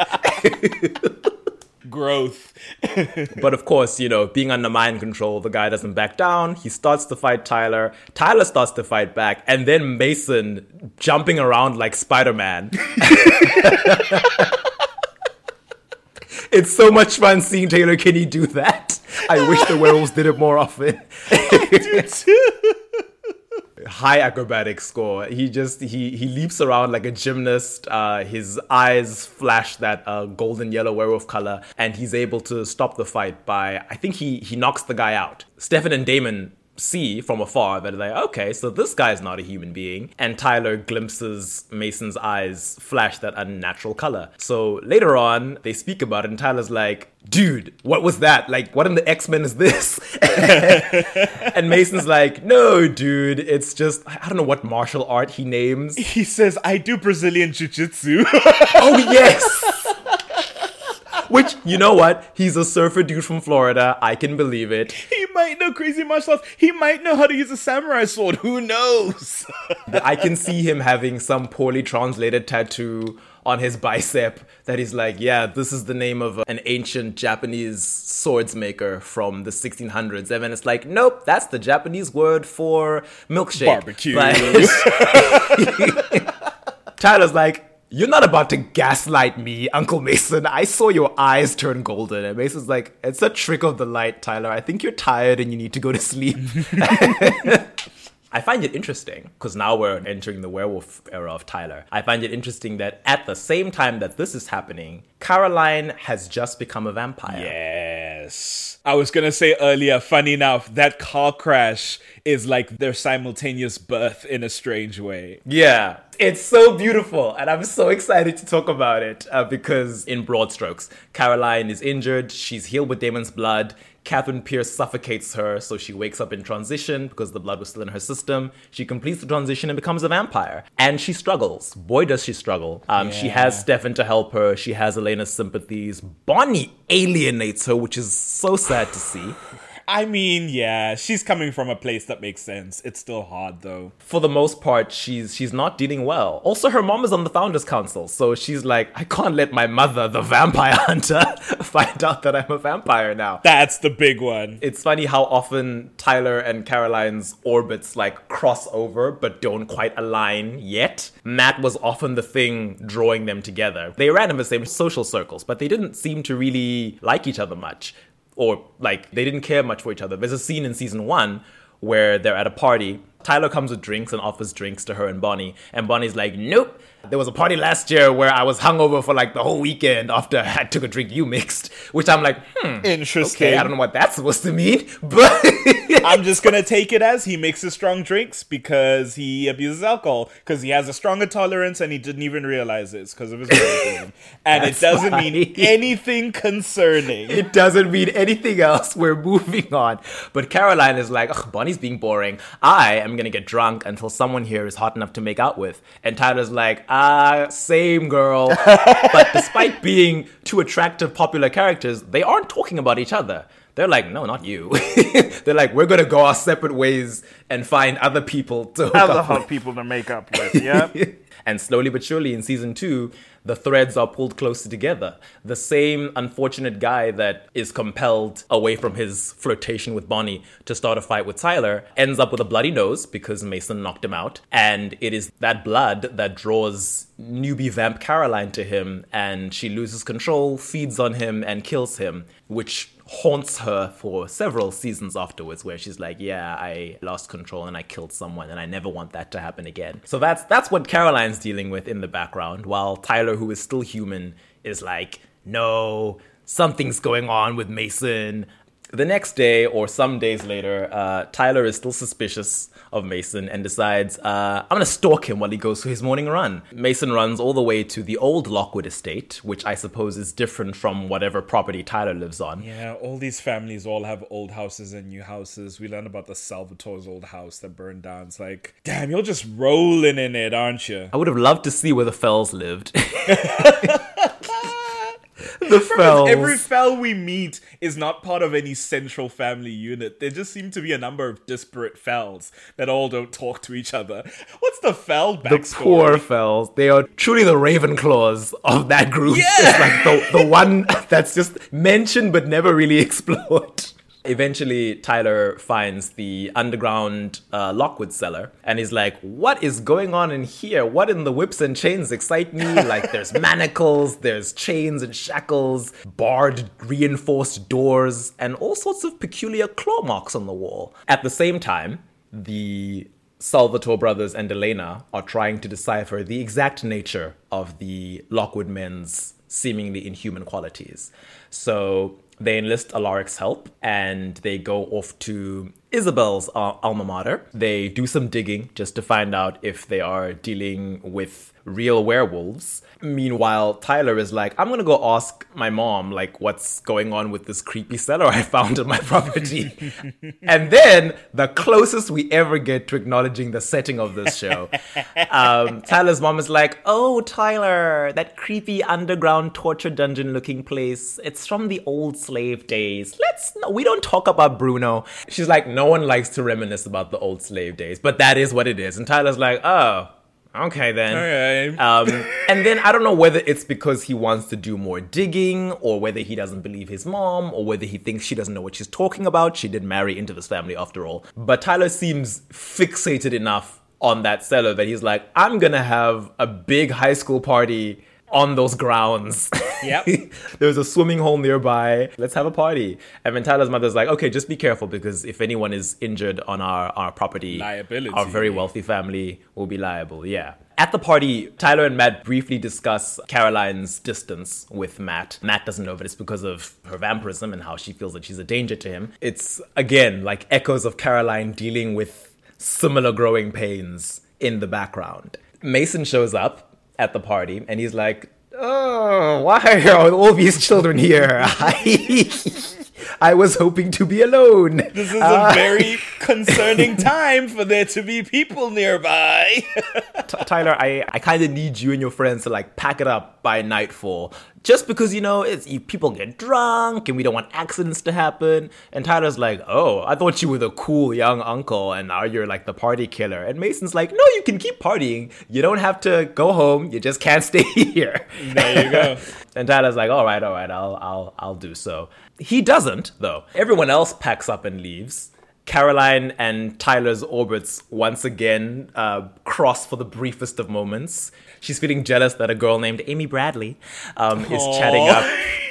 Growth. but of course, you know, being under mind control, the guy doesn't back down. He starts to fight Tyler. Tyler starts to fight back, and then Mason jumping around like Spider-Man. It's so much fun seeing Taylor Kinney do that. I wish the werewolves did it more often. High acrobatic score. He just he he leaps around like a gymnast. Uh, his eyes flash that uh, golden yellow werewolf color, and he's able to stop the fight by I think he he knocks the guy out. Stefan and Damon see from afar that like okay so this guy's not a human being. And tyler glimpses mason's eyes flash that unnatural color. So later on they speak about it and tyler's like dude what was that? Like what in the x-men is this? And mason's like no dude it's just i don't know what martial art he names. He says, I do Brazilian Jiu Jitsu. oh yes which you know what he's a surfer dude from florida i can believe it he might know crazy martial arts. He might know how to use a samurai sword. Who knows? I can see him having some poorly translated tattoo on his bicep that he's like, yeah, this is the name of an ancient Japanese swords maker from the 1600s. And then it's like, nope, that's the Japanese word for milkshake. Barbecue. Like- Tyler's like, you're not about to gaslight me, Uncle Mason. I saw your eyes turn golden. And Mason's like, it's a trick of the light, Tyler. I think you're tired and you need to go to sleep. I find it interesting because now we're entering the werewolf era of Tyler. I find it interesting that at the same time that this is happening, Caroline has just become a vampire. yes. I was gonna say earlier, funny enough, that car crash is like their simultaneous birth in a strange way. Yeah, it's so beautiful, and I'm so excited to talk about it uh, because, in broad strokes, Caroline is injured. She's healed with Damon's blood. Katherine Pierce suffocates her, so she wakes up in transition because the blood was still in her system. She completes the transition and becomes a vampire. And she struggles. Boy, does she struggle. Um, She has Stefan to help her. She has Elena's sympathies. Bonnie alienates her, which is so sad to see. I mean, yeah, she's coming from a place that makes sense. It's still hard though. for the most part, she's she's not dealing well. Also, her mom is on the founders council, so she's like, I can't let my mother, the vampire hunter, find out that I'm a vampire now. That's the big one. It's funny how often Tyler and Caroline's orbits like cross over but don't quite align yet. Matt was often the thing drawing them together. They ran in the same social circles, but they didn't seem to really like each other much. Or like they didn't care much for each other. There's a scene in season one where they're at a party. Tyler comes with drinks and offers drinks to her and Bonnie. And Bonnie's like, nope. There was a party last year where I was hungover for like the whole weekend after I took a drink you mixed, which I'm like, hmm, Interesting. okay, I don't know what that's supposed to mean, but I'm just gonna take it as he mixes strong drinks because he abuses alcohol because he has a stronger tolerance and he didn't even realize it because of his racism. and it doesn't mean anything concerning. it doesn't mean anything else. We're moving on. But Caroline is like, Ugh, Bonnie's being boring. I am gonna get drunk until someone here is hot enough to make out with. And Tyler's like, ah, same girl. but despite being two attractive, popular characters, they aren't talking about each other. They're like, no, not you. They're like, we're gonna go our separate ways and find other people to hook Other up hot with. people to make up with. Yep. and slowly but surely in season two, the threads are pulled closer together. The same unfortunate guy that is compelled away from his flirtation with Bonnie to start a fight with Tyler ends up with a bloody nose because Mason knocked him out. And it is that blood that draws newbie vamp Caroline to him, and she loses control, feeds on him, and kills him, which haunts her for several seasons afterwards where she's like yeah i lost control and i killed someone and i never want that to happen again. So that's that's what caroline's dealing with in the background while tyler who is still human is like no something's going on with mason the next day or some days later, uh, Tyler is still suspicious of Mason and decides, uh, I'm gonna stalk him while he goes for his morning run. Mason runs all the way to the old Lockwood estate, which I suppose is different from whatever property Tyler lives on. Yeah, all these families all have old houses and new houses. We learned about the Salvatore's old house that burned down. It's like, damn, you're just rolling in it, aren't you? I would have loved to see where the Fells lived. the Fells. Every fell we meet is not part of any central family unit. There just seem to be a number of disparate fells that all don't talk to each other. What's the fell backstory? the poor Fells. They are truly the Ravenclaws of that group. Yeah. It's like the, the one that's just mentioned but never really explored. Eventually, Tyler finds the underground uh, Lockwood cellar and he's like, What is going on in here? What in the whips and chains excite me? Like, there's manacles, there's chains and shackles, barred, reinforced doors, and all sorts of peculiar claw marks on the wall. At the same time, the Salvatore brothers and Elena are trying to decipher the exact nature of the Lockwood men's seemingly inhuman qualities. So they enlist Alaric's help and they go off to Isobel's uh, alma mater. They do some digging just to find out if they are dealing with real werewolves. Meanwhile, Tyler is like, I'm gonna go ask my mom, like, what's going on with this creepy cellar I found on my property. and then, the closest we ever get to acknowledging the setting of this show, um, Tyler's mom is like, Oh, Tyler, that creepy underground torture dungeon looking place, it's from the old slave days. Let's, no, we don't talk about Bruno. She's like, No one likes to reminisce about the old slave days, but that is what it is. And Tyler's like, Oh, okay then. Okay. Um, and then I don't know whether it's because he wants to do more digging, or whether he doesn't believe his mom, or whether he thinks she doesn't know what she's talking about. She did marry into this family after all. But Tyler seems fixated enough on that cellar that he's like, I'm gonna have a big high school party on those grounds. Yep. There's a swimming hole nearby. Let's have a party. And then Tyler's mother's like, okay, just be careful because if anyone is injured on our, our property, Liability. our very wealthy family will be liable. Yeah. At the party, Tyler and Matt briefly discuss Caroline's distance with Matt. Matt doesn't know, but it's because of her vampirism and how she feels that she's a danger to him. It's, again, like echoes of Caroline dealing with similar growing pains in the background. Mason shows up at the party and he's like, Oh, why are all these children here? I, was hoping to be alone. This is Ah. a very concerning time for there to be people nearby. T- Tyler, I, I kind of need you and your friends to like pack it up by nightfall. Just because, you know, it's you, people get drunk and we don't want accidents to happen. And Tyler's like, oh, I thought you were the cool young uncle and now you're like the party killer. And Mason's like, no, you can keep partying. You don't have to go home. You just can't stay here. there you go. And Tyler's like, all right, all right, I'll, I'll, I'll do so. He doesn't, though. Everyone else packs up and leaves. Caroline and Tyler's orbits once again uh, cross for the briefest of moments. She's feeling jealous that a girl named Amy Bradley um, is chatting up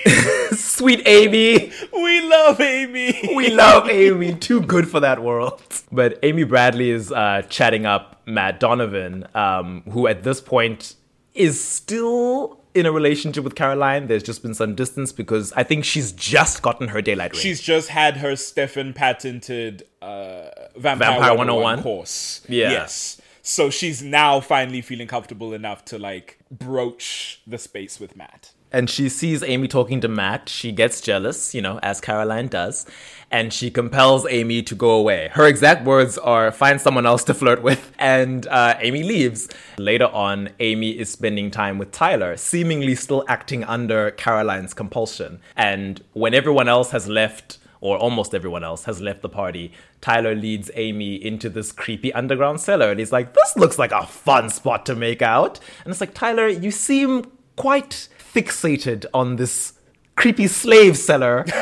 Sweet Amy. we love Amy. We love Amy. Too good for that world. But Amy Bradley is uh, chatting up Matt Donovan, um, who at this point is still in a relationship with Caroline. There's just been some distance because I think she's just gotten her daylight ring. She's just had her Stefan patented uh, Vampire, Vampire 101 101? course. Yeah. Yes. So she's now finally feeling comfortable enough to like broach the space with Matt. And she sees Amy talking to Matt. She gets jealous, you know, as Caroline does, and she compels Amy to go away. Her exact words are find someone else to flirt with, and uh, Amy leaves. Later on, Amy is spending time with Tyler, seemingly still acting under Caroline's compulsion. And when everyone else has left, or almost everyone else has left the party, Tyler leads Amy into this creepy underground cellar. And he's like, This looks like a fun spot to make out. And it's like, Tyler, you seem quite fixated on this creepy slave cellar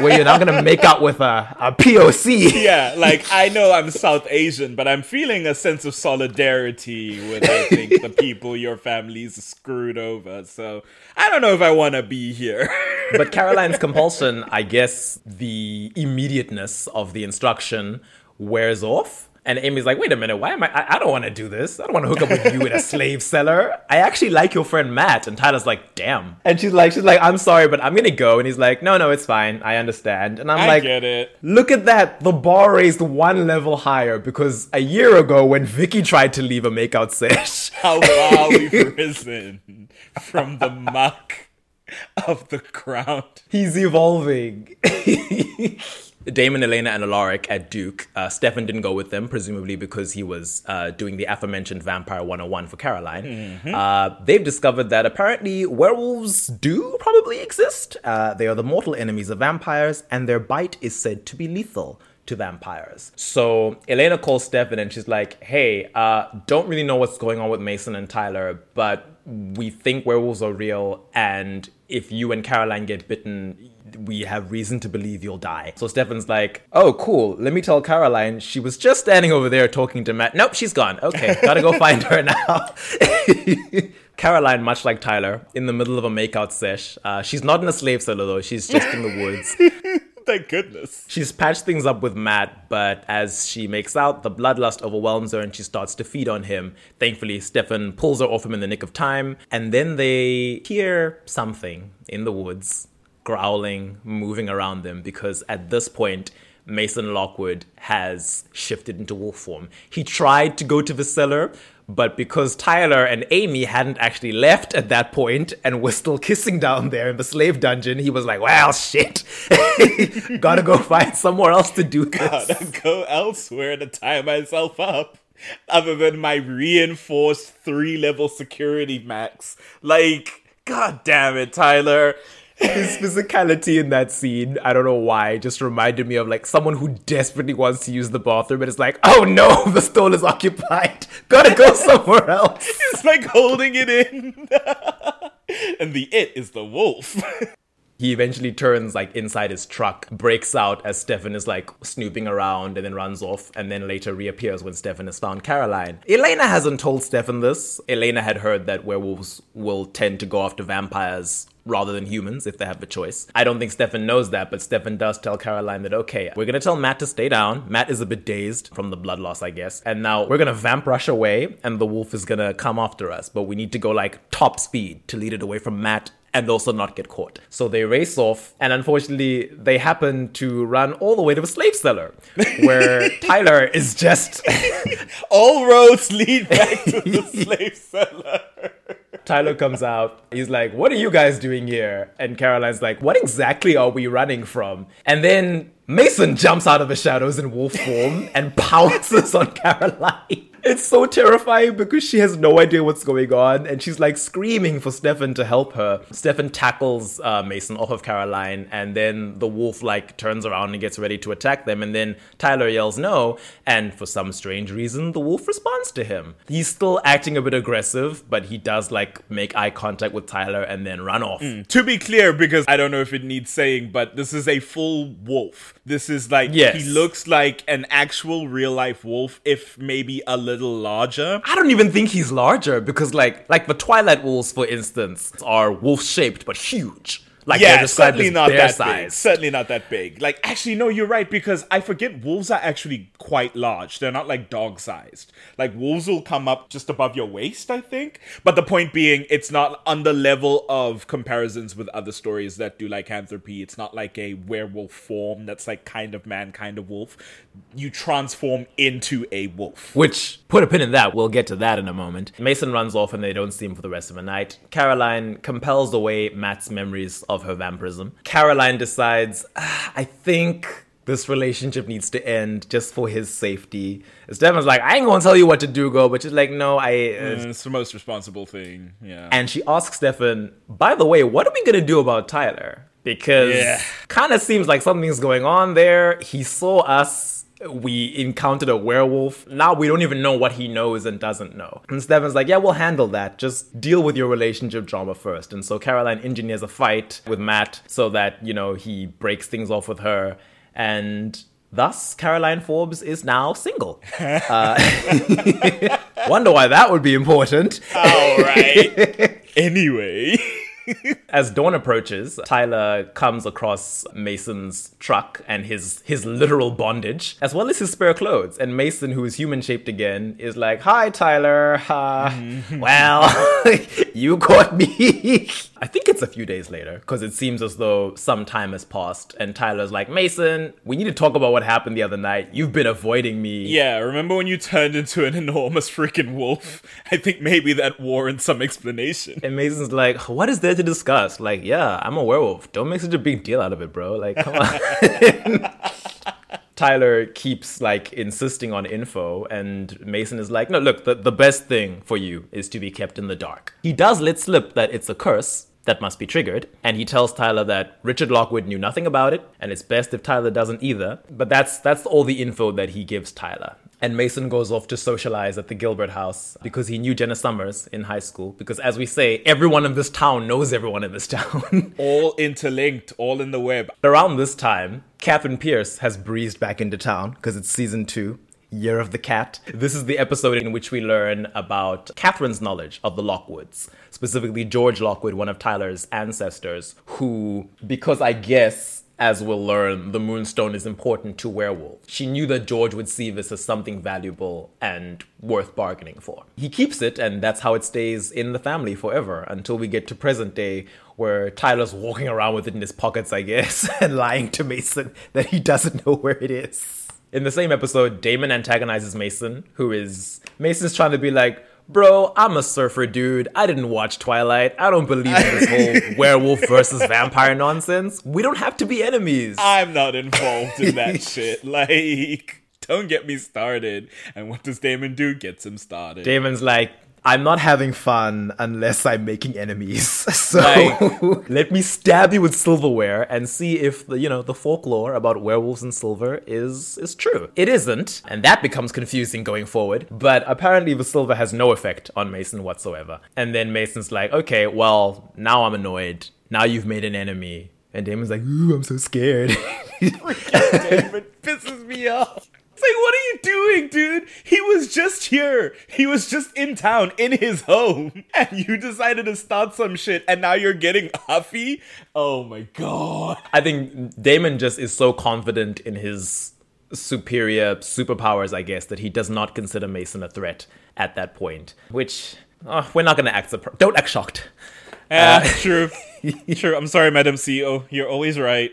where you're not gonna make out with a, a POC. Yeah, like I know I'm South Asian, but I'm feeling a sense of solidarity with I think the people your family's screwed over. So I don't know if I want to be here. But Caroline's compulsion, I guess the immediateness of the instruction wears off. And Amy's like, wait a minute, why am I? I, I don't want to do this. I don't want to hook up with you in a slave cellar. I actually like your friend Matt. And Tyler's like, damn. And she's like, she's like, I'm sorry, but I'm gonna go. And he's like, no, no, it's fine. I understand. And I'm I like, get it. Look at that. The bar raised one level higher because a year ago when Vicki tried to leave a makeout sesh, How far we've risen from the muck of the ground. he's evolving. Damon, Elena, and Alaric at Duke. Uh, Stefan didn't go with them, presumably because he was uh, doing the aforementioned Vampire 101 for Caroline. Uh, they've discovered that apparently werewolves do probably exist. Uh, they are the mortal enemies of vampires, and their bite is said to be lethal to vampires. So Elena calls Stefan and she's like, hey, uh, don't really know what's going on with Mason and Tyler, but we think werewolves are real, and if you and Caroline get bitten, we have reason to believe you'll die. So Stefan's like, oh, cool. Let me tell Caroline she was just standing over there talking to Matt. Nope, she's gone. Okay, gotta go find her now. Caroline, much like Tyler, in the middle of a makeout sesh. Uh, she's not in a slave cellar though, she's just in the woods. Thank goodness. She's patched things up with Matt, but as she makes out, the bloodlust overwhelms her and she starts to feed on him. Thankfully, Stefan pulls her off him in the nick of time, and then they hear something in the woods, growling, moving around them, because at this point, Mason Lockwood has shifted into wolf form. He tried to go to the cellar, but because Tyler and Amy hadn't actually left at that point and were still kissing down there in the slave dungeon, he was like, well, shit. Gotta go find somewhere else to do this. Gotta go elsewhere to tie myself up. Other than my reinforced three level security max. Like, god damn it, Tyler. His physicality in that scene, I don't know why, just reminded me of like someone who desperately wants to use the bathroom and it's like, oh no, the stall is occupied. Gotta go somewhere else. It's like holding it in. and the it is the wolf. He eventually turns like inside his truck, breaks out as Stefan is like snooping around and then runs off, and then later reappears when Stefan has found Caroline. Elena hasn't told Stefan this. Elena had heard that werewolves will tend to go after vampires rather than humans if they have a choice. I don't think Stefan knows that, but Stefan does tell Caroline that, okay, we're gonna tell Matt to stay down. Matt is a bit dazed from the blood loss, I guess. And now we're gonna vamp rush away, and the wolf is gonna come after us, but we need to go like top speed to lead it away from Matt and also not get caught. So they race off, and unfortunately, they happen to run all the way to the slave cellar, where Tyler is just. All roads lead back to the slave cellar. Tyler comes out. He's like, What are you guys doing here? And Caroline's like, What exactly are we running from? And then Mason jumps out of the shadows in wolf form and pounces on Caroline. It's so terrifying because she has no idea what's going on and she's like screaming for Stefan to help her. Stefan tackles uh, Mason off of Caroline and then the wolf like turns around and gets ready to attack them and then Tyler yells no and for some strange reason the wolf responds to him. He's still acting a bit aggressive but he does like make eye contact with Tyler and then run off. To be clear, because I don't know if it needs saying, but this is a full wolf. This is like, Yes. he looks like an actual real life wolf, if maybe a little larger. I don't even think he's larger because like like the Twilight wolves for instance are wolf shaped but huge. Like yeah, certainly not that big. Certainly not that big. Like, actually, no, you're right because I forget wolves are actually quite large. They're not like dog sized. Like wolves will come up just above your waist, I think. But the point being, it's not on the level of comparisons with other stories that do lycanthropy. It's not like a werewolf form that's like kind of man, kind of wolf. You transform into a wolf. Which, put a pin in that, we'll get to that in a moment. Mason runs off and they don't see him for the rest of the night. Caroline compels away Matt's memories of her vampirism. Caroline decides, "Ah, I think this relationship needs to end just for his safety. Stefan's like, I ain't gonna tell you what to do, girl, but she's like, no, I. Uh, Mm, It's the most responsible thing. Yeah. and she asks Stefan, by the way, what are we gonna do about Tyler? Because Yeah. kind of seems like something's going on there. He saw us. We encountered a werewolf. Now we don't even know what he knows and doesn't know. And Stefan's like, yeah, we'll handle that. Just deal with your relationship drama first. And so Caroline engineers a fight with Matt so that, you know, he breaks things off with her. And thus, Caroline Forbes is now single. Uh, wonder why that would be important. All right. anyway. As dawn approaches, Tyler comes across Mason's truck and his his literal bondage, as well as his spare clothes. And Mason, who is human shaped again, is like, "Hi, Tyler. Uh, well, you caught me." I think it's a few days later because it seems as though some time has passed. And Tyler's like, "Mason, we need to talk about what happened the other night. You've been avoiding me." Yeah, remember when you turned into an enormous freaking wolf? I think maybe that warrants some explanation. And Mason's like, what is there to discuss? Like, yeah, I'm a werewolf. Don't make such a big deal out of it, bro. Like, come on. Tyler keeps like insisting on info, and Mason is like, no, look, the, the best thing for you is to be kept in the dark. He does let slip that it's a curse that must be triggered, and he tells Tyler that Richard Lockwood knew nothing about it, and it's best if Tyler doesn't either. But that's that's all the info that he gives Tyler. And Mason goes off to socialize at the Gilbert house because he knew Jenna Summers in high school. Because as we say, everyone in this town knows everyone in this town. All interlinked, all in the web. Around this time, Katherine Pierce has breezed back into town because it's season two. Year of the Cat. This is the episode in which we learn about Katherine's knowledge of the Lockwoods, specifically George Lockwood, one of Tyler's ancestors, who, because I guess, as we'll learn, the Moonstone is important to werewolves. She knew that George would see this as something valuable and worth bargaining for. He keeps it, and that's how it stays in the family forever until we get to present day, where Tyler's walking around with it in his pockets, I guess, and lying to Mason that he doesn't know where it is. In the same episode, Damon antagonizes Mason, who is Mason's trying to be like, Bro, I'm a surfer dude. I didn't watch Twilight. I don't believe in this whole werewolf versus vampire nonsense. We don't have to be enemies. I'm not involved in that shit. Like, don't get me started. And what does Damon do? Gets him started. Damon's like, I'm not having fun unless I'm making enemies. So Like- let me stab you with silverware and see if the you know the folklore about werewolves and silver is is true. It isn't, and that becomes confusing going forward. But apparently the silver has no effect on Mason whatsoever. And then Mason's like, okay, well now I'm annoyed. Now you've made an enemy. And Damon's like, ooh, I'm so scared. Damon pisses me off. It's like, what are you doing, dude? He was just here. He was just in town, in his home. And you decided to start some shit, and now you're getting huffy? Oh my god. I think Damon just is so confident in his superior superpowers, I guess, that he does not consider Mason a threat at that point. Which oh, we're not going to act surprised. Don't act shocked. Ah, true. true. I'm sorry, Madam CEO. You're always right.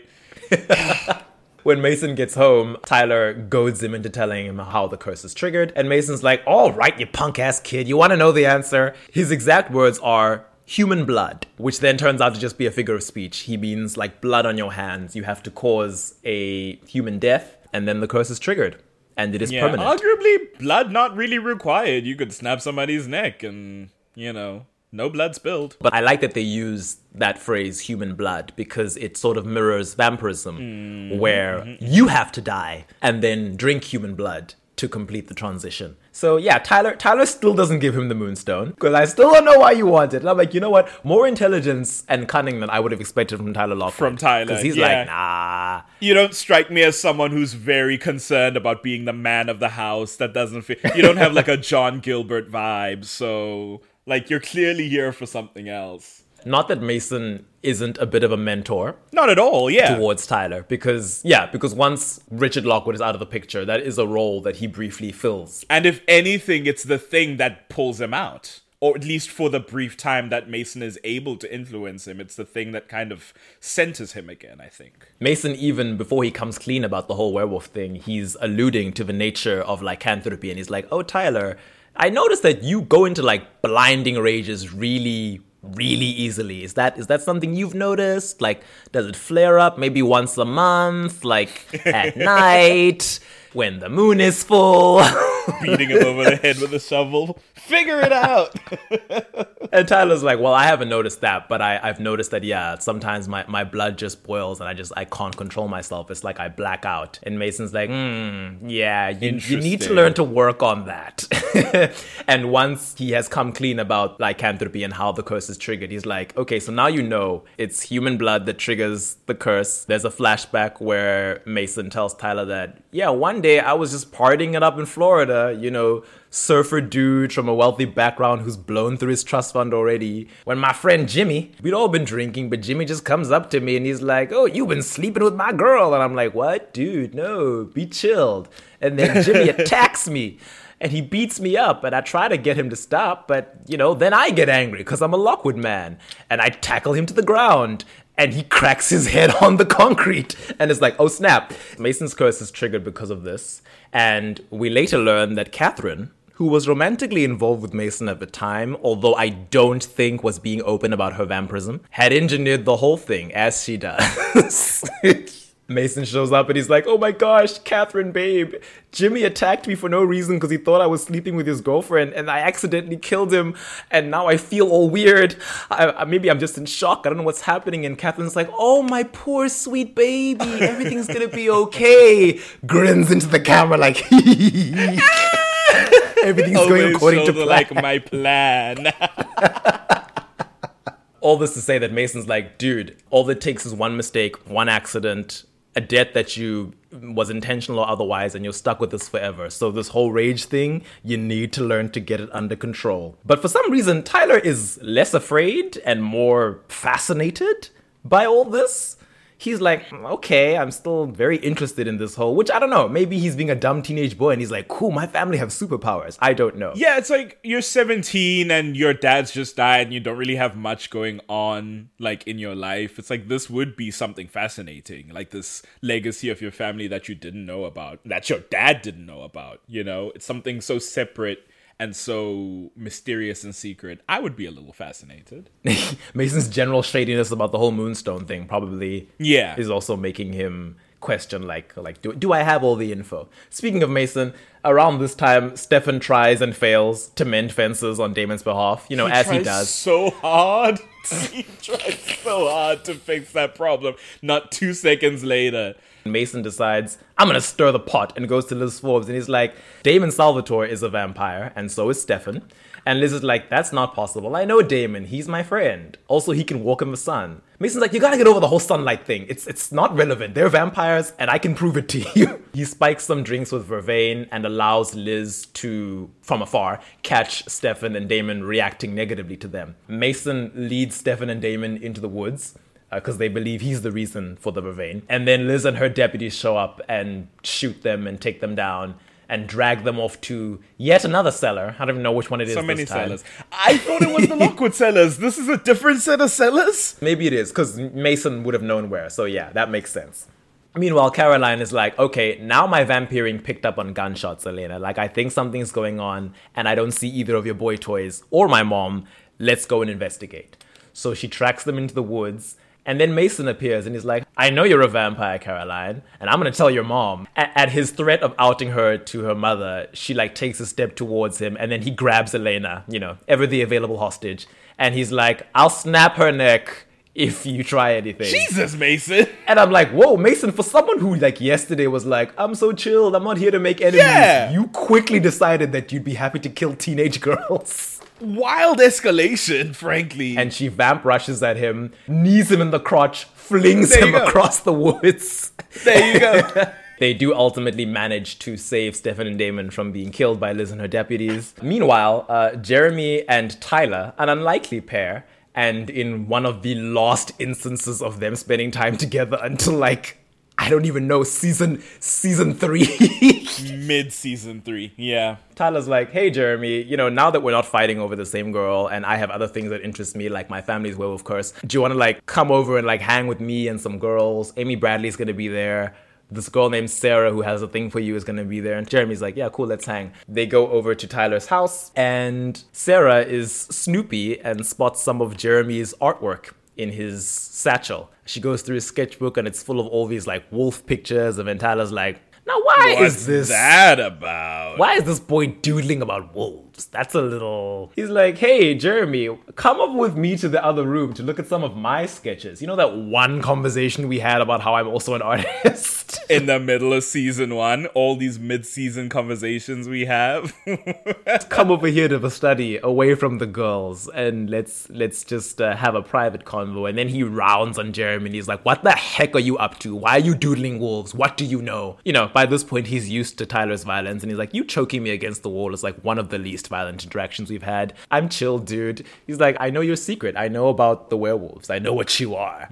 When Mason gets home, Tyler goads him into telling him how the curse is triggered, and Mason's like, "All right, you punk ass kid, you want to know the answer?" His exact words are. Human blood, which then turns out to just be a figure of speech. He means like blood on your hands. You have to cause a human death, and then the curse is triggered, and it is Yeah, permanent. arguably, blood not really required. You could snap somebody's neck and, you know, no blood spilled. But I like that they use that phrase human blood because it sort of mirrors vampirism, where you have to die and then drink human blood to complete the transition. So yeah, Tyler Tyler still doesn't give him the moonstone because I still don't know why you want it. And I'm like, you know what? More intelligence and cunning than I would have expected from Tyler Lockwood. From Tyler, because he's yeah. like, nah. You don't strike me as someone who's very concerned about being the man of the house. That doesn't fit. You don't have like a John Gilbert vibe. So, like, you're clearly here for something else. Not that Mason isn't a bit of a mentor Not at all, yeah. towards Tyler, because, yeah, because once Richard Lockwood is out of the picture, that is a role that he briefly fills. And if anything, it's the thing that pulls him out. Or at least for the brief time that Mason is able to influence him, it's the thing that kind of centers him again, I think. Mason, even before he comes clean about the whole werewolf thing, he's alluding to the nature of lycanthropy, and he's like, "Oh, Tyler, I noticed that you go into like blinding rages really, really easily. Is that is that something you've noticed? Like, does it flare up maybe once a month, like at night when the moon is full?" Beating him over the head with a shovel. Figure it out! And Tyler's like, well, I haven't noticed that, but I, I've noticed that, yeah, sometimes my, my blood just boils and I just, I can't control myself. It's like I black out. And Mason's like, hmm, yeah, you, you need to learn to work on that. and once he has come clean about lycanthropy and how the curse is triggered, he's like, okay, so now you know it's human blood that triggers the curse. There's a flashback where Mason tells Tyler that, yeah, one day I was just partying it up in Florida, you know, surfer dude from a wealthy background who's blown through his trust fund already. When my friend Jimmy, we'd all been drinking, but Jimmy just comes up to me and he's like, Oh, you've been sleeping with my girl. And I'm like, What? Dude, no, be chilled. And then Jimmy attacks me and he beats me up and I try to get him to stop, but you know, then I get angry because I'm a Lockwood man and I tackle him to the ground and he cracks his head on the concrete and it's like, oh snap. Mason's curse is triggered because of this. And we later learn that Katherine, who was romantically involved with Mason at the time, although I don't think was being open about her vampirism, had engineered the whole thing as she does. Mason shows up and he's like, Oh my gosh, Katherine, babe, Jimmy attacked me for no reason because he thought I was sleeping with his girlfriend and I accidentally killed him and now I feel all weird. I, I- maybe I'm just in shock. I don't know what's happening. And Katherine's like, Oh, my poor sweet baby, everything's gonna be okay. Grins into the camera like, Everything's going according to plan. like my plan. all this to say that Mason's like, dude, all it takes is one mistake, one accident, a debt that you was intentional or otherwise, and you're stuck with this forever. So this whole rage thing, you need to learn to get it under control. But for some reason, Tyler is less afraid and more fascinated by all this. He's like, okay, I'm still very interested in this whole, which I don't know. Maybe he's being a dumb teenage boy and he's like, cool, my family have superpowers. I don't know. yeah, it's like you're 17 and your dad's just died and you don't really have much going on like in your life. It's like this would be something fascinating, like this legacy of your family that you didn't know about, that your dad didn't know about, you know? It's something so separate and so mysterious and secret. I would be a little fascinated. Mason's general shadiness about the whole moonstone thing probably Yeah. is also making him question like like do, do I have all the info? Speaking of Mason, around this time Stefan tries and fails to mend fences on Damon's behalf, you know, as he does. so hard. he tries so hard to fix that problem. Not two seconds later. Mason decides, I'm gonna stir the pot and goes to Liz Forbes and he's like, Damon Salvatore is a vampire, and so is Stefan. And Liz is like, that's not possible. I know Damon, he's my friend. Also, he can walk in the sun. Mason's like, you gotta get over the whole sunlight thing. It's it's not relevant. They're vampires, and I can prove it to you. he spikes some drinks with Vervain and allows Liz to, from afar, catch Stefan and Damon reacting negatively to them. Mason leads Stefan and Damon into the woods Uh, because they believe he's the reason for the Vervain. And then Liz and her deputies show up and shoot them and take them down and drag them off to yet another cellar. I don't even know which one it is. So this many time. cellars. I thought it was the Lockwood cellars. This is a different set of cellars? Maybe it is because Mason would have known where. So yeah, that makes sense. Meanwhile, Caroline is like, okay, now my vampiring picked up on gunshots, Elena. Like, I think something's going on, and I don't see either of your boy toys or my mom. Let's go and investigate. So she tracks them into the woods, and then Mason appears and he's like, I know you're a vampire, Caroline, and I'm gonna tell your mom. A- at his threat of outing her to her mother, she like takes a step towards him, and then he grabs Elena, you know, ever the available hostage, and he's like, I'll snap her neck if you try anything. Jesus, Mason. And I'm like, whoa, Mason, for someone who like yesterday was like, I'm so chilled, I'm not here to make enemies. Yeah. You quickly decided that you'd be happy to kill teenage girls. Wild escalation, frankly. And she vamp rushes at him, knees him in the crotch, flings There him across the woods. there you go. They do ultimately manage to save Stefan and Damon from being killed by Liz and her deputies. Meanwhile, uh, Jeremy and Tyler, an unlikely pair, and in one of the last instances of them spending time together until like I don't even know season season three. Mid season three, yeah. Tyler's like, hey Jeremy, you know, now that we're not fighting over the same girl and I have other things that interest me, like my family's will of course, do you wanna like come over and like hang with me and some girls? Amy Bradley's gonna be there. This girl named Sarah who has a thing for you is gonna be there. And Jeremy's like, yeah, cool, let's hang. They go over to Tyler's house and Sarah is Snoopy and spots some of Jeremy's artwork in his satchel. She goes through his sketchbook and it's full of all these like wolf pictures. And then Tyler's like, now why What's is this that about? why is this boy doodling about wolves? That's a little. He's like, hey, Jeremy, come up with me to the other room to look at some of my sketches. You know that one conversation we had about how I'm also an artist? In the middle of season one, all these mid-season conversations we have. come over here to the study away from the girls and let's let's just uh, have a private convo and then he rounds on jeremy and he's like what the heck are you up to why are you doodling wolves what do you know you know by this point he's used to tyler's violence and he's like you choking me against the wall is like one of the least violent interactions we've had i'm chill dude he's like i know your secret i know about the werewolves i know what you are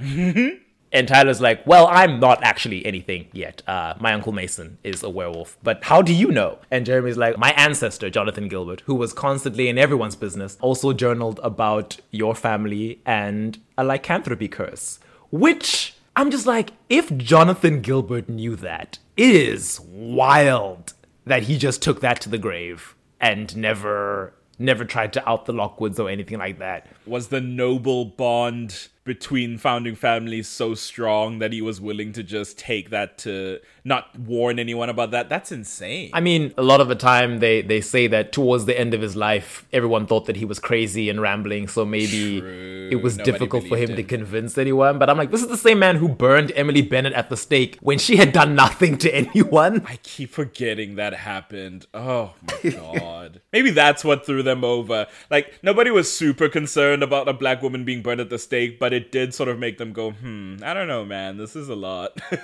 And Tyler's like, Well, I'm not actually anything yet. Uh, my Uncle Mason is a werewolf. But how do you know? And Jeremy's like, My ancestor, Jonathan Gilbert, who was constantly in everyone's business, also journaled about your family and a lycanthropy curse. Which I'm just like, if Jonathan Gilbert knew that, it is wild that he just took that to the grave and never never tried to out the Lockwoods or anything like that. was the noble bond between founding families so strong that he was willing to just take that to not warn anyone about that? That's insane. I mean, a lot of the time they, they say that towards the end of his life, everyone thought that he was crazy and rambling, so maybe True. it was Nobody difficult for him believed to convince anyone. But I'm like, this is the same man who burned Emily Bennett at the stake when she had done nothing to anyone. I keep forgetting that happened. Oh my god. Maybe that's what threw them over. Like nobody was super concerned about a black woman being burned at the stake, but it did sort of make them go, "Hmm, I don't know, man. This is a lot."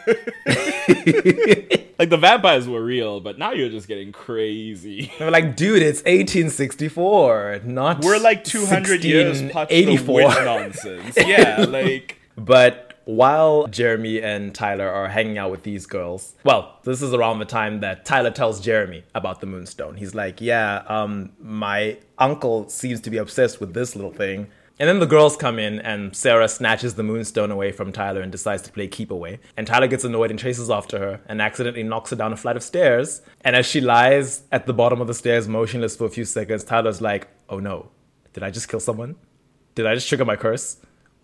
like the vampires were real, but now you're just getting crazy. They were like, dude, it's 1864, not We're like 200 years past the witch nonsense. Yeah, like But while Jeremy and Tyler are hanging out with these girls, well, this is around the time that Tyler tells Jeremy about the Moonstone. He's like, "Yeah, um, my uncle seems to be obsessed with this little thing." And then the girls come in, and Sarah snatches the Moonstone away from Tyler and decides to play keep away. And Tyler gets annoyed and chases after her and accidentally knocks her down a flight of stairs. And as she lies at the bottom of the stairs, motionless for a few seconds, Tyler's like, "Oh no, did I just kill someone? Did I just trigger my curse?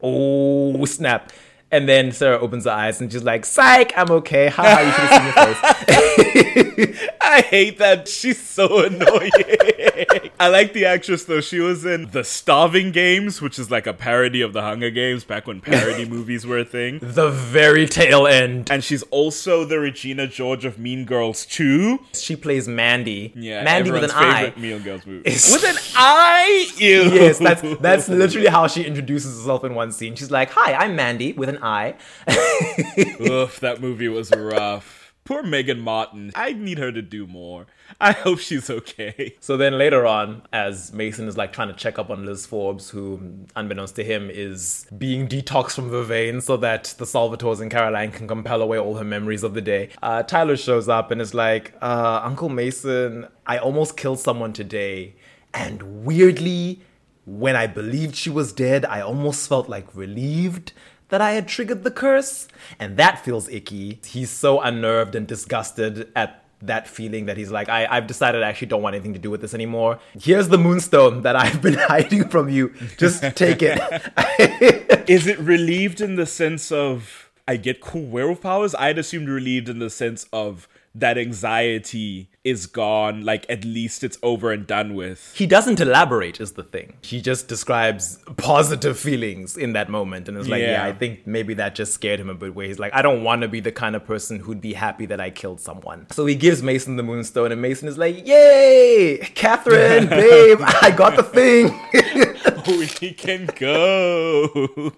Oh, snap. And then Sarah opens her eyes and she's like, Psych, I'm okay. Haha, you should have seen your face. I hate that. She's so annoying. I like the actress though. She was in The Starving Games, which is like a parody of the Hunger Games back when parody movies were a thing. the very tail end. And she's also the Regina George of Mean Girls 2. She plays Mandy. Yeah, Mandy with an eye. Mean Girls movie. With an eye? Ew. Yes, that's that's literally how she introduces herself in one scene. She's like, "Hi, I'm Mandy with an eye." Oof, that movie was rough. Poor Megan Martin. I need her to do more. I hope she's okay. So then later on, as Mason is like trying to check up on Liz Forbes, who, unbeknownst to him, is being detoxed from vervain so that the Salvatores and Caroline can compel away all her memories of the day, uh, Tyler shows up and is like, uh, Uncle Mason, I almost killed someone today. And weirdly, when I believed she was dead, I almost felt like relieved that I had triggered the curse. And that feels icky. He's so unnerved and disgusted at that feeling that he's like, I, I've decided I actually don't want anything to do with this anymore. Here's the moonstone that I've been hiding from you. Just take it. Is it relieved in the sense of I get cool werewolf powers? I'd assumed relieved in the sense of that anxiety is gone, like at least it's over and done with. he doesn't elaborate, is the thing. He just describes positive feelings in that moment. And it's like, yeah, Yeah. I think maybe that just scared him a bit, where he's like, I don't want to be the kind of person who'd be happy that I killed someone. So he gives Mason the moonstone, and Mason is like, Yay! Katherine, babe, I got the thing. Oh, we can go.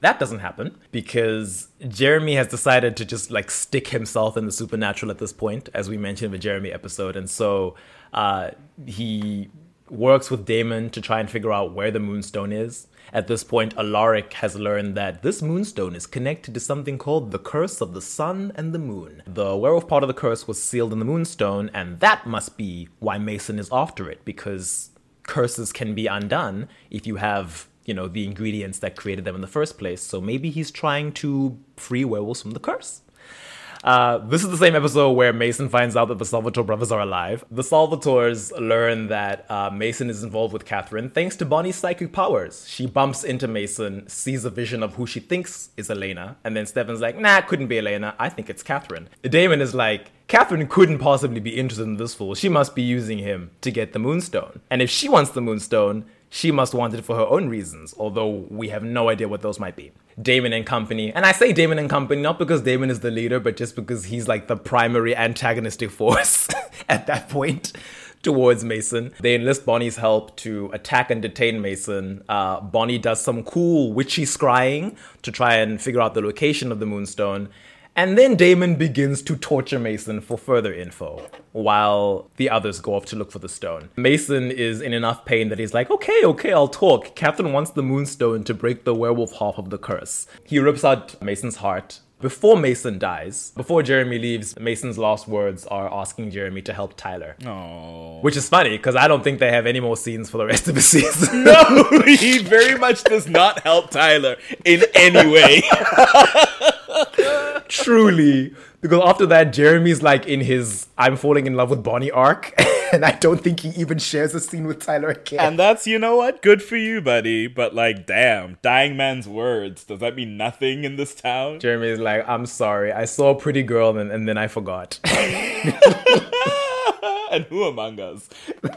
that doesn't happen because Jeremy has decided to just like stick himself in the supernatural at this point, as we mentioned with the Episode, and so uh, he works with Damon to try and figure out where the Moonstone is. At this point, Alaric has learned that this moonstone is connected to something called the Curse of the Sun and the Moon. The werewolf part of the curse was sealed in the moonstone, and that must be why Mason is after it, because curses can be undone if you have, you know, the ingredients that created them in the first place. So maybe he's trying to free werewolves from the curse. Uh, this is the same episode where Mason finds out that the Salvatore brothers are alive. The Salvatores learn that uh, Mason is involved with Katherine thanks to Bonnie's psychic powers. She bumps into Mason, sees a vision of who she thinks is Elena, and then Stefan's like, nah, it couldn't be Elena. I think it's Katherine. Damon is like, Catherine couldn't possibly be interested in this fool. She must be using him to get the Moonstone. And if she wants the Moonstone, she must want it for her own reasons, although we have no idea what those might be. Damon and company, and I say Damon and company not because Damon is the leader, but just because he's like the primary antagonistic force at that point towards Mason. They enlist Bonnie's help to attack and detain Mason. Uh, Bonnie does some cool witchy scrying to try and figure out the location of the Moonstone. And then Damon begins to torture Mason for further info while the others go off to look for the stone. Mason is in enough pain that he's like, okay, okay, I'll talk. Katherine wants the moonstone to break the werewolf half of the curse. He rips out Mason's heart. Before Mason dies, before Jeremy leaves, Mason's last words are asking Jeremy to help Tyler. Oh. Which is funny because I don't think they have any more scenes for the rest of the season. No, he very much does not help Tyler in any way. Truly. Because after that, Jeremy's like in his I'm falling in love with Bonnie arc. And I don't think he even shares a scene with Tyler again. and that's, you know what? Good for you, buddy. But, like, damn, dying man's words. Does that mean nothing in this town? Jeremy's like, I'm sorry. I saw a pretty girl and, and then I forgot. and who among us?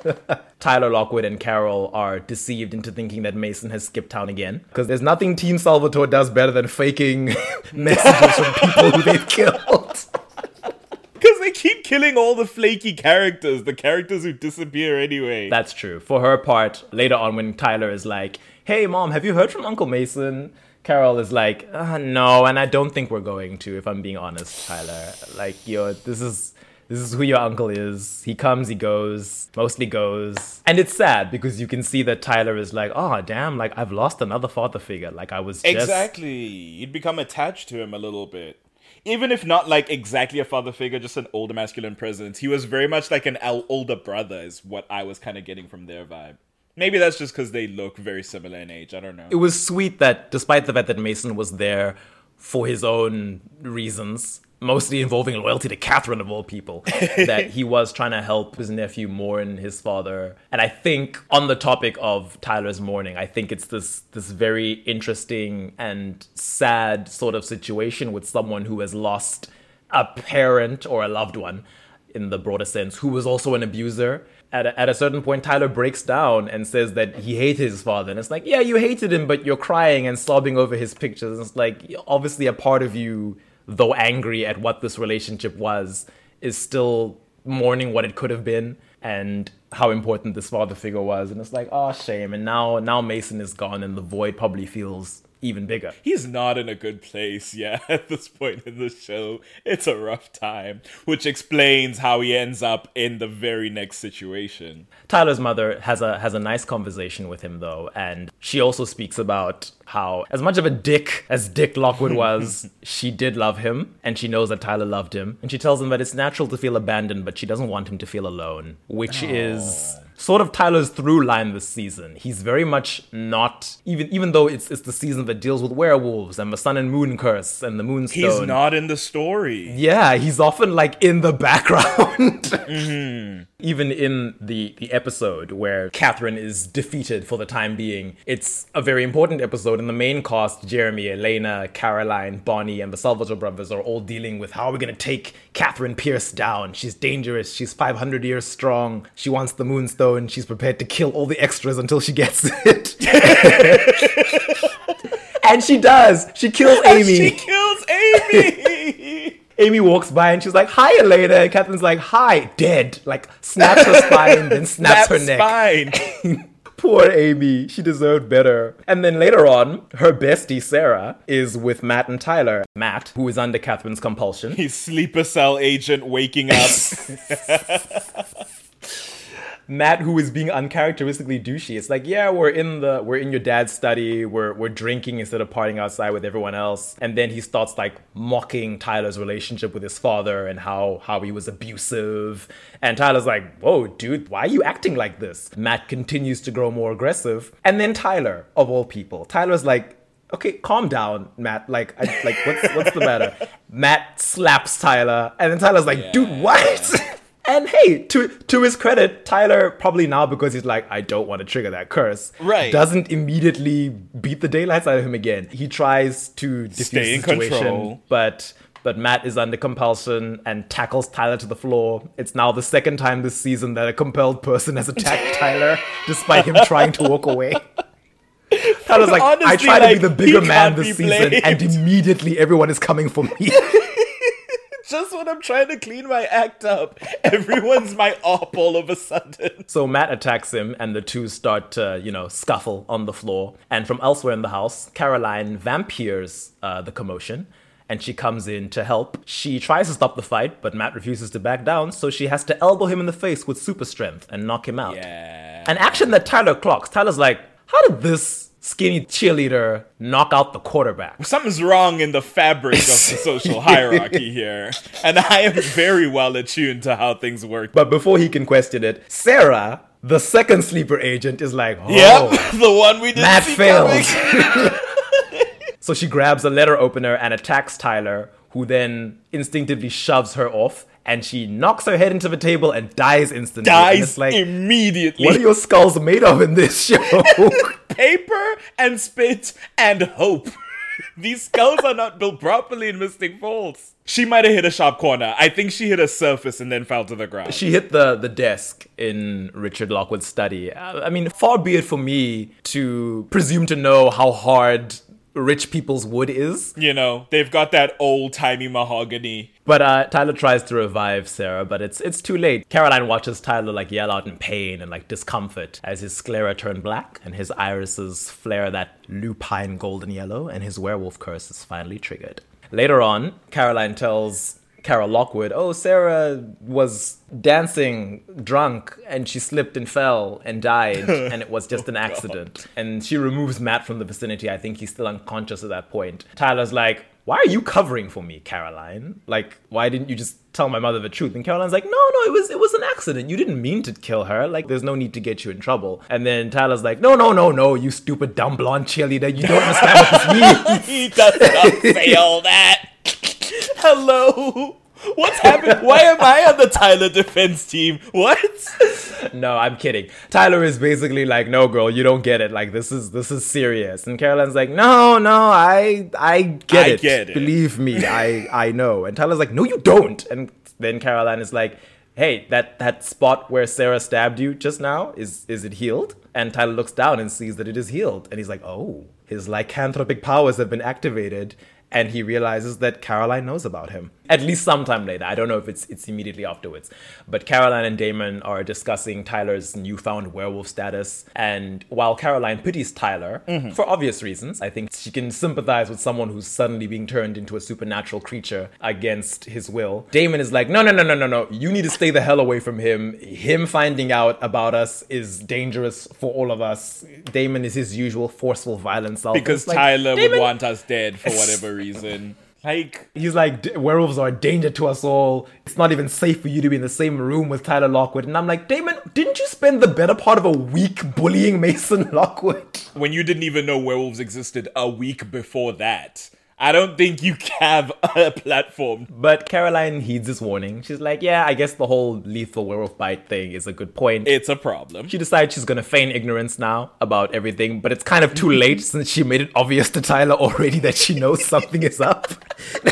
Tyler Lockwood and Carol are deceived into thinking that Mason has skipped town again. Because there's nothing Team Salvatore does better than faking messages from people who they've killed. Because they keep killing all the flaky characters, the characters who disappear anyway. That's true. For her part, later on when Tyler is like, hey mom, have you heard from Uncle Mason? Carol is like, uh, no, and I don't think we're going to, if I'm being honest, Tyler. Like, yo, this is this is who your uncle is. He comes, he goes, mostly goes. And it's sad because you can see that Tyler is like, oh, damn, like I've lost another father figure. Like I was just. Exactly. You'd become attached to him a little bit. Even if not like exactly a father figure, just an older masculine presence, he was very much like an older brother, is what I was kind of getting from their vibe. Maybe that's just because they look very similar in age. I don't know. It was sweet that despite the fact that Mason was there for his own reasons, mostly involving loyalty to Katherine of all people, that he was trying to help his nephew mourn his father. And I think on the topic of Tyler's mourning, I think it's this this very interesting and sad sort of situation with someone who has lost a parent or a loved one in the broader sense, who was also an abuser. At a, at a certain point, Tyler breaks down and says that he hated his father. And it's like, yeah, you hated him, but you're crying and sobbing over his pictures. And it's like, obviously, a part of you, though angry at what this relationship was, is still mourning what it could have been and how important this father figure was. And it's like, oh, shame. And now, now Mason is gone, and the void probably feels even bigger. He's not in a good place, yeah, at this point in the show. It's a rough time, which explains how he ends up in the very next situation. Tyler's mother has a has a nice conversation with him though, and she also speaks about how as much of a dick as Dick Lockwood was, she did love him, and she knows that Tyler loved him, and she tells him that it's natural to feel abandoned, but she doesn't want him to feel alone, which is sort of Tyler's through line this season. He's very much not even even though it's it's the season that deals with werewolves and the sun and moon curse and the moonstone. He's not in the story. Yeah, he's often like in the background. Mm-hmm. Even in the the episode where Katherine is defeated for the time being, it's a very important episode. And the main cast, Jeremy, Elena, Caroline, Bonnie, and the Salvatore brothers are all dealing with how are we gonna take Katherine Pierce down. She's dangerous. She's 500 years strong. She wants the moonstone. She's prepared to kill all the extras until she gets it. and she does. She kills Amy. She kills Amy. Amy walks by and she's like, "Hi, Elena." And Katherine's like, "Hi, dead." Like snaps her spine, then snaps her neck. Spine. Poor Amy. She deserved better. And then later on, her bestie Sarah is with Matt and Tyler. Matt, who is under Katherine's compulsion. He's sleeper cell agent waking up. Matt, who is being uncharacteristically douchey, it's like, yeah, we're in the we're in your dad's study, we're we're drinking instead of partying outside with everyone else, and then he starts like mocking Tyler's relationship with his father and how how he was abusive, and Tyler's like, whoa, dude, why are you acting like this? Matt continues to grow more aggressive, and then Tyler, of all people, Tyler's like. Okay, calm down, Matt. Like, I, like, what's what's the matter? Matt slaps Tyler, and then Tyler's like, "Dude, what?" And hey, to to his credit, Tyler probably now because he's like, I don't want to trigger that curse, Right. Doesn't immediately beat the daylights out of him again. He tries to defuse Stay in the situation, control. but but Matt is under compulsion and tackles Tyler to the floor. It's now the second time this season that a compelled person has attacked Tyler, despite him trying to walk away. Tyler's like, I Honestly, try to be the bigger man this season, and immediately everyone is coming for me. Just when I'm trying to clean my act up, everyone's my op all of a sudden. So Matt attacks him, and the two start to, you know, scuffle on the floor. And from elsewhere in the house, Caroline vampires uh, the commotion, and she comes in to help. She tries to stop the fight, but Matt refuses to back down, so she has to elbow him in the face with super strength and knock him out. Yeah. An action that Tyler clocks. Tyler's like, how did this skinny cheerleader knock out the quarterback? Something's wrong in the fabric of the social hierarchy here, and I am very well attuned to how things work. But before he can question it, Sarah, the second sleeper agent, is like, oh, Yep, the one we didn't Matt see fails. So she grabs a letter opener and attacks Tyler, who then instinctively shoves her off, and she knocks her head into the table and dies instantly. Dies it's like, immediately. what are your skulls made of in this show? Paper and spit and hope. These skulls are not built properly in Mystic Falls. She might have hit a sharp corner. I think she hit a surface and then fell to the ground. she hit the, the desk in Richard Lockwood's study. I mean, far be it for me to presume to know how hard rich people's wood is. you know, they've got that old timey mahogany. But uh, Tyler tries to revive Sarah, but it's it's too late. Caroline watches Tyler like yell out in pain and like discomfort as his sclera turn black and his irises flare that lupine golden yellow, and his werewolf curse is finally triggered. Later on, Caroline tells Carol Lockwood, "Oh, Sarah was dancing drunk and she slipped and fell and died, and it was just an accident." And she removes Matt from the vicinity. I think he's still unconscious at that point. Tyler's like, why are you covering for me, Caroline? Like, why didn't you just tell my mother the truth? And Caroline's like, no, no, it was it was an accident. You didn't mean to kill her. Like, there's no need to get you in trouble. And then Tyler's like, no, no, no, no, you stupid dumb blonde cheerleader. You don't understand what this means. He does not say all that. Hello. What's happening? Why am I on the Tyler defense team? What? no, I'm kidding. Tyler is basically like, no, girl, you don't get it. Like, this is this is serious. And Caroline's like, no, no, I I get I it. get it. Believe me, I I know. And Tyler's like, no, you don't. And then Caroline is like, hey, that that spot where Sarah stabbed you just now is is it healed? And Tyler looks down and sees that it is healed, and he's like, oh, his lycanthropic powers have been activated. And he realizes that Caroline knows about him. At least sometime later. I don't know if it's it's immediately afterwards. But Caroline and Damon are discussing Tyler's newfound werewolf status. And while Caroline pities Tyler, mm-hmm. for obvious reasons, I think she can sympathize with someone who's suddenly being turned into a supernatural creature against his will. Damon is like, no, no, no, no, no, no. You need to stay the hell away from him. Him finding out about us is dangerous for all of us. Damon is his usual forceful, violent self. Because like, Tyler Damon- would want us dead for whatever reason. Like, He's like, werewolves are a danger to us all. It's not even safe for you to be in the same room with Tyler Lockwood. And I'm like, Damon, didn't you spend the better part of a week bullying Mason Lockwood? when you didn't even know werewolves existed a week before that. I don't think you have a platform. But Caroline heeds his warning. She's like, yeah, I guess the whole lethal werewolf bite thing is a good point. It's a problem. she decides she's gonna feign ignorance now about everything, but it's kind of too late since she made it obvious to Tyler already that she knows something is up.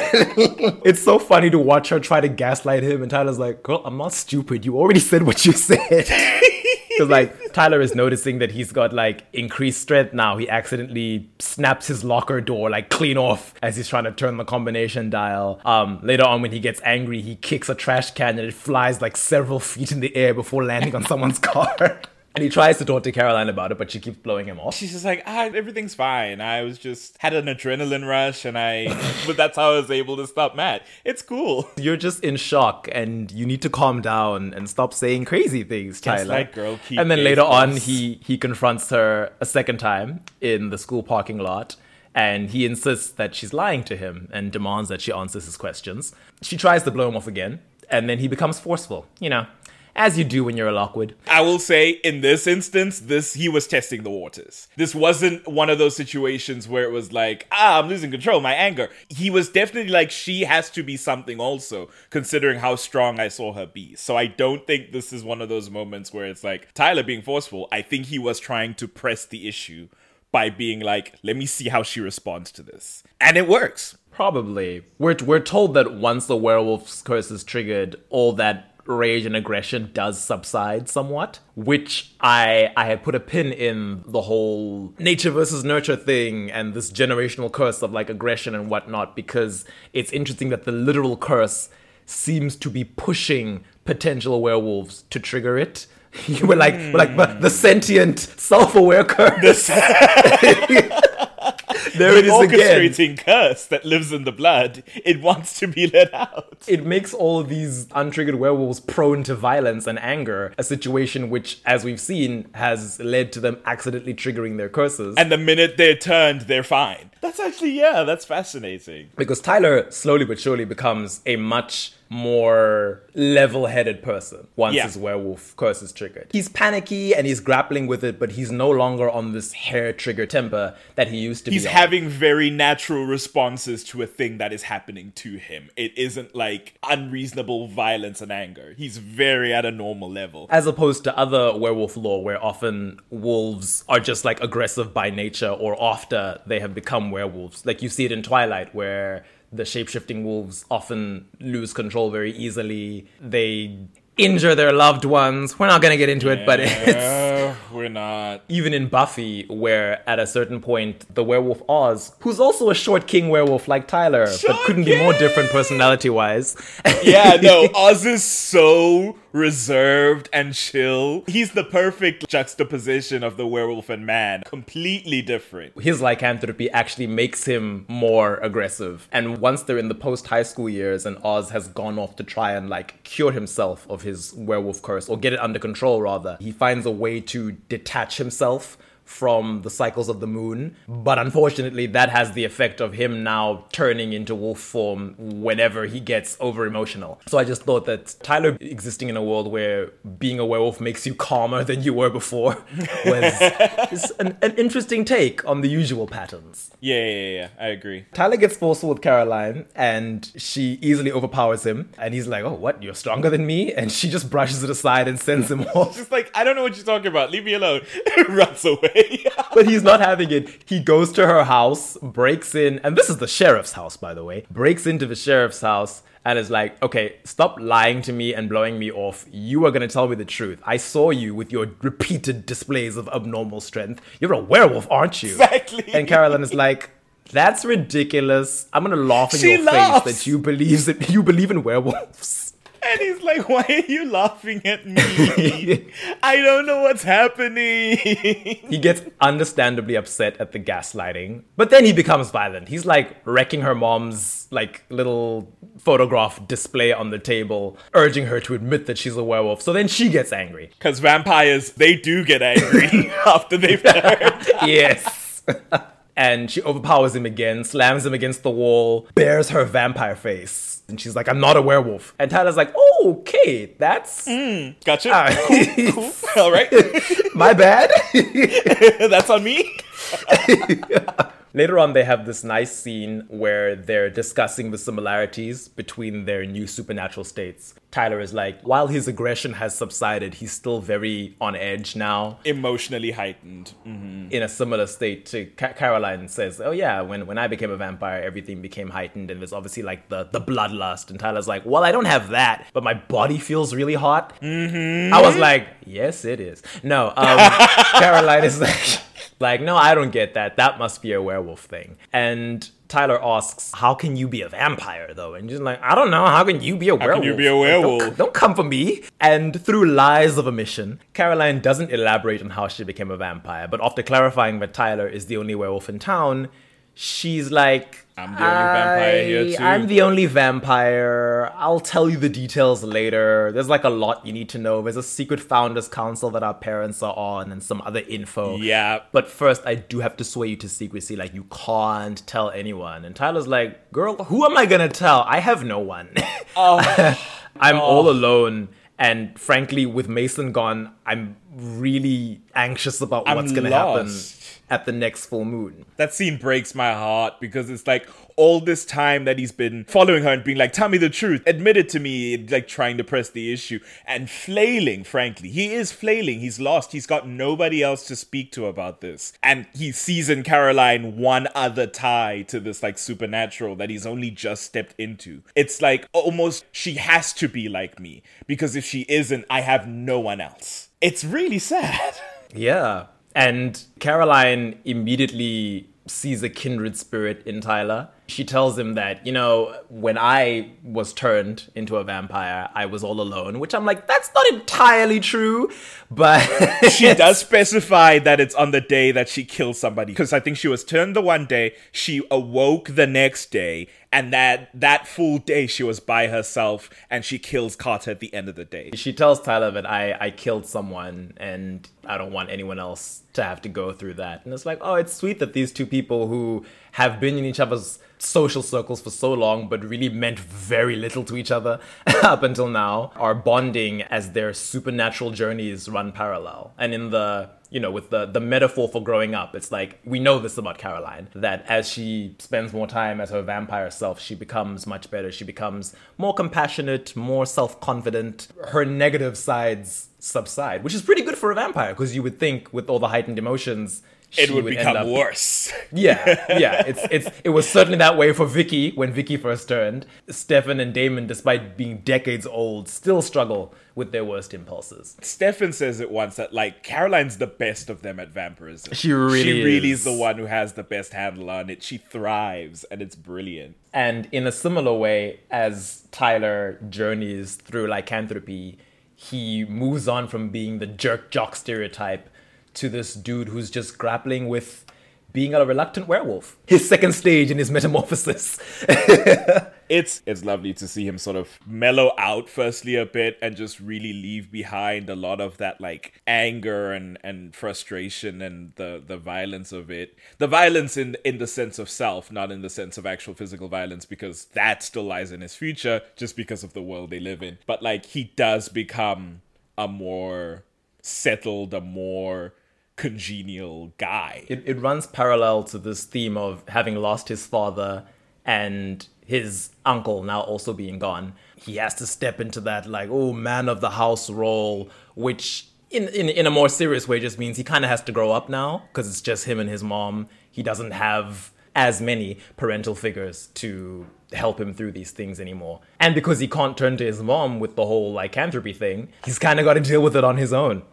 it's so funny to watch her try to gaslight him, and Tyler's like, "Girl, I'm not stupid. You already said what you said." Because like Tyler is noticing that he's got like increased strength now. He accidentally snaps his locker door like clean off as he's trying to turn the combination dial. Um, later on, when he gets angry, he kicks a trash can and it flies like several feet in the air before landing on someone's car. And he tries to talk to Caroline about it, but she keeps blowing him off. She's just like, ah, everything's fine. I was just had an adrenaline rush, and I, but that's how I was able to stop Matt. It's cool. You're just in shock and you need to calm down and stop saying crazy things, Tyler. like girl, keep and then later on, he, he confronts her a second time in the school parking lot. And he insists that she's lying to him and demands that she answers his questions. She tries to blow him off again, and then he becomes forceful, you know, as you do when you're a Lockwood. I will say in this instance, this he was testing the waters. This wasn't one of those situations where it was like, ah, I'm losing control, my anger. He was definitely like, she has to be something also, considering how strong I saw her be. So I don't think this is one of those moments where it's like Tyler being forceful. I think he was trying to press the issue by being like, let me see how she responds to this. And it works. Probably. We're, we're told that once the werewolf's curse is triggered, all that rage and aggression does subside somewhat, which I I had put a pin in the whole nature versus nurture thing and this generational curse of like aggression and whatnot, because it's interesting that the literal curse seems to be pushing potential werewolves to trigger it. You were like we're like the, the sentient self-aware curse. there it is again. Orchestrating curse that lives in the blood. It wants to be let out. it makes all of these untriggered werewolves prone to violence and anger, a situation which, as we've seen, has led to them accidentally triggering their curses. And the minute they're turned, they're fine. That's actually, yeah, that's fascinating. because Tyler slowly but surely becomes a much more level-headed person once Yeah. his werewolf curse is triggered. He's panicky and he's grappling with it, but he's no longer on this hair-trigger temper that he used to He's be. He's having very natural responses to a thing that is happening to him. It isn't like unreasonable violence and anger. He's very at a normal level. as opposed to other werewolf lore where often wolves are just like aggressive by nature or after they have become werewolves like you see it in twilight where the shape-shifting wolves often lose control very easily they injure their loved ones we're not going to get into it but it's we're not. even in Buffy, where at a certain point the werewolf Oz, who's also a short king werewolf like Tyler, but couldn't be more different personality wise. Yeah, no, Oz is so reserved and chill. He's the perfect juxtaposition of the werewolf and man. Completely different. his lycanthropy actually makes him more aggressive. And once they're in the post high school years and Oz has gone off to try and like cure himself of his werewolf curse or get it under control rather, he finds a way to detach himself from the cycles of the moon. But unfortunately, that has the effect of him now turning into wolf form whenever he gets over emotional. So I just thought that Tyler existing in a world where being a werewolf makes you calmer than you were before was an, an interesting take on the usual patterns. Yeah, yeah, yeah, I agree. Tyler gets forceful with Caroline and she easily overpowers him. And he's like, Oh, what? You're stronger than me? And she just brushes it aside and sends him off. Just like, I don't know what you're talking about. Leave me alone. Runs away. but he's not having it. He goes to her house, breaks in, and this is the sheriff's house, by the way. Breaks into the sheriff's house and is like, okay, stop lying to me and blowing me off. You are gonna tell me the truth. I saw you with your repeated displays of abnormal strength. You're a werewolf, aren't you? Exactly. And Caroline is like, that's ridiculous. I'm gonna laugh in She your laughs. face that you believe that you believe in werewolves. And he's like, Why are you laughing at me? I don't know what's happening. He gets understandably upset at the gaslighting, but then he becomes violent. He's like wrecking her mom's like little photograph display on the table, urging her to admit that she's a werewolf. So then she gets angry. Because vampires, they do get angry after they've turned. yes. and she overpowers him again, slams him against the wall, bares her vampire face. And she's like, I'm not a werewolf. And Tyler's like, oh, okay, that's Gotcha. Ah. cool, cool. All right. my bad. That's on me. Later on, they have this nice scene where they're discussing the similarities between their new supernatural states. Tyler is like, while his aggression has subsided, he's still very on edge now. Emotionally heightened. Mhm. In a similar state to Ca- Caroline says, "Oh yeah, when when I became a vampire, everything became heightened, and there's obviously like the the bloodlust." And Tyler's like, "Well, I don't have that, but my body feels really hot." Mm-hmm. I was like, "Yes, it is." No, um, Caroline is like, like, no, I don't get that. That must be a werewolf thing. And Tyler asks, How can you be a vampire though? And she's like, I don't know. How can you be a can werewolf? you be a Like, don't- werewolf? don't come for me. And through lies of omission, Caroline doesn't elaborate on how she became a vampire. But after clarifying that Tyler is the only werewolf in town, she's like, I'm the only vampire here, "I- too." I'm the only vampire. I'll tell you the details later. There's like a lot you need to know. There's a secret founders council that our parents are on and some other info. Yeah. But first, I do have to sway you to secrecy. Like, you can't tell anyone. And Tyler's like, girl, who am I gonna tell? I have no one. Oh. I'm oh. all alone. And frankly, with Mason gone, I'm really anxious about I'm what's gonna happen lost. At the next full moon. that scene breaks my heart because it's like all this time that he's been following her and being like, tell me the truth, admit it to me, like trying to press the issue and flailing, frankly. He is flailing. He's lost. He's got nobody else to speak to about this. And he sees in Caroline one other tie to this like supernatural that he's only just stepped into. It's like almost she has to be like me because if she isn't, I have no one else. It's really sad. Yeah. And Caroline immediately sees a kindred spirit in Tyler. She tells him that, you know, when I was turned into a vampire, I was all alone, which I'm like, that's not entirely true. But she does specify that it's on the day that she kills somebody because I think she was turned the one day, she awoke the next day, and that that full day she was by herself and she kills Carter at the end of the day. she tells Tyler that I, I killed someone and I don't want anyone else to have to go through that. And it's like, oh, it's sweet that these two people who have been in each other's social circles for so long but really meant very little to each other up until now are bonding as their supernatural journeys run parallel. And in the you know, with the the metaphor for growing up, it's like we know this about Caroline that as she spends more time as her vampire self, she becomes much better. She becomes more compassionate, more self confident. Her negative sides subside, which is pretty good for a vampire because you would think with all the heightened emotions. It would end become up- worse. yeah, yeah. It's it's it was certainly that way for Vicki when Vicki first turned. Stefan and Damon, despite being decades old, still struggle with their worst impulses. Stefan says it once that like Caroline's the best of them at vampirism. She really She really is. is the one who has the best handle on it. She thrives and it's brilliant. And in a similar way, as Tyler journeys through lycanthropy, he moves on from being the jerk jock stereotype to this dude who's just grappling with being a reluctant werewolf. His second stage in his metamorphosis. it's it's lovely to see him sort of mellow out firstly a bit and just really leave behind a lot of that like anger and and frustration and the the violence of it the violence in in the sense of self not in the sense of actual physical violence because that still lies in his future just because of the world they live in but like he does become a more settled a more congenial guy it, it runs parallel to this theme of having lost his father and his uncle now also being gone. He has to step into that like, oh, man of the house role, which in, in, in a more serious way just means he kind of has to grow up now because it's just him and his mom. He doesn't have as many parental figures to help him through these things anymore. And because he can't turn to his mom with the whole lycanthropy thing, he's kind of got to deal with it on his own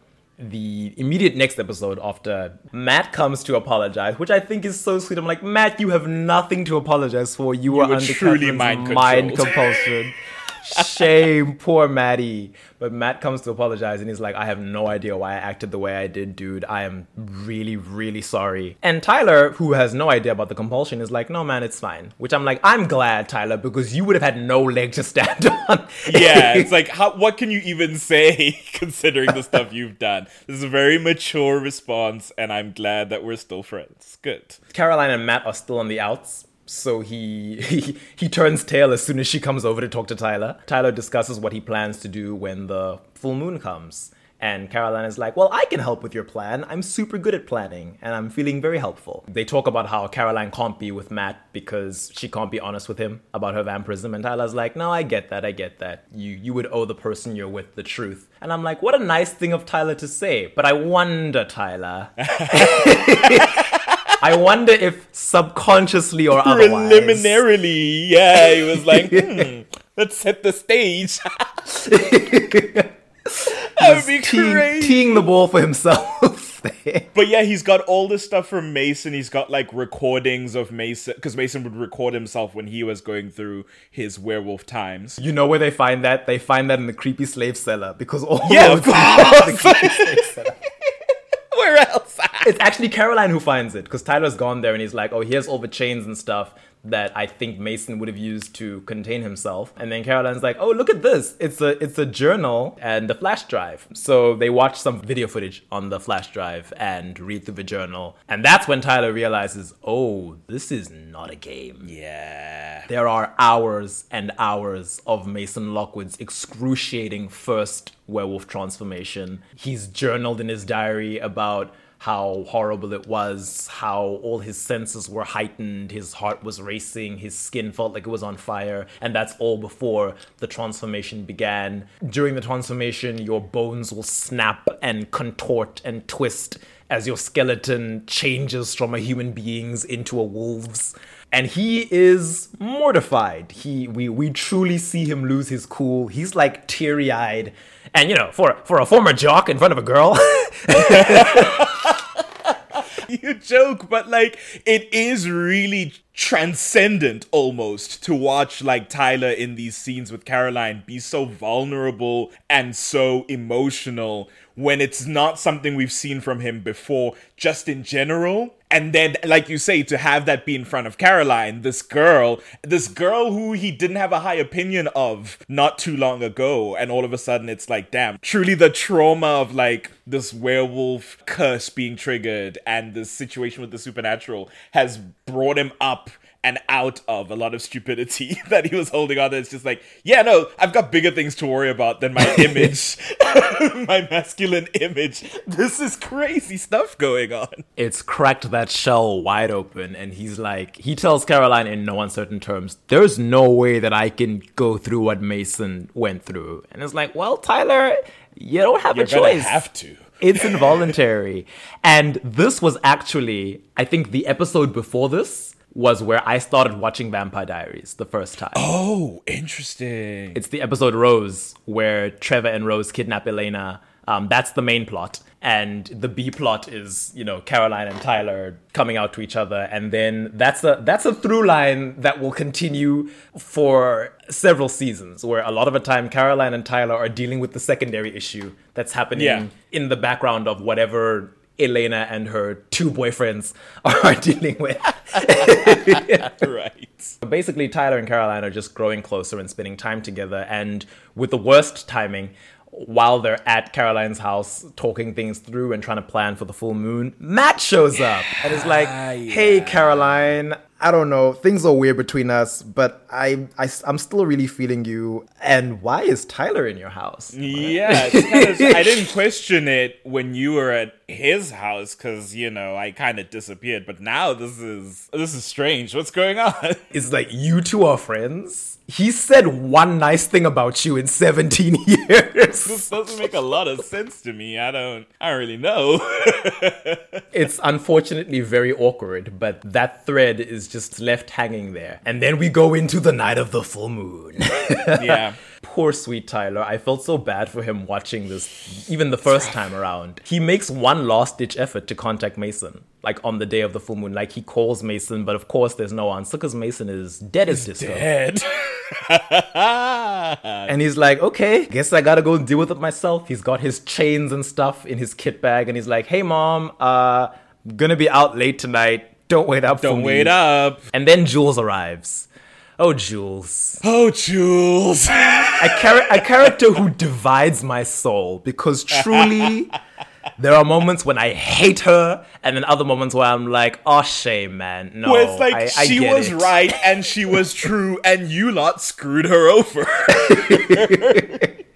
the immediate next episode after Matt comes to apologize, which I think is so sweet. I'm like, Matt, you have nothing to apologize for. You, were, were under truly Katherine's mind mind compulsion. Shame, poor Maddie. But Matt comes to apologize and he's like, I have no idea why I acted the way I did, dude. I am really, really sorry. And Tyler, who has no idea about the compulsion, is like, no, man, it's fine. Which I'm like, I'm glad, Tyler, because you would have had no leg to stand on. yeah, it's like how what can you even say considering the stuff you've done? This is a very mature response, and I'm glad that we're still friends. Good. Caroline and Matt are still on the outs. So he, he he turns tail as soon as she comes over to talk to Tyler. Tyler discusses what he plans to do when the full moon comes. And Caroline is like, Well, I can help with your plan. I'm super good at planning, and I'm feeling very helpful. They talk about how Caroline can't be with Matt because she can't be honest with him about her vampirism. And Tyler's like, No, I get that, I get that. You you would owe the person you're with the truth. And I'm like, what a nice thing of Tyler to say. But I wonder, Tyler. I wonder if subconsciously or otherwise. Preliminarily, yeah, he was like, hmm, let's set the stage. that would be teeing, crazy. teeing the ball for himself. But yeah, he's got all this stuff from Mason. He's got like recordings of Mason because Mason would record himself when he was going through his werewolf times. You know where they find that? They find that in the creepy slave cellar because all Yeah, those of the else? It's actually Caroline who finds it because Tyler's gone there and he's like, "Oh, here's all the chains and stuff that I think Mason would have used to contain himself." And then Caroline's like, "Oh, look at this! It's a it's a journal and a flash drive." So they watch some video footage on the flash drive and read through the journal, and that's when Tyler realizes, "Oh, this is not a game." Yeah. There are hours and hours of Mason Lockwood's excruciating first werewolf transformation. He's journaled in his diary about how horrible it was, how all his senses were heightened, his heart was racing, his skin felt like it was on fire, and that's all before the transformation began. During the transformation, your bones will snap and contort and twist as your skeleton changes from a human being's into a wolf's and he is mortified. He we we truly see him lose his cool. He's like teary eyed, and you know, for for a former jock in front of a girl, you joke, but like it is really transcendent almost to watch like Tyler in these scenes with Caroline be so vulnerable and so emotional when it's not something we've seen from him before, just in general. And then, like you say, to have that be in front of Caroline, this girl, this girl who he didn't have a high opinion of not too long ago, and all of a sudden it's like, damn, truly the trauma of like this werewolf curse being triggered and this situation with the supernatural has brought him up and out of a lot of stupidity that he was holding on to. It's just like, yeah, no, I've got bigger things to worry about than my image, my masculine image. This is crazy stuff going on. it's cracked that shell wide open, and he's like, he tells Caroline in no uncertain terms, "There's no way that I can go through what Mason went through." And it's like, well, Tyler, you don't have You're a choice. have to. It's involuntary. and this was actually, I think, the episode before this was where I started watching Vampire Diaries the first time. Oh, interesting. It's the episode Rose where Trevor and Rose kidnap Elena. Um, that's the main plot. And the B plot is, you know, Caroline and Tyler coming out to each other. And then that's a that's a through line that will continue for several seasons, where a lot of the time Caroline and Tyler are dealing with the secondary issue that's happening Yeah. in the background of whatever Elena and her two boyfriends are dealing with. right. Basically, Tyler and Caroline are just growing closer and spending time together. And with the worst timing, while they're at Caroline's house talking things through and trying to plan for the full moon, Matt shows up and is like, "Hey, Caroline." I don't know. Things are weird between us, but I, I, am still really feeling you. And why is Tyler in your house? Yeah, it's kinda, I didn't question it when you were at his house because you know I kind of disappeared. But now this is this is strange. What's going on? It's like, you two are friends? He said one nice thing about you in 17 years. this doesn't make a lot of sense to me. I don't. I don't really know. It's unfortunately very awkward, but that thread is just left hanging there. And then we go into the night of the full moon. yeah. Poor sweet Tyler. I felt so bad for him watching this, even the first time around. He makes one last ditch effort to contact Mason, like on the day of the full moon. Like he calls Mason, but of course there's no answer because Mason is dead as disco. Dead. And he's like, okay, guess I gotta go deal with it myself. He's got his chains and stuff in his kit bag, and he's like, hey mom, uh, gonna be out late tonight. Don't wait up for Don't me. wait up. And then Jules arrives. Oh, Jules. Oh, Jules. A, char- a character who divides my soul because truly, there are moments when I hate her, and then other moments where I'm like, oh, shame, man. No. Where it's like I, I she was it. right and she was true, and you lot screwed her over.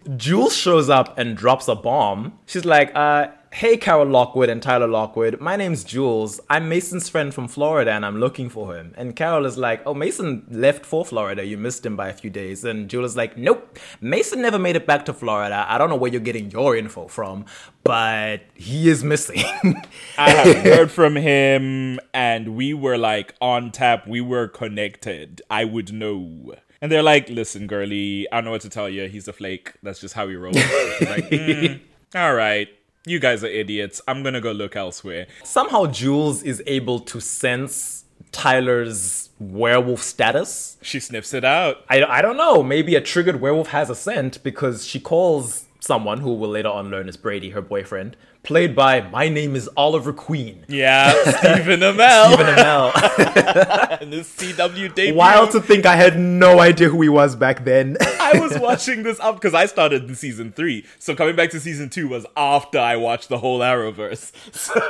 Jules shows up and drops a bomb. She's like, uh, hey, Carol Lockwood and Tyler Lockwood. My name's Jules. I'm Mason's friend from Florida and I'm looking for him. And Carol is like, oh, Mason left for Florida. You missed him by a few days. And Jules is like, nope, Mason never made it back to Florida. I don't know where you're getting your info from, but he is missing. I haven't heard from him, and we were like on tap. We were connected. I would know. And they're like, "Listen, girly, I don't know what to tell you. He's a flake. That's just how he rolls. Like, "Mm, all right, You guys are idiots. I'm gonna go look elsewhere. Somehow Jules is able to sense Tyler's werewolf status. She sniffs it out. I, I don't know. Maybe a triggered werewolf has a scent because she calls someone who will later on learn is Brady, her boyfriend, played by my name is Oliver Queen. Yeah, Stephen Amell. Stephen Amell. and his CW debut. Wild to think I had no idea who he was back then. I was watching this up because I started in season three. So coming back to season two was after I watched the whole Arrowverse. So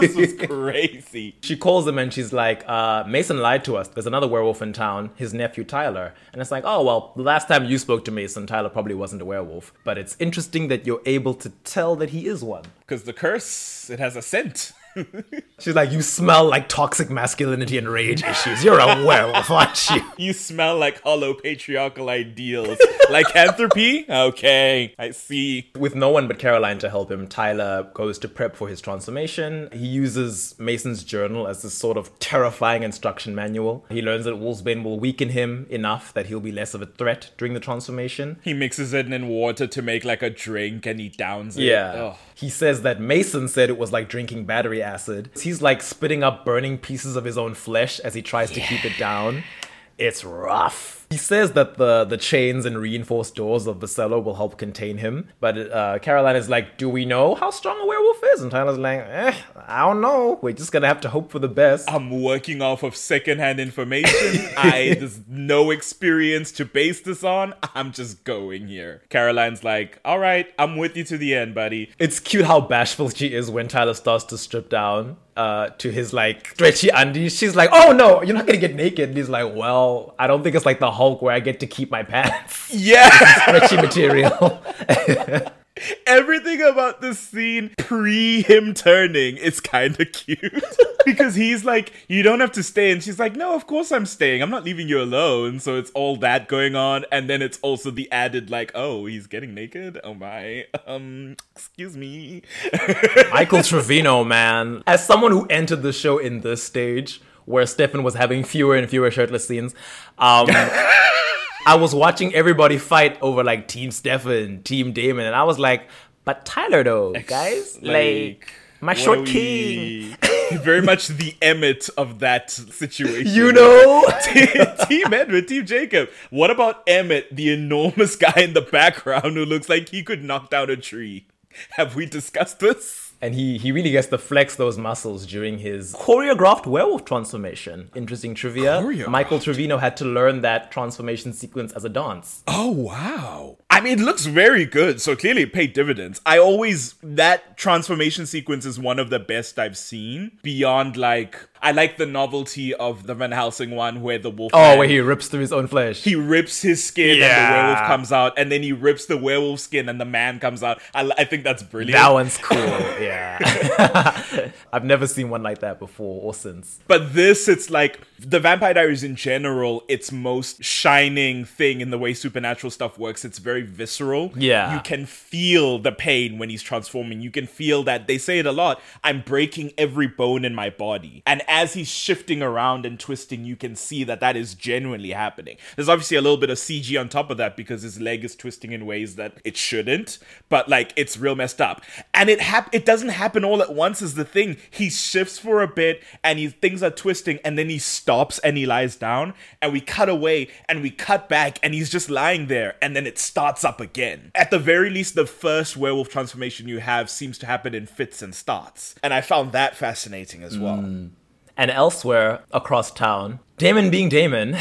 this was crazy. she calls him and she's like, uh, Mason lied to us. There's another werewolf in town, his nephew Tyler. And it's like, oh, well, the last time you spoke to Mason, Tyler probably wasn't a werewolf. But it's interesting that you're able to tell that he is one. Because the curse, it has a scent. She's like, you smell like toxic masculinity and rage issues. You're a werewolf, aren't you? You smell like hollow patriarchal ideals. Lycanthropy? Okay, I see. With no one but Caroline to help him, Tyler goes to prep for his transformation. He uses Mason's journal as this sort of terrifying instruction manual. He learns that Wolfsbane will weaken him enough that he'll be less of a threat during the transformation. He mixes it in water to make like a drink and he downs it. Yeah. He says that Mason said it was like drinking battery acid. He's like spitting up burning pieces of his own flesh as he tries to keep it down. It's rough. He says that the, the chains and reinforced doors of the cellar will help contain him. But uh, Caroline is like, Do we know how strong a werewolf is? And Tyler's like, Eh, I don't know. We're just gonna have to hope for the best. I'm working off of secondhand information. I there's no experience to base this on. I'm just going here. Caroline's like, all right, I'm with you to the end, buddy. It's cute how bashful she is when Tyler starts to strip down uh, to his like stretchy undies. She's like, "Oh no, you're not gonna get naked." And he's like, "Well, I don't think it's like the Hulk where I get to keep my pants, Yeah. stretchy material." Everything about this scene pre him turning is kind of cute. because he's like, You don't have to stay. And she's like, No, of course I'm staying. I'm not leaving you alone. So it's all that going on. And then it's also the added, like, Oh, he's getting naked? Oh my. Um, excuse me. Michael Trevino, man, as someone who entered the show in this stage where Stefan was having fewer and fewer shirtless scenes, um. I was watching everybody fight over like Team Stefan, Team Damon, and I was like, but Tyler though, guys, like, my what short king. Very much the Emmett of that situation. You know? team Edward, Team Jacob. What about Emmett, the enormous guy in the background who looks like he could knock down a tree? Have we discussed this? And he, he really gets to flex those muscles during his choreographed werewolf transformation. Interesting trivia. Michael Trevino had to learn that transformation sequence as a dance. Oh wow. I mean, it looks very good, so clearly it paid dividends. I always that transformation sequence is one of the best I've seen. Beyond like I like the novelty of the Van Helsing one where the wolf Oh, where he rips through his own flesh. he rips his skin and the werewolf comes out, and then he rips the werewolf skin and the man comes out. I, I think that's brilliant. that one's cool. Yeah. I've never seen one like that before or since. But this, it's like the Vampire Diaries in general, its most shining thing in the way supernatural stuff works. It's very visceral. Yeah. You can feel the pain when he's transforming. You can feel that they say it a lot. I'm breaking every bone in my body. And as he's shifting around and twisting, you can see that that is genuinely happening. There's obviously a little bit of CG on top of that because his leg is twisting in ways that it shouldn't, but like it's real messed up. And it hap- it doesn't happen all at once is the thing. He shifts for a bit and he things are twisting and then he stops and he lies down and we cut away and we cut back and he's just lying there and then it starts up again. At the very least the first werewolf transformation you have seems to happen in fits and starts. And I found that fascinating as well. Mm. And elsewhere across town, Damon being Damon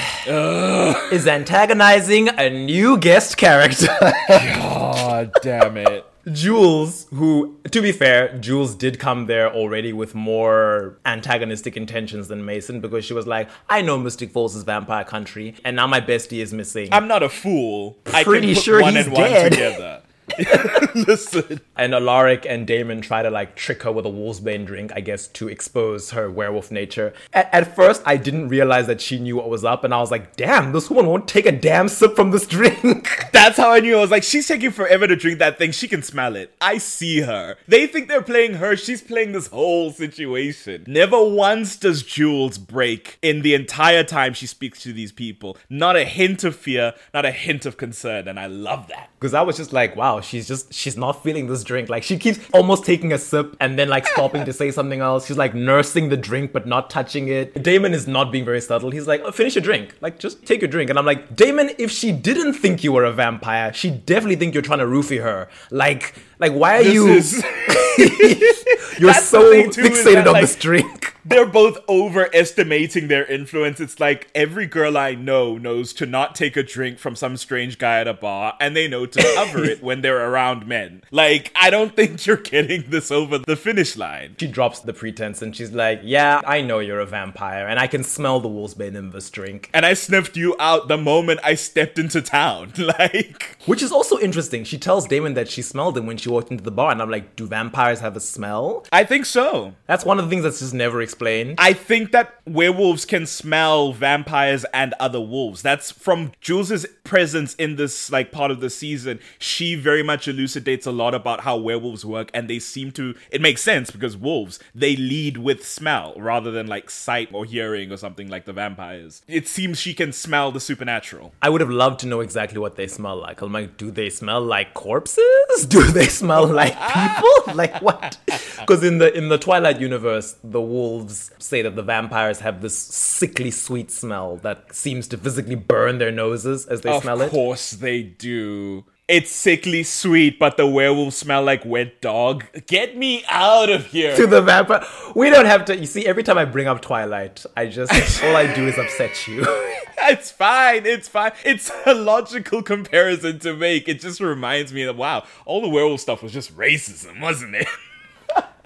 is antagonizing a new guest character. God damn it. Jules, who, to be fair, Jules did come there already with more antagonistic intentions than Mason because she was like, I know Mystic Falls is vampire country, and now my bestie is missing. I'm not a fool. I Pretty can put sure one he's and one dead. together. Listen. and Alaric and Damon try to like trick her with a wolfsbane drink, I guess, to expose her werewolf nature. At, at first, I didn't realize that she knew what was up, and I was like, damn, this woman won't take a damn sip from this drink. That's how I knew. I was like, she's taking forever to drink that thing. She can smell it. I see her. They think they're playing her. She's playing this whole situation. Never once does Jules break in the entire time she speaks to these people. Not a hint of fear, not a hint of concern. And I love that. Because I was just like, wow, wow, she's just she's not feeling this drink. Like she keeps almost taking a sip and then like stopping to say something else. She's like nursing the drink but not touching it. Damon is not being very subtle. He's like, oh, finish your drink. Like just take your drink. And I'm like, Damon, if she didn't think you were a vampire, she definitely think you're trying to roofie her. Like like why are This you is- you're That's so thing, too, is fixated on like, this drink? They're both overestimating their influence. It's like every girl I know knows to not take a drink from some strange guy at a bar, and they know to cover it when they're around men. Like, I don't think you're getting this over the finish line. She drops the pretense and she's like, Yeah, I know you're a vampire and I can smell the wolfsbane in this drink. And I sniffed you out the moment I stepped into town. Like, Which is also interesting. She tells Damon that she smelled him when she walked into the bar, and I'm like, Do vampires have a smell? I think so. That's one of the things that's just never explained. I think that werewolves can smell vampires and other wolves. That's from Jules's presence in this like part of the season. She very much elucidates a lot about how werewolves work, and they seem to. It makes sense because wolves they lead with smell rather than like sight or hearing or something like the vampires. It seems she can smell the supernatural. I would have loved to know exactly what they smell like. I'm like, do they smell like corpses? Do they smell like people? like what? Because in the in the Twilight universe, the wolves say that the vampires have this sickly sweet smell that seems to physically burn their noses as they of smell it. Of course they do. It's sickly sweet, but the werewolves smell like wet dog. Get me out of here. To the vampire, we don't have to. You see, every time I bring up Twilight, I just all I do is upset you. It's fine. It's fine. It's a logical comparison to make. It just reminds me that wow, all the werewolf stuff was just racism, wasn't it?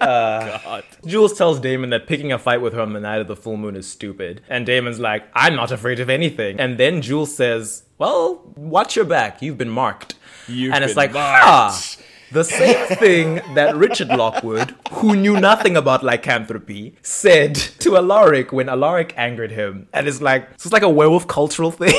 God. Jules tells Damon that picking a fight with her on the night of the full moon is stupid. And Damon's like, I'm not afraid of anything. And then Jules says, Well, watch your back. You've been marked. You've and it's like, marked. ah. The same thing that Richard Lockwood, who knew nothing about lycanthropy, said to Alaric when Alaric angered him. And it's like, so it's like a werewolf cultural thing.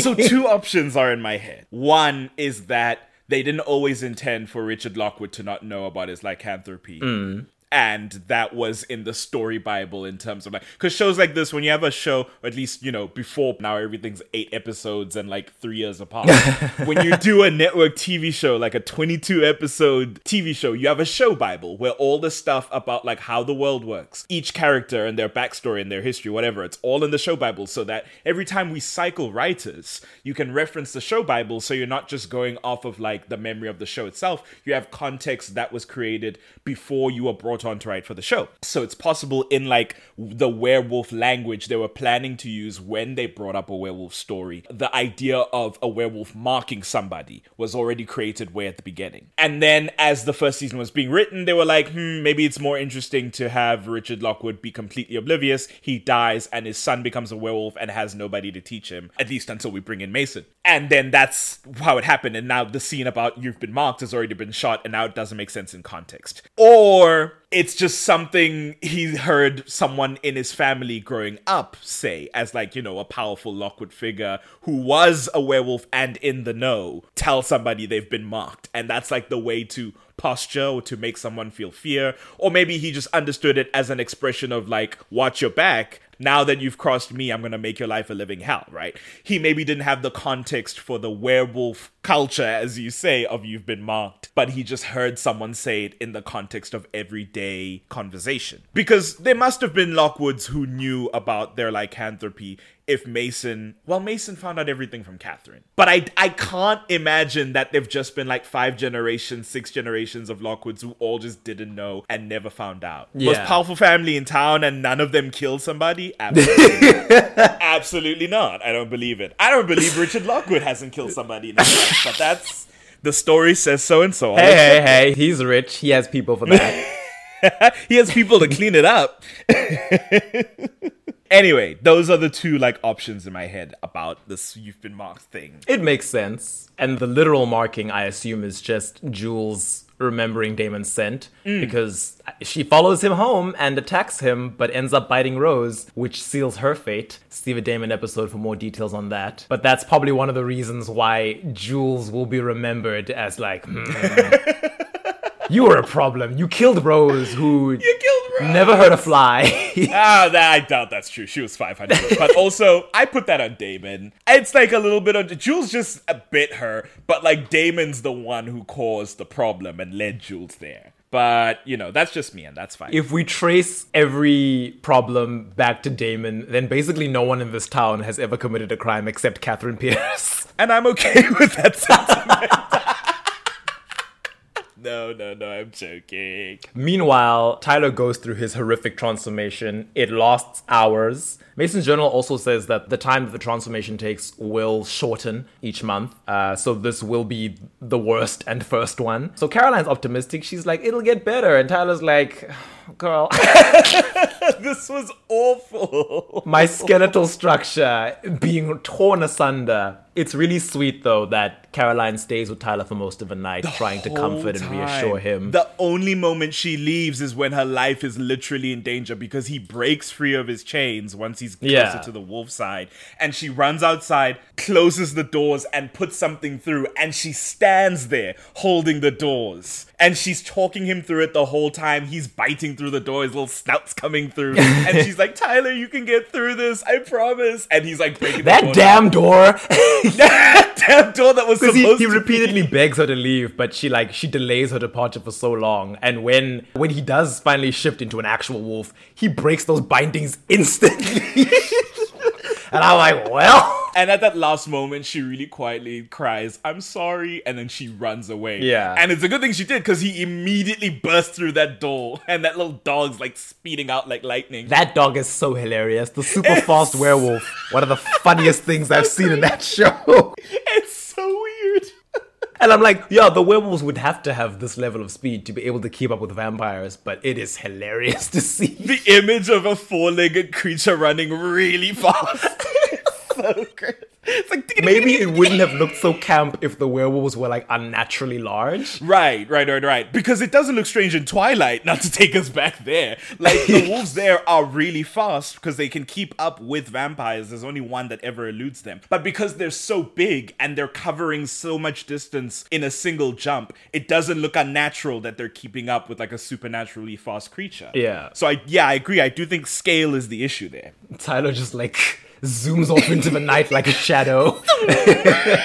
So two options are in my head. One is that they didn't always intend for Richard Lockwood to not know about his lycanthropy. Mm. And that was in the story Bible in terms of like, because shows like this, when you have a show, or at least, you know, before now everything's eight episodes and like three years apart. when you do a network TV show, like a 22 episode TV show, you have a show Bible where all the stuff about like how the world works, each character and their backstory and their history, whatever, it's all in the show Bible so that every time we cycle writers, you can reference the show Bible so you're not just going off of like the memory of the show itself. You have context that was created before you were brought on to write for the show. So it's possible in like the werewolf language they were planning to use when they brought up a werewolf story. The idea of a werewolf marking somebody was already created way at the beginning. And then as the first season was being written, they were like, hmm, maybe it's more interesting to have Richard Lockwood be completely oblivious. He dies and his son becomes a werewolf and has nobody to teach him, at least until we bring in Mason. And then that's how it happened. And now the scene about you've been marked has already been shot and now it doesn't make sense in context. Or it's just something he heard someone in his family growing up say as like you know a powerful lockwood figure who was a werewolf and in the know tell somebody they've been marked. And that's like the way to posture or to make someone feel fear. Or maybe he just understood it as an expression of like watch your back now that you've crossed me, I'm gonna make your life a living hell, right? He maybe didn't have the context for the werewolf culture, as you say, of you've been marked, but he just heard someone say it in the context of everyday conversation. Because there must have been Lockwoods who knew about their lycanthropy if Mason, well, Mason found out everything from Katherine. But I, I can't imagine that they've just been like five generations, six generations of Lockwoods who all just didn't know and never found out. Most powerful family in town and none of them killed somebody? Absolutely, Absolutely not. I don't believe it. I don't believe Richard Lockwood hasn't killed somebody in his life, but that's the story says so and so. hey, hey, hey, he's rich. He has people for that. he has people to clean it up. anyway, those are the two like options in my head about this you've been marked thing. It makes sense. And the literal marking, I assume, is just Jules remembering Damon's scent because she follows him home and attacks him, but ends up biting Rose, which seals her fate. See the Damon episode for more details on that. But that's probably one of the reasons why Jules will be remembered as like, hmm, you were a problem. You killed Rose, who You killed Never heard a fly. Ah, I doubt that's true. She was 500. But also, I put that on Damon. It's like a little bit of. Jules just a bit her, but like Damon's the one who caused the problem and led Jules there. But, you know, that's just me and that's fine. if we trace every problem back to Damon, then basically no one in this town has ever committed a crime except Katherine Pierce. and I'm okay with that sentiment. no, no, no, I'm joking. Meanwhile, Tyler goes through his horrific transformation. It lasts hours. Mason's journal also says that the time that the transformation takes will shorten each month. Uh, so this will be the worst and first one. So Caroline's optimistic. She's like, it'll get better. And Tyler's like, girl, This was awful. my skeletal structure being torn asunder. It's really sweet though that Caroline stays with Tyler for most of the night, trying to comfort and reassure him. The only moment she leaves is when her life is literally in danger because he breaks free of his chains once he's closer Yeah. to the wolf side. And she runs outside, closes the doors, and puts something through. And she stands there holding the doors. And she's talking him through it the whole time. He's biting through the door, his little snout's coming through. and she's like, Tyler, you can get through this, I promise. And he's like breaking the that door damn door. that damn door that was supposed he, he repeatedly begs her to leave, but she like she delays her departure for so long. And when when he does finally shift into an actual wolf, he breaks those bindings instantly. and I'm like, well, And at that last moment, she really quietly cries, I'm sorry, and then she runs away. Yeah. And it's a good thing she did because he immediately burst through that door, and that little dog's like speeding out like lightning. that dog is so hilarious. The super fast werewolf, one of the funniest things I've seen in that show. it's so weird. And I'm like, yeah, the werewolves would have to have this level of speed to be able to keep up with vampires, but it is hilarious to see. the image of a four legged creature running really fast. So. It's like Maybe it wouldn't have looked so camp if the werewolves were like unnaturally large. Right, right, right, right. Because it doesn't look strange in Twilight, not to take us back there. Like, the wolves there are really fast because they can keep up with vampires. There's only one that ever eludes them. But because they're so big and they're covering so much distance in a single jump, it doesn't look unnatural that they're keeping up with like a supernaturally fast creature. Yeah. So, I, yeah, I agree. I do think scale is the issue there. Tyler just like zooms off into the night like a shadow.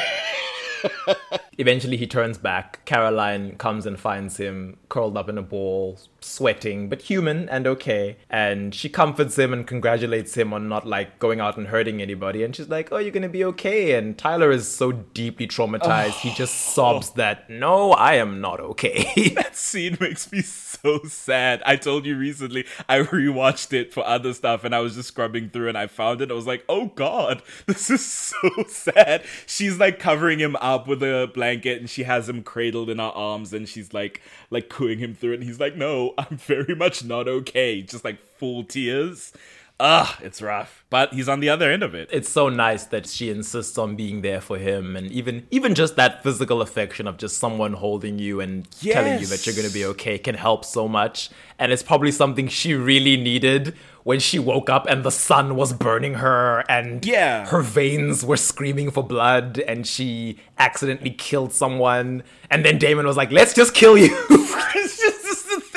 Eventually, he turns back. Caroline comes and finds him curled up in a ball, sweating, but human and okay. And she comforts him and congratulates him on not like going out and hurting anybody. And she's like, "Oh, you're gonna be okay." And Tyler is so deeply traumatized, he just sobs that, "No, I am not okay." That scene makes me so sad. I told you recently I rewatched it for other stuff and I was just scrubbing through and I found it. I was like, oh god, this is so sad. She's like covering him up with a blanket and she has him cradled in her arms and she's like like cooing him through it and he's like, no, I'm very much not okay. Just like full tears. Ugh, it's rough. But he's on the other end of it. it's so nice that she insists on being there for him and even even just that physical affection of just someone holding you and telling you that you're going to be okay can help so much and it's probably something she really needed when she woke up and the sun was burning her and Yeah. her veins were screaming for blood and she accidentally killed someone and then Damon was like let's just kill you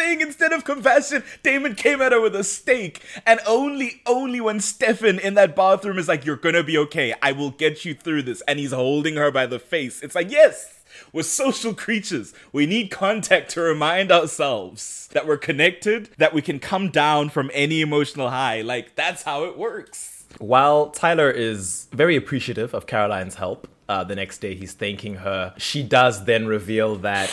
thing. Instead of confession, Damon came at her with a stake. And only, only when Stefan in that bathroom is like, "You're gonna be okay. I will get you through this," and he's holding her by the face. It's like, yes, we're social creatures. We need contact to remind ourselves that we're connected, that we can come down from any emotional high. Like that's how it works. While Tyler is very appreciative of Caroline's help, uh, the next day he's thanking her. She does then reveal that,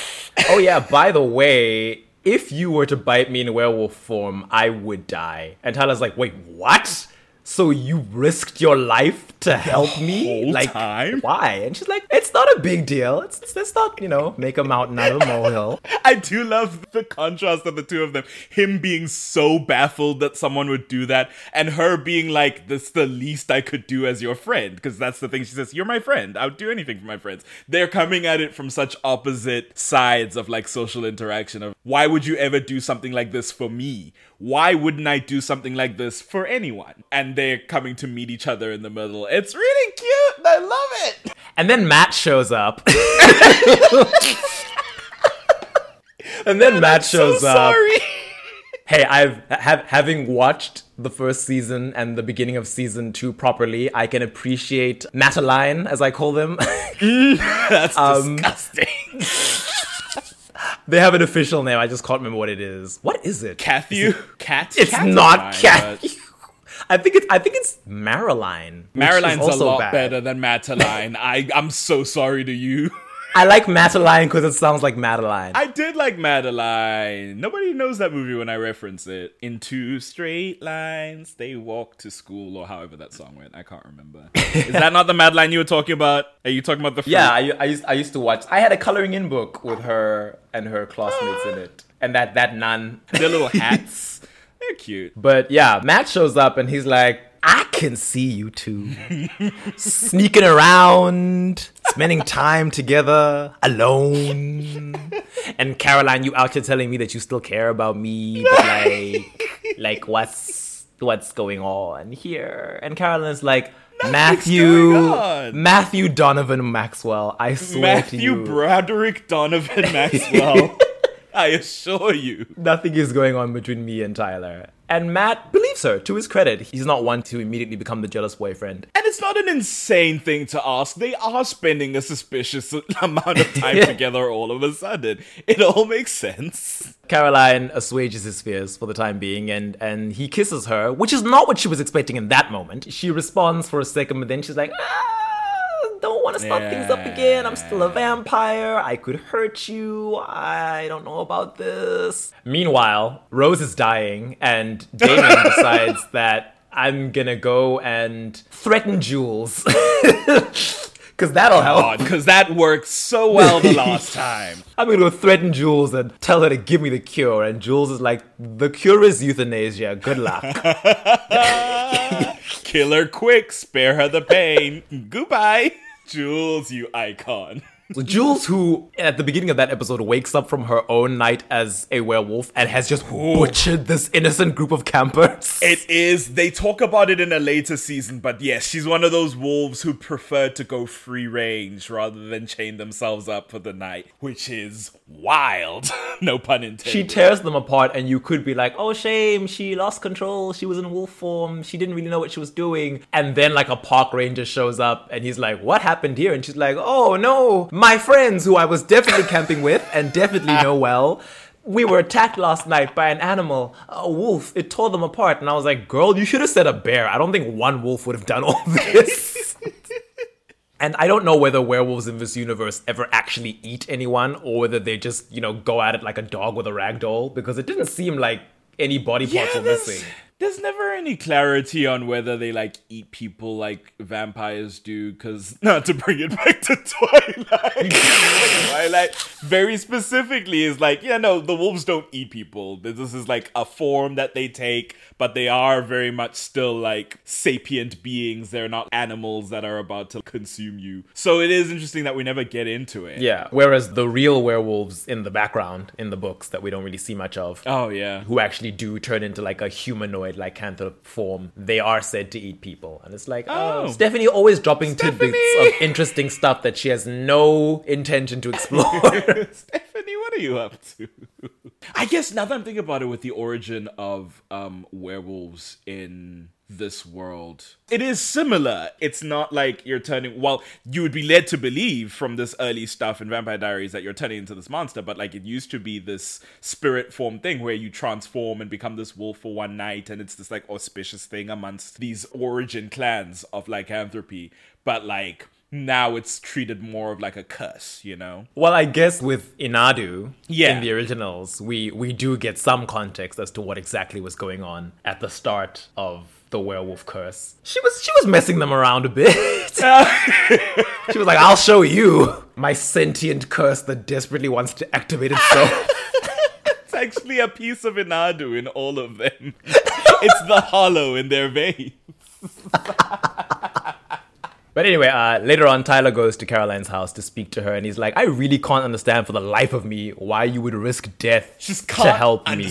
oh yeah, by the way, if you were to bite me in werewolf form, I would die. And Tyler's like, wait, what? So you risked your life to help me? like, time? why? And she's like, it's not a big deal. It's, it's, it's not, you know, make a mountain out of a molehill. I do love the contrast of the two of them. Him being so baffled that someone would do that, and her being like, "That's the least I could do as your friend," because that's the thing she says. You're my friend. I would do anything for my friends. They're coming at it from such opposite sides of like social interaction. Of why would you ever do something like this for me? Why wouldn't I do something like this for anyone? And they're coming to meet each other in the middle. It's really cute. I love it. And then Matt shows up. and then Matt So shows up. sorry. Hey, I've have, having watched the first season and the beginning of season two properly, I can appreciate Mataline, as I call them. That's Um, disgusting. they have an official name. I just can't remember what it is. What is it? Cathy, cat. It's not Cat. I think it's I think it's Marilyn. is a lot bad. better than Mataline. I I'm so sorry to you. I like Mataline because it sounds like Madeline. I did like Madeline. Nobody knows that movie when I reference it. In two straight lines, they walk to school, or however that song went. I can't remember. Is that not the Madeline you were talking about? Are you talking about the? Fruit? yeah, I, I used I used to watch. I had a coloring in book with her and her classmates in it, and that that nun. their little hats. They're cute. But yeah, Matt shows up and he's like, I can see you two sneaking around, spending time together alone. And Caroline, you out here telling me that you still care about me, but like, like what's what's going on here? And Caroline's like, Matthew. Matthew Donovan Maxwell. I swear to Matthew you, Broderick Donovan Maxwell. I assure you. nothing is going on between me and Tyler. And Matt believes her to his credit. He's not one to immediately become the jealous boyfriend. And it's not an insane thing to ask. They are spending a suspicious amount of time together all of a sudden. It all makes sense. Caroline assuages his fears for the time being and, and he kisses her, which is not what she was expecting in that moment. She responds for a second, but then she's like, ah, don't want to start things up again. I'm still a vampire. I could hurt you. I don't know about this. Meanwhile, Rose is dying and Damon decides that I'm gonna go and threaten Jules. Because that'll help. because that worked so well the last time. I'm gonna go threaten Jules and tell her to give me the cure. And Jules is like, the cure is euthanasia. Good luck. Kill her quick, spare her the pain. Goodbye, Jules, you icon. So Jules, who at the beginning of that episode wakes up from her own night as a werewolf and has just butchered this innocent group of campers. It is. They talk about it in a later season, but yes, she's one of those wolves who prefer to go free range rather than chain themselves up for the night, which is wild. no pun intended. she tears them apart, and you could be like, oh, shame, she lost control. She was in wolf form. She didn't really know what she was doing. And then, like, a park ranger shows up, and he's like, what happened here? And she's like, oh, no, my friends, who I was definitely camping with and definitely know well. We were attacked last night by an animal, a wolf. It tore them apart. And I was like, girl, you should have said a bear. I don't think one wolf would have done all this. And I don't know whether werewolves in this universe ever actually eat anyone or whether they just, you know, go at it like a dog with a rag doll because it didn't seem like any body parts were there's, missing. There's never any clarity on whether they like eat people like vampires do. Because not to bring it back to Twilight, Twilight very specifically is like, yeah, no, the wolves don't eat people. This is like a form that they take, but they are very much still like sapient beings. They're not animals that are about to consume you. So it is interesting that we never get into it. Yeah. Whereas the real werewolves in the background in the books that we don't really see much of, Oh yeah. who actually do turn into like a humanoid lycanthrope form, they are said to eat people. And it's like, oh, Oh. Stephenie always dropping tidbits of interesting stuff that she has no intention to explore. Stephenie, what are you up to? I guess now that I'm thinking about it with the origin of um werewolves in this world. It is similar. It's not like you're turning well, you would be led to believe from this early stuff in Vampire Diaries that you're turning into this monster, but like it used to be this spirit form thing where you transform and become this wolf for one night and it's this like auspicious thing amongst these origin clans of lycanthropy. But like now it's treated more of like a curse, you know? Well, I guess with Inadu Yeah. in the originals, we we do get some context as to what exactly was going on at the start of the werewolf curse. She was she was messing them around a bit. she was like, "I'll show you my sentient curse that desperately wants to activate itself." It's actually a piece of Inadu in all of them. it's the hollow in their veins. But anyway, uh, later on, Tyler goes to Caroline's house to speak to her, and he's like, "I really can't understand for the life of me why you would risk death Just to help me."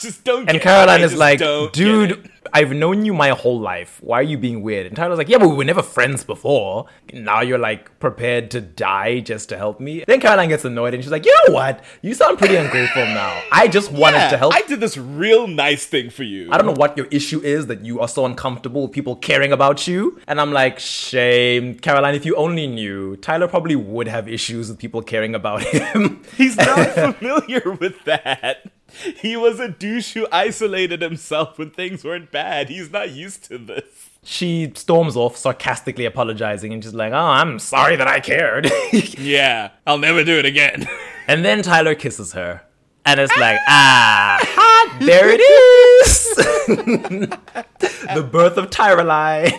Just don't. And. Caroline I is like, dude. I've known you my whole life. Why are you being weird? And Tyler's like, yeah, but we were never friends before. Now you're like prepared to die just to help me. Then Caroline gets annoyed and she's like, you know what? You sound pretty ungrateful now. I just wanted Yeah, to help. I did this real nice thing for you. I don't know what your issue is that you are so uncomfortable with people caring about you. And I'm like, shame. Caroline, if you only knew, Tyler probably would have issues with people caring about him. He's not familiar with that. He was a douche who isolated himself when things weren't bad. He's not used to this. she storms off, sarcastically apologizing, and just like, oh, I'm sorry that I cared. Yeah, I'll never do it again. and then Tyler kisses her. And it's like, ah, there it is. the birth of Tyraline.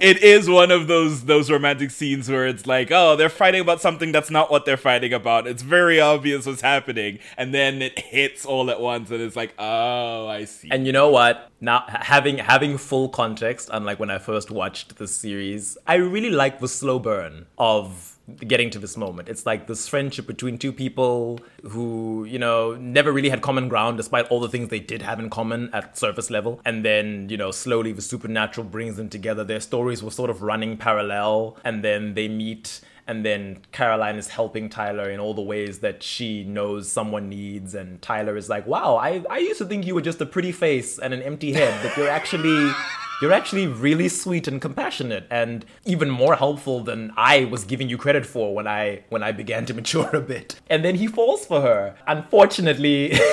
It is one of those those romantic scenes where it's like, oh, they're fighting about something that's not what they're fighting about. It's very obvious what's happening, and then it hits all at once, and it's like, oh, I see. And you know what? Now having having full context, unlike when I first watched the series, I really like the slow burn of getting to this moment. It's like this friendship between two people who, you know, never really had common ground despite all the things they did have in common at surface level. And then, you know, slowly the supernatural brings them together. Their stories were sort of running parallel and then they meet and then Caroline is helping Tyler in all the ways that she knows someone needs, and Tyler is like, "Wow, I, I used to think you were just a pretty face and an empty head, but you're actually you're actually really sweet and compassionate, and even more helpful than I was giving you credit for when I when I began to mature a bit." And then he falls for her. Unfortunately.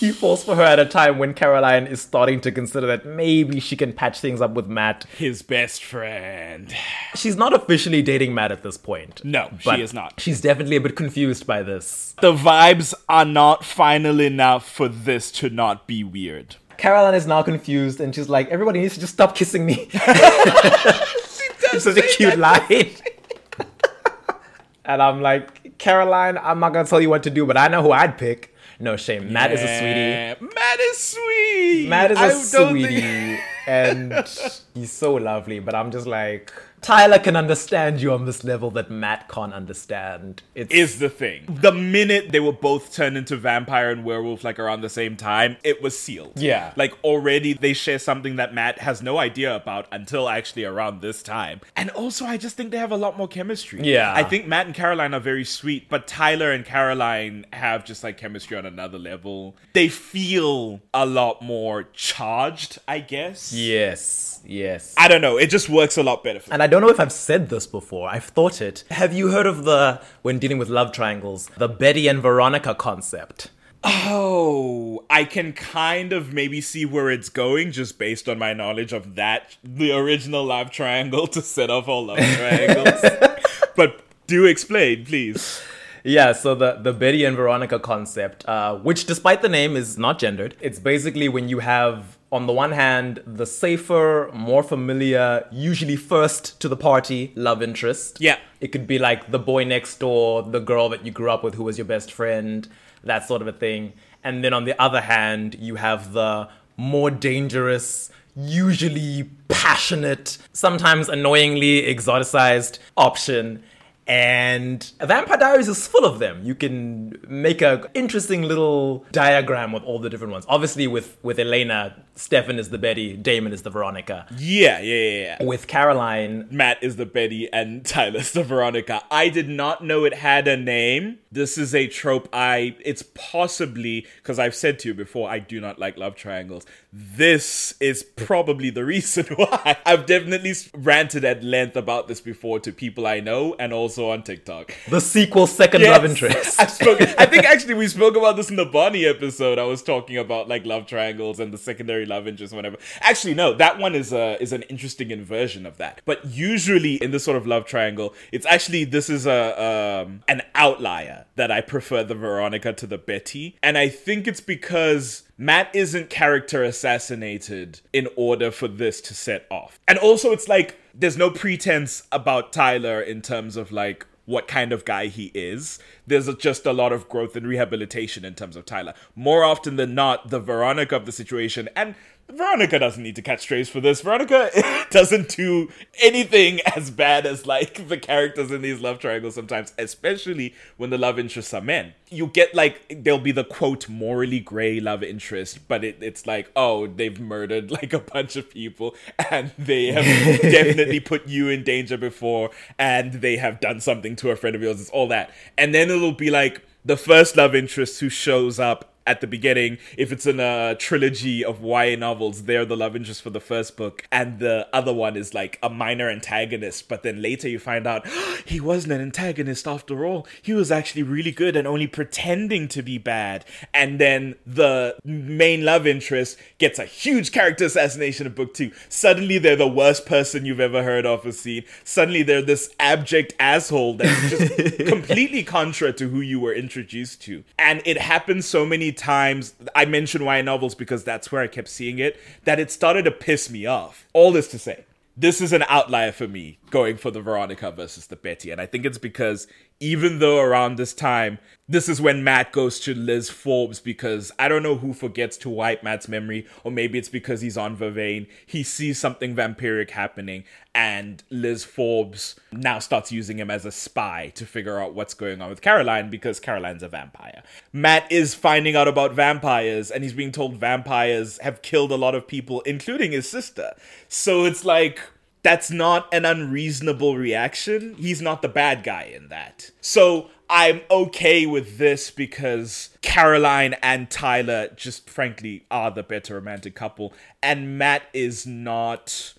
He falls for her at a time when Caroline is starting to consider that maybe she can patch things up with Matt. His best friend. She's not officially dating Matt at this point. No, she is not. She's definitely a bit confused by this. The vibes are not final enough for this to not be weird. Caroline is now confused and she's like, everybody needs to just stop kissing me. it's such a cute line. and I'm like, Caroline, I'm not gonna tell you what to do, but I know who I'd pick. No shame. Matt is a sweetie. Matt is sweet. Matt is a I sweetie. think- and he's so lovely, but I'm just like, Tyler can understand you on this level that Matt can't understand. It's is the thing. The minute they were both turned into vampire and werewolf like around the same time, it was sealed. Yeah. Like already they share something that Matt has no idea about until actually around this time. And also I just think they have a lot more chemistry. Yeah. I think Matt and Caroline are very sweet, but Tyler and Caroline have just like chemistry on another level. They feel a lot more charged, I guess. Yes, yes. I don't know. It just works a lot better for And I don't know if I've said this before. I've thought it. Have you heard of the, when dealing with love triangles, the Betty and Veronica concept? Oh, I can kind of maybe see where it's going just based on my knowledge of that, the original love triangle to set off all love triangles. but do explain, please. Yeah, so the, the Betty and Veronica concept, uh, which despite the name is not gendered, it's basically when you have, on the one hand, the safer, more familiar, usually first to the party love interest. Yeah. It could be like the boy next door, the girl that you grew up with who was your best friend, that sort of a thing. And then on the other hand, you have the more dangerous, usually passionate, sometimes annoyingly exoticized option. And Vampire Diaries is full of them. You can make a interesting little diagram with all the different ones. Obviously, with with Elena, Stefan is the Betty, Damon is the Veronica. Yeah, yeah, yeah, yeah. With Caroline, Matt is the Betty and Tyler's the Veronica. I did not know it had a name. This is a trope I it's possibly because I've said to you before I do not like love triangles. This is probably the reason why. I've definitely ranted at length about this before to people I know and also on TikTok. the sequel, second Yes. love interest. I've spoken. I think actually we spoke about this in the Bonnie episode. I was talking about like love triangles and the secondary love interest, whatever. Actually, no, that one is a is an interesting inversion of that. But usually in this sort of love triangle, it's actually this is a um, an outlier that I prefer the Veronica to the Betty, and I think it's because. Matt isn't character assassinated in order for this to set off. And also, it's like there's no pretense about Tyler in terms of like what kind of guy he is. There's just a lot of growth and rehabilitation in terms of Tyler. More often than not, the Veronica of the situation, and Veronica doesn't need to catch strays for this. Veronica doesn't do anything as bad as like the characters in these love triangles sometimes, especially when the love interests are men. You get like there'll be the quote morally gray love interest, but it, it's like, oh, they've murdered like a bunch of people and they have definitely put you in danger before and they have done something to a friend of yours. It's all that. And then it'll be like the first love interest who shows up at the beginning. If it's in a trilogy of YA novels, they're the love interest for the first book, and the other one is like a minor antagonist. But then later you find out he wasn't an antagonist after all. He was actually really good and only pretending to be bad. And then the main love interest gets a huge character assassination in book two. Suddenly they're the worst person you've ever heard of or seen. Suddenly they're this abject asshole that's just completely contra to who you were introduced to. And it happens so many times I mentioned YA novels because that's where I kept seeing it that it started to piss me off. All this to say, this is an outlier for me going for the Veronica versus the Betty. And I think it's because even though around this time, this is when Matt goes to Liz Forbes because I don't know who forgets to wipe Matt's memory, or maybe it's because he's on Vervain. He sees something vampiric happening, and Liz Forbes now starts using him as a spy to figure out what's going on with Caroline because Caroline's a vampire. Matt is finding out about vampires, and he's being told vampires have killed a lot of people, including his sister. So it's like that's not an unreasonable reaction. He's not the bad guy in that. So I'm okay with this because Caroline and Tyler just frankly are the better romantic couple, and Matt is not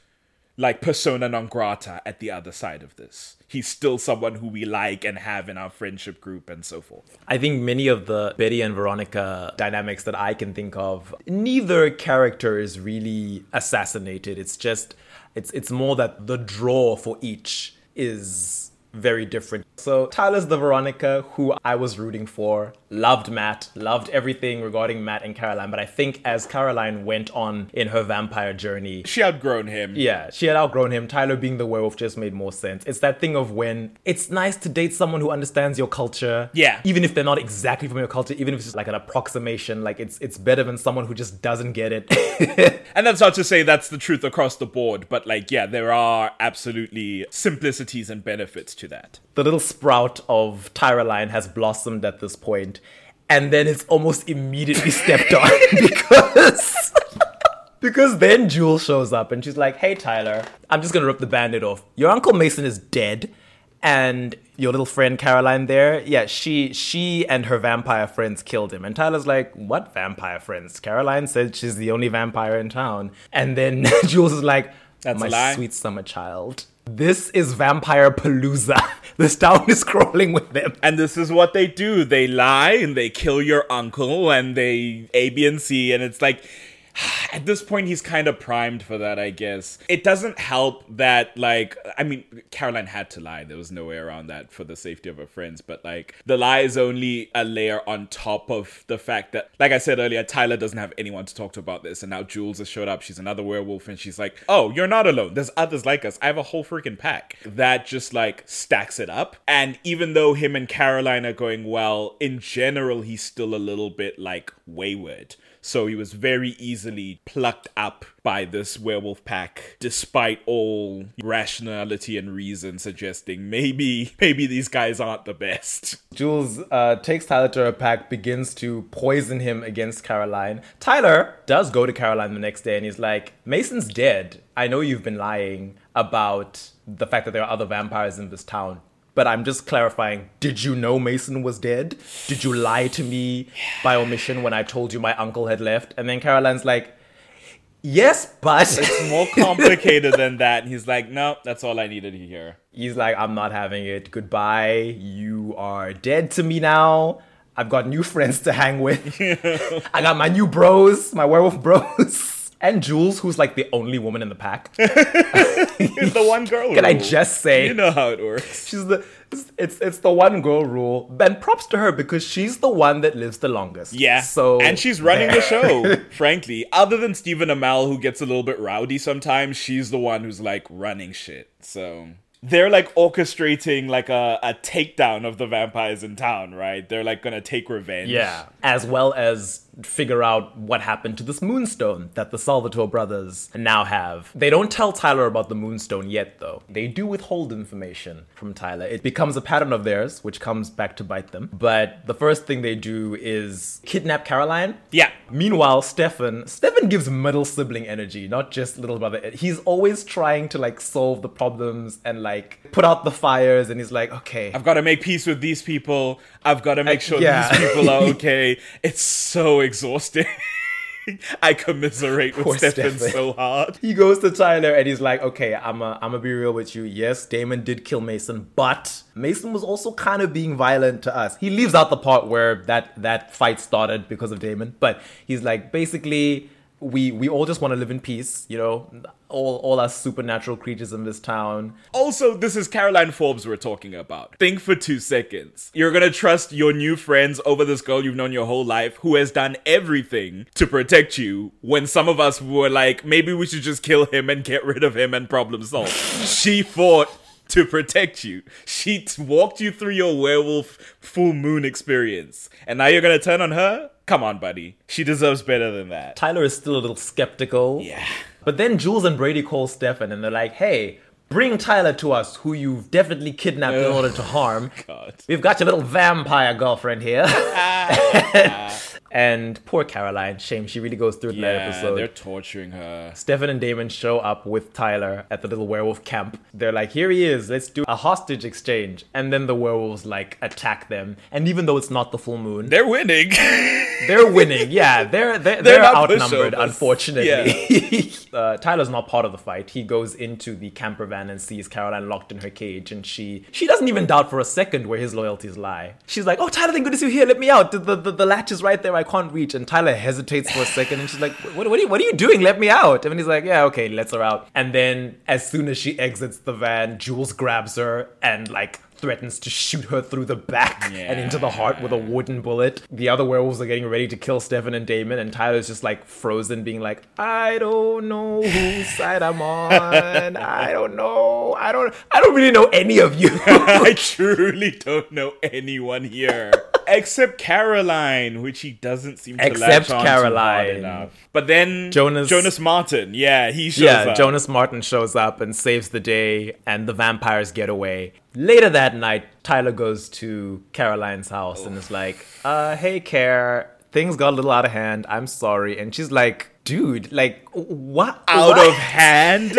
like persona non grata at the other side of this. He's still someone who we like and have in our friendship group and so forth. I think many of the Betty and Veronica dynamics that I can think of, neither character is really assassinated. It's just it's it's more that the draw for each is very different. So Tyler's the Veronica who I was rooting for, loved Matt, loved everything regarding Matt and Caroline, but I think as Caroline went on in her vampire journey, She outgrown him. yeah, she had outgrown him. Tyler being the werewolf just made more sense. It's that thing of when it's nice to date someone who understands your culture. Yeah. Even if they're not exactly from your culture, even if it's just like an approximation, like it's it's better than someone who just doesn't get it. And that's not to say that's the truth across the board, but like, yeah, there are absolutely simplicities and benefits to that. the little sprout of Tyraline has blossomed at this point, and then it's almost immediately stepped on because because then Jules shows up and she's like, "Hey Tyler, I'm just gonna rip the bandit off. Your uncle Mason is dead." And your little friend Caroline there, yeah, she she and her vampire friends killed him. And Tyler's like, "What vampire friends?" Caroline said she's the only vampire in town. And then Jules is like, That's "My sweet summer child." This is Vampire Palooza. This town is crawling with them. And this is what they do. They lie and they kill your uncle and they A, B, and C. And it's like, at this point, he's kind of primed for that, I guess. It doesn't help that, like, I mean, Caroline had to lie. There was no way around that for the safety of her friends. But, like, the lie is only a layer on top of the fact that, like I said earlier, Tyler doesn't have anyone to talk to about this. And now Jules has showed up. She's another werewolf. And she's like, oh, you're not alone. There's others like us. I have a whole freaking pack. That just, like, stacks it up. And even though him and Caroline are going well, in general, he's still a little bit, like, wayward. So he was very easily plucked up by this werewolf pack, despite all rationality and reason suggesting maybe maybe these guys aren't the best. Jules uh, takes Tyler to her pack, begins to poison him against Caroline. Tyler does go to Caroline the next day and he's like, Mason's dead. I know you've been lying about the fact that there are other vampires in this town. But I'm just clarifying, did you know Mason was dead? Did you lie to me by omission when I told you my uncle had left? And then Caroline's like, Yes, but It's more complicated than that. And he's like, no, that's all I needed to hear. He's like, I'm not having it. Goodbye. You are dead to me now. I've got new friends to hang with. I got my new bros, my werewolf bros. And Jules, who's like the only woman in the pack. The one girl. Can I just say You know how it works. she's the it's it's the one girl rule. And props to her because she's the one that lives the longest. Yeah. So and she's running the show, frankly. Other than Stephen Amell, who gets a little bit rowdy sometimes, she's the one who's like running shit. So they're like orchestrating like a, a takedown of the vampires in town, right? They're like gonna take revenge. Yeah. As well as figure out what happened to this moonstone that the Salvatore brothers now have. They don't tell Tyler about the moonstone yet, though. They do withhold information from Tyler. It becomes a pattern of theirs, which comes back to bite them. But the first thing they do is kidnap Caroline. Yeah. Meanwhile, Stefan, Stefan gives middle sibling energy, not just little brother. He's always trying to like solve the problems and like put out the fires. And he's like, okay, I've got to make peace with these people. I've got to make uh, sure yeah. these people are okay. it's so exhausting. I commiserate with Stefan. so hard. he goes to Tyler and he's like, okay, I'm a, I'm gonna be real with you. Yes, Damon did kill Mason, but Mason was also kind of being violent to us. He leaves out the part where that that fight started because of Damon, but he's like, basically, we we all just want to live in peace, you know, all all us supernatural creatures in this town. Also, this is Caroline Forbes we're talking about. Think for two seconds. You're gonna trust your new friends over this girl you've known your whole life who has done everything to protect you when some of us were like, maybe we should just kill him and get rid of him and problem solved. she fought to protect you. She t- walked you through your werewolf full moon experience. And now you're gonna turn on her? Come on, buddy. She deserves better than that. Tyler is still a little skeptical. Yeah. But then Jules and Brady call Stefan and they're like, hey, bring Tyler to us, who you've definitely kidnapped in order to oh, harm. God. We've got your little vampire girlfriend here. Ah. and poor Caroline, shame she really goes through in that Yeah, episode. they're torturing her. Stefan and Damon show up with Tyler at the little werewolf camp. They're like, here he is, let's do a hostage exchange. And then the werewolves like attack them. And even though it's not the full moon, They're winning. they're winning. Yeah, they're they're, they're, not outnumbered, unfortunately. uh, Tyler's not part of the fight. He goes into the camper van and sees Caroline locked in her cage, and she she doesn't even doubt for a second where his loyalties lie. She's like, "Oh, Tyler, thank goodness you're here. Let me out. The, the, the, the latch is right there. I can't reach." And Tyler hesitates for a second, and she's like, "What, what, are you, what are you doing? Let me out." And he's like, "Yeah, okay." Lets her out. And then as soon as she exits the van, Jules grabs her and like threatens to shoot her through the back and into the heart with a wooden bullet. The other werewolves are getting ready to kill Stefan and Damon, and Tyler's just like frozen, being like, I don't know whose side I'm on. I don't know. I don't I don't really know any of you. I truly don't know anyone here. Except Caroline, which he doesn't seem to Except latch on to hard Caroline. enough. But then Jonas- Jonas Martin, yeah, he shows yeah, up. Jonas Martin shows up and saves the day, and the vampires get away. Later that night, Tyler goes to Caroline's house and is like, uh, hey, Care, things got a little out of hand. I'm sorry. And she's like, dude, like, what? out what? of hand.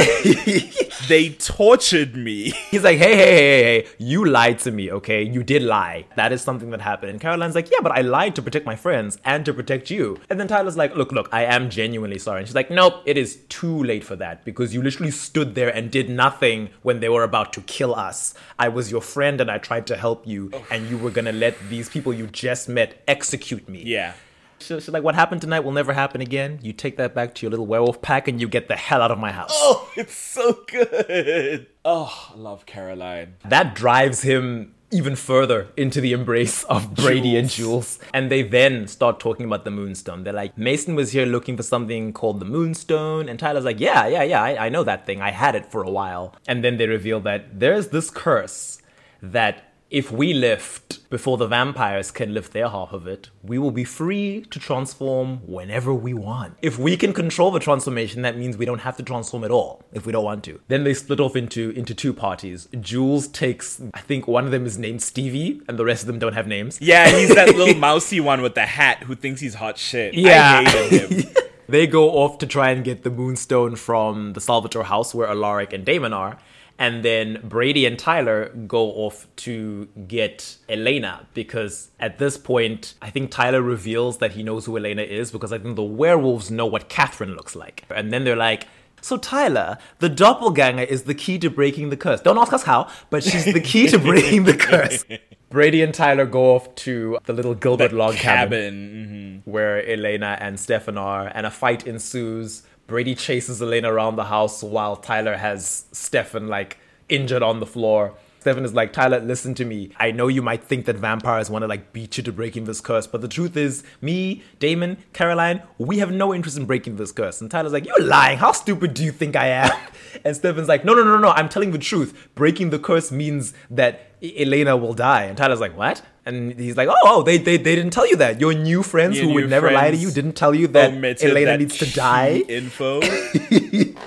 they tortured me. He's like, hey, hey, hey, hey, hey, you lied to me, okay? You did lie. That is something that happened. And Caroline's like, yeah, but I lied to protect my friends and to protect you. And then Tyler's like, look, look, I am genuinely sorry. And she's like, nope, it is too late for that because you literally stood there and did nothing when they were about to kill us. I was your friend and I tried to help you, and you were gonna let these people you just met execute me. Yeah. So she's like, what happened tonight will never happen again. You take that back to your little werewolf pack and you get the hell out of my house. Oh, it's so good. Oh, I love Caroline. that drives him even further into the embrace of Brady and Jules. And they then start talking about the Moonstone. They're like, Mason was here looking for something called the Moonstone. And Tyler's like, yeah, yeah, yeah, I, I know that thing. I had it for a while. And then they reveal that there's this curse that if we lift before the vampires can lift their half of it, we will be free to transform whenever we want. If we can control the transformation, that means we don't have to transform at all if we don't want to. Then they split off into into two parties. Jules takes, I think one of them is named Stevie, and the rest of them don't have names. Yeah, he's that little mousy one with the hat who thinks he's hot shit. Yeah. I hated him. they go off to try and get the moonstone from the Salvatore house where Alaric and Damon are. And then Brady and Tyler go off to get Elena because at this point, I think Tyler reveals that he knows who Elena is because I think the werewolves know what Katherine looks like. And then they're like, so Tyler, the doppelganger is the key to breaking the curse. Don't ask us how, but she's the key to breaking the curse. Brady and Tyler go off to the little Gilbert log cabin Cabin. Mm-hmm. where Elena and Stefan are, and a fight ensues. Brady chases Elena around the house while Tyler has Stefan like injured on the floor. Stefan is like, Tyler, listen to me. I know you might think that vampires want to like beat you to breaking this curse, but the truth is, me, Damon, Caroline, we have no interest in breaking this curse. And Tyler's like, You're lying. How stupid do you think I am? And Stefan's like, No, no, no, no, I'm telling the truth. Breaking the curse means that Elena will die. And Tyler's like, What? And he's like, oh, oh they, they, they didn't tell you that. Your new friends Your who would never lie to you didn't tell you that Elena that needs to die. Info.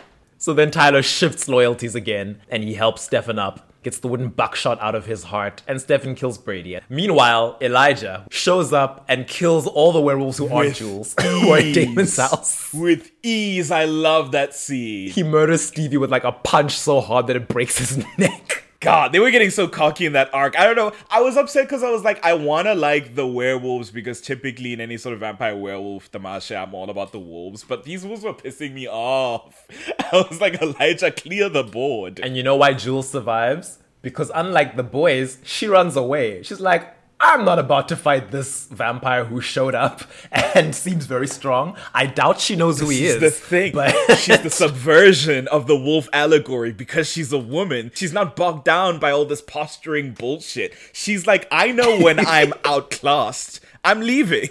So then Tyler shifts loyalties again and he helps Stefan up, gets the wooden buckshot out of his heart, and Stefan kills Brady. Meanwhile, Elijah shows up and kills all the werewolves who aren't Jules, who are at Damon's house. With ease. I love that scene. He murders Stevie with like a punch so hard that it breaks his neck. God, they were getting so cocky in that arc. I don't know. I was upset because I was like, I want to like the werewolves because typically in any sort of vampire werewolf tamasha, I'm all about the wolves. But these wolves were pissing me off. I was like, Elijah, clear the board. And you know why Jules survives? Because unlike the boys, she runs away. She's like, I'm not about to fight this vampire who showed up and seems very strong. I doubt she knows who he This is. the thing. But she's the subversion of the wolf allegory because she's a woman. She's not bogged down by all this posturing bullshit. She's like, I know when I'm outclassed. I'm leaving.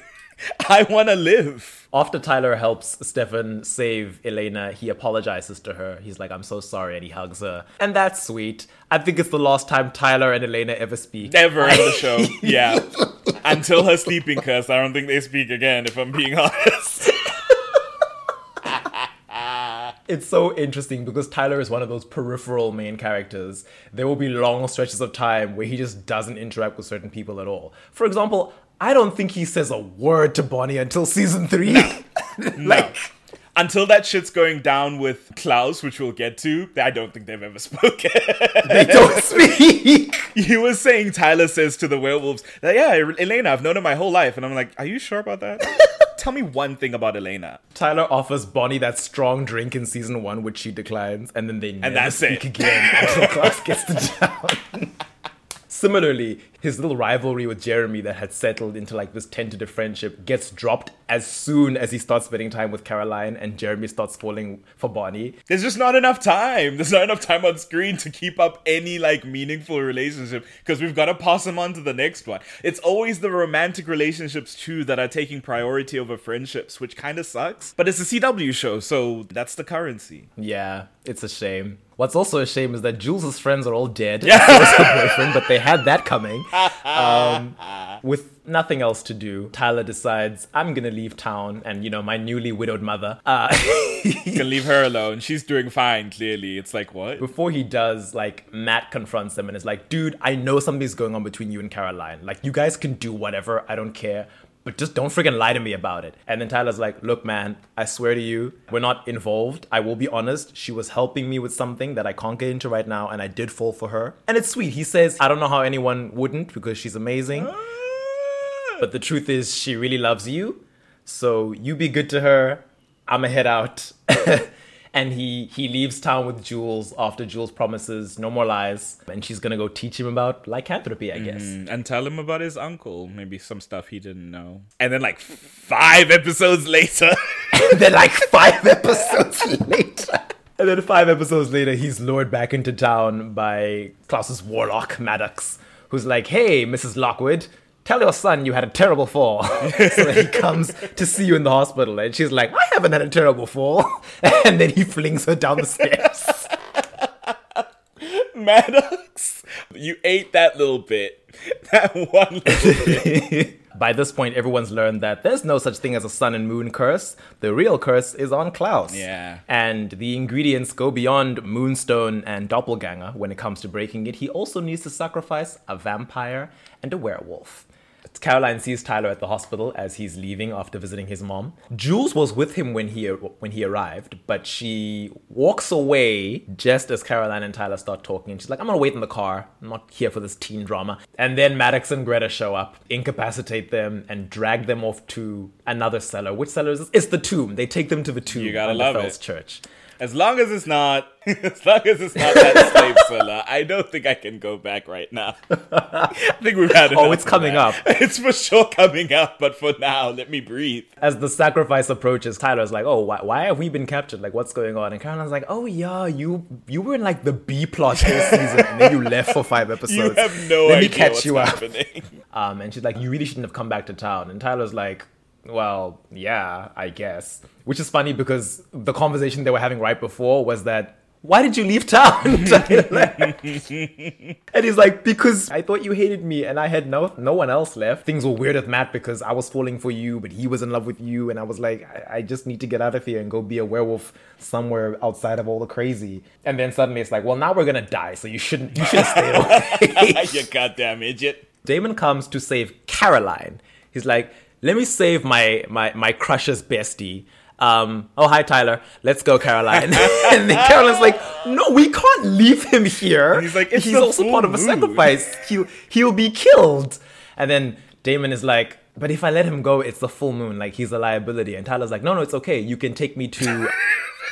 I want to live. After Tyler helps Stefan save Elena, he apologizes to her. He's like, I'm so sorry, and he hugs her. And that's sweet. I think it's the last time Tyler and Elena ever speak. Ever in the show. Yeah. Until her sleeping curse, I don't think they speak again, if I'm being honest. It's so interesting because Tyler is one of those peripheral main characters. There will be long stretches of time where he just doesn't interact with certain people at all. For example, I don't think he says a word to Bonnie until season three. No. like, Until that shit's going down with Klaus, which we'll get to, I don't think they've ever spoken. they don't speak. he was saying Tyler says to the werewolves that yeah, Elena, I've known her my whole life, and I'm like, are you sure about that? Tell me one thing about Elena. Tyler offers Bonnie that strong drink in season one, which she declines, and then they never that's speak it. again until Klaus gets to town. Similarly, his little rivalry with Jeremy that had settled into like this tentative friendship gets dropped as soon as he starts spending time with Caroline and Jeremy starts falling for Bonnie. There's just not enough time. There's not enough time on screen to keep up any like meaningful relationship because we've got to pass him on to the next one. It's always the romantic relationships too that are taking priority over friendships, which kind of sucks. But it's a CW show, so that's the currency. Yeah, it's a shame. What's also a shame is that Jules' friends are all dead. Yeah. So boyfriend, but they had that coming. Um, with nothing else to do, Tyler decides, I'm gonna leave town and, you know, my newly widowed mother. Uh, You can leave her alone. She's doing fine, clearly. It's like, what? before he does, like, Matt confronts him and is like, dude, I know something's going on between you and Caroline. Like, you guys can do whatever, I don't care. But just don't freaking lie to me about it. And then Tyler's like, look, man, I swear to you, we're not involved. I will be honest. She was helping me with something that I can't get into right now, and I did fall for her. And it's sweet. He says, I don't know how anyone wouldn't because she's amazing. Ah. But the truth is, she really loves you. So you be good to her. I'ma head out. and he he leaves town with Jules after Jules promises no more lies, and she's gonna go teach him about lycanthropy, I guess. Mm-hmm. and tell him about his uncle. Maybe some stuff he didn't know. And then, like, five episodes later. then like five episodes later. And then five episodes later, he's lured back into town by Klaus's warlock, Maddox, who's like, hey, Mrs. Lockwood, tell your son you had a terrible fall. so he comes to see you in the hospital. And she's like, I haven't had a terrible fall. And then he flings her down the stairs. Maddox, you ate that little bit. That one little bit. By this point, everyone's learned that there's no such thing as a sun and moon curse. The real curse is on Klaus. Yeah. And the ingredients go beyond moonstone and doppelganger when it comes to breaking it. He also needs to sacrifice a vampire and a werewolf. Caroline sees Tyler at the hospital as he's leaving after visiting his mom. Jules was with him when he when he arrived, but she walks away just as Caroline and Tyler start talking, and she's like, "I'm gonna wait in the car. I'm not here for this teen drama." And then Maddox and Greta show up, incapacitate them, and drag them off to another cellar. Which cellar is this? It's the tomb. They take them to the tomb. You gotta love Fell's it. church. As long as it's not, as long as it's not that slave cellar, I don't think I can go back right now. I think we've had. Oh, it's coming that. up. It's for sure coming up, but for now, let me breathe. as the sacrifice approaches, Tyler's like, "Oh, why, why have we been captured? Like, what's going on?" And Caroline's like, "Oh yeah, you you were in like the B plot this season, and then you left for five episodes. You have no Let idea me catch what's you up." happening. Um, and she's like, "You really shouldn't have come back to town." And Tyler's like, "Well, yeah, I guess." Which is funny because the conversation they were having right before was that why did you leave town? And he's like, because I thought you hated me and I had no no one else left. Things were weird with Matt because I was falling for you, but he was in love with you, and I was like, I, I just need to get out of here and go be a werewolf somewhere outside of all the crazy. And then suddenly it's like, well, now we're gonna die, so you shouldn't you should stayed away. you goddamn idiot. Damon comes to save Caroline. He's like, let me save my my my crush's bestie. Um, oh hi Tyler, let's go Caroline. and then Caroline's like, no, we can't leave him here. he's like, "It's he's also part of a sacrifice. He'll he'll be killed. And then Damon is like, but if I let him go, it's the full moon. Like he's a liability. And Tyler's like, no, no, it's okay. You can take me to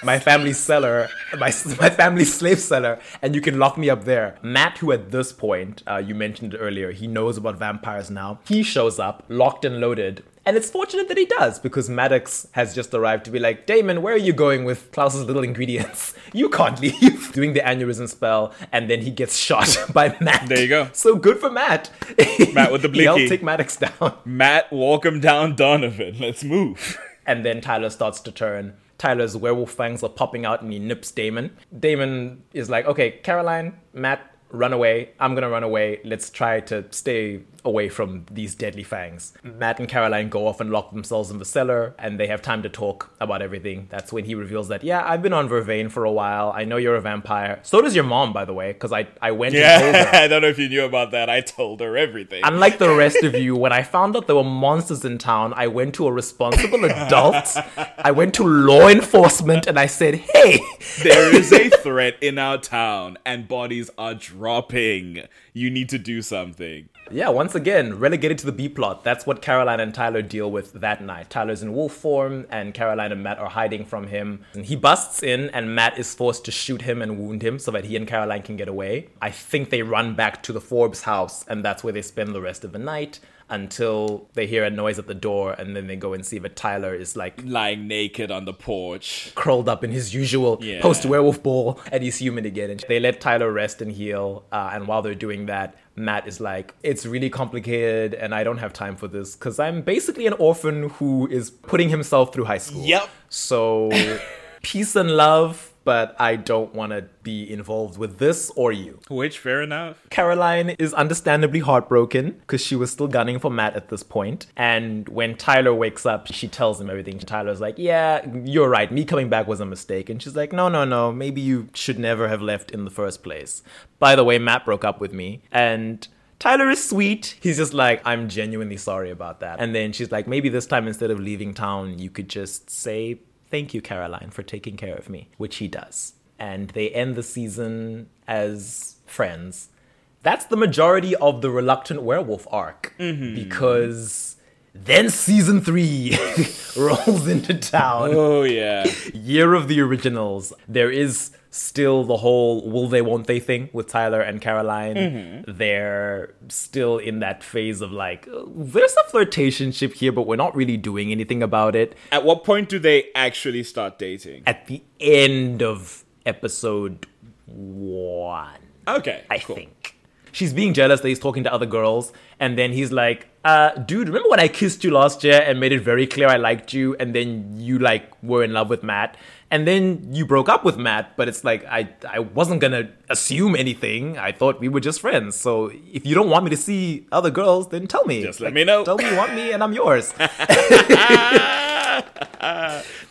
my family's cellar, my my family's slave cellar, and you can lock me up there. Matt, who at this point, uh, you mentioned earlier, he knows about vampires now. He shows up, locked and loaded. And it's fortunate that he does because Maddox has just arrived to be like, Damon, where are you going with Klaus's little ingredients? You can't leave. Doing the aneurysm spell, and then he gets shot by Matt. There you go. So good for Matt. Matt with the blinky. take Maddox down. Matt, walk him down Donovan. Let's move. And then Tyler starts to turn. Tyler's werewolf fangs are popping out and he nips Damon. Damon is like, okay, Caroline, Matt, run away. I'm gonna run away. Let's try to stay away from these deadly fangs. Matt and Caroline go off and lock themselves in the cellar and they have time to talk about everything. That's when he reveals that, yeah, I've been on Vervain for a while. I know you're a vampire. So does your mom, by the way, because I, I went and told her. Yeah, I don't know if you knew about that. I told her everything. Unlike the rest of you, when I found out there were monsters in town, I went to a responsible adult. I went to law enforcement and I said, hey, there is a threat in our town, and bodies are dropping. You need to do something. Yeah, once again, relegated to the B plot. That's what Caroline and Tyler deal with that night. Tyler's in wolf form, and Caroline and Matt are hiding from him. And he busts in, and Matt is forced to shoot him and wound him so that he and Caroline can get away. I think they run back to the Forbes house, and that's where they spend the rest of the night until they hear a noise at the door, and then they go and see that Tyler is like Lying naked on the porch. curled up in his usual Yeah. post werewolf ball and he's human again. And they let Tyler rest and heal. Uh, and while they're doing that, Matt is like, it's really complicated and I don't have time for this because I'm basically an orphan who is putting himself through high school. Yep. So peace and love, but I don't want to be involved with this or you. Which, fair enough. Caroline is understandably heartbroken because she was still gunning for Matt at this point. And when Tyler wakes up, she tells him everything. Tyler's like, Yeah, you're right. Me coming back was a mistake. And she's like, No, no, no. Maybe you should never have left in the first place. By the way, Matt broke up with me. And Tyler is sweet. He's just like, I'm genuinely sorry about that. And then she's like, maybe this time instead of leaving town, you could just say, Thank you, Caroline, for taking care of me, which he does. And they end the season as friends. That's the majority of the Reluctant Werewolf arc. Mm-hmm. Because then season three rolls into town Oh, yeah. year of the originals, there is still the whole will they won't they thing with Tyler and Caroline. Mm-hmm. They're still in that phase of like there's a flirtationship here, but we're not really doing anything about it. At what point do they actually start dating? At the end of episode one. Okay, I cool. think. She's being jealous that he's talking to other girls, and then he's like, uh, dude, remember when I kissed you last year and made it very clear I liked you, and then you like were in love with Matt, and then you broke up with Matt, but it's like I I wasn't gonna assume anything. I thought we were just friends. So if you don't want me to see other girls, then tell me. Just let me know. Tell me you want me, and I'm yours.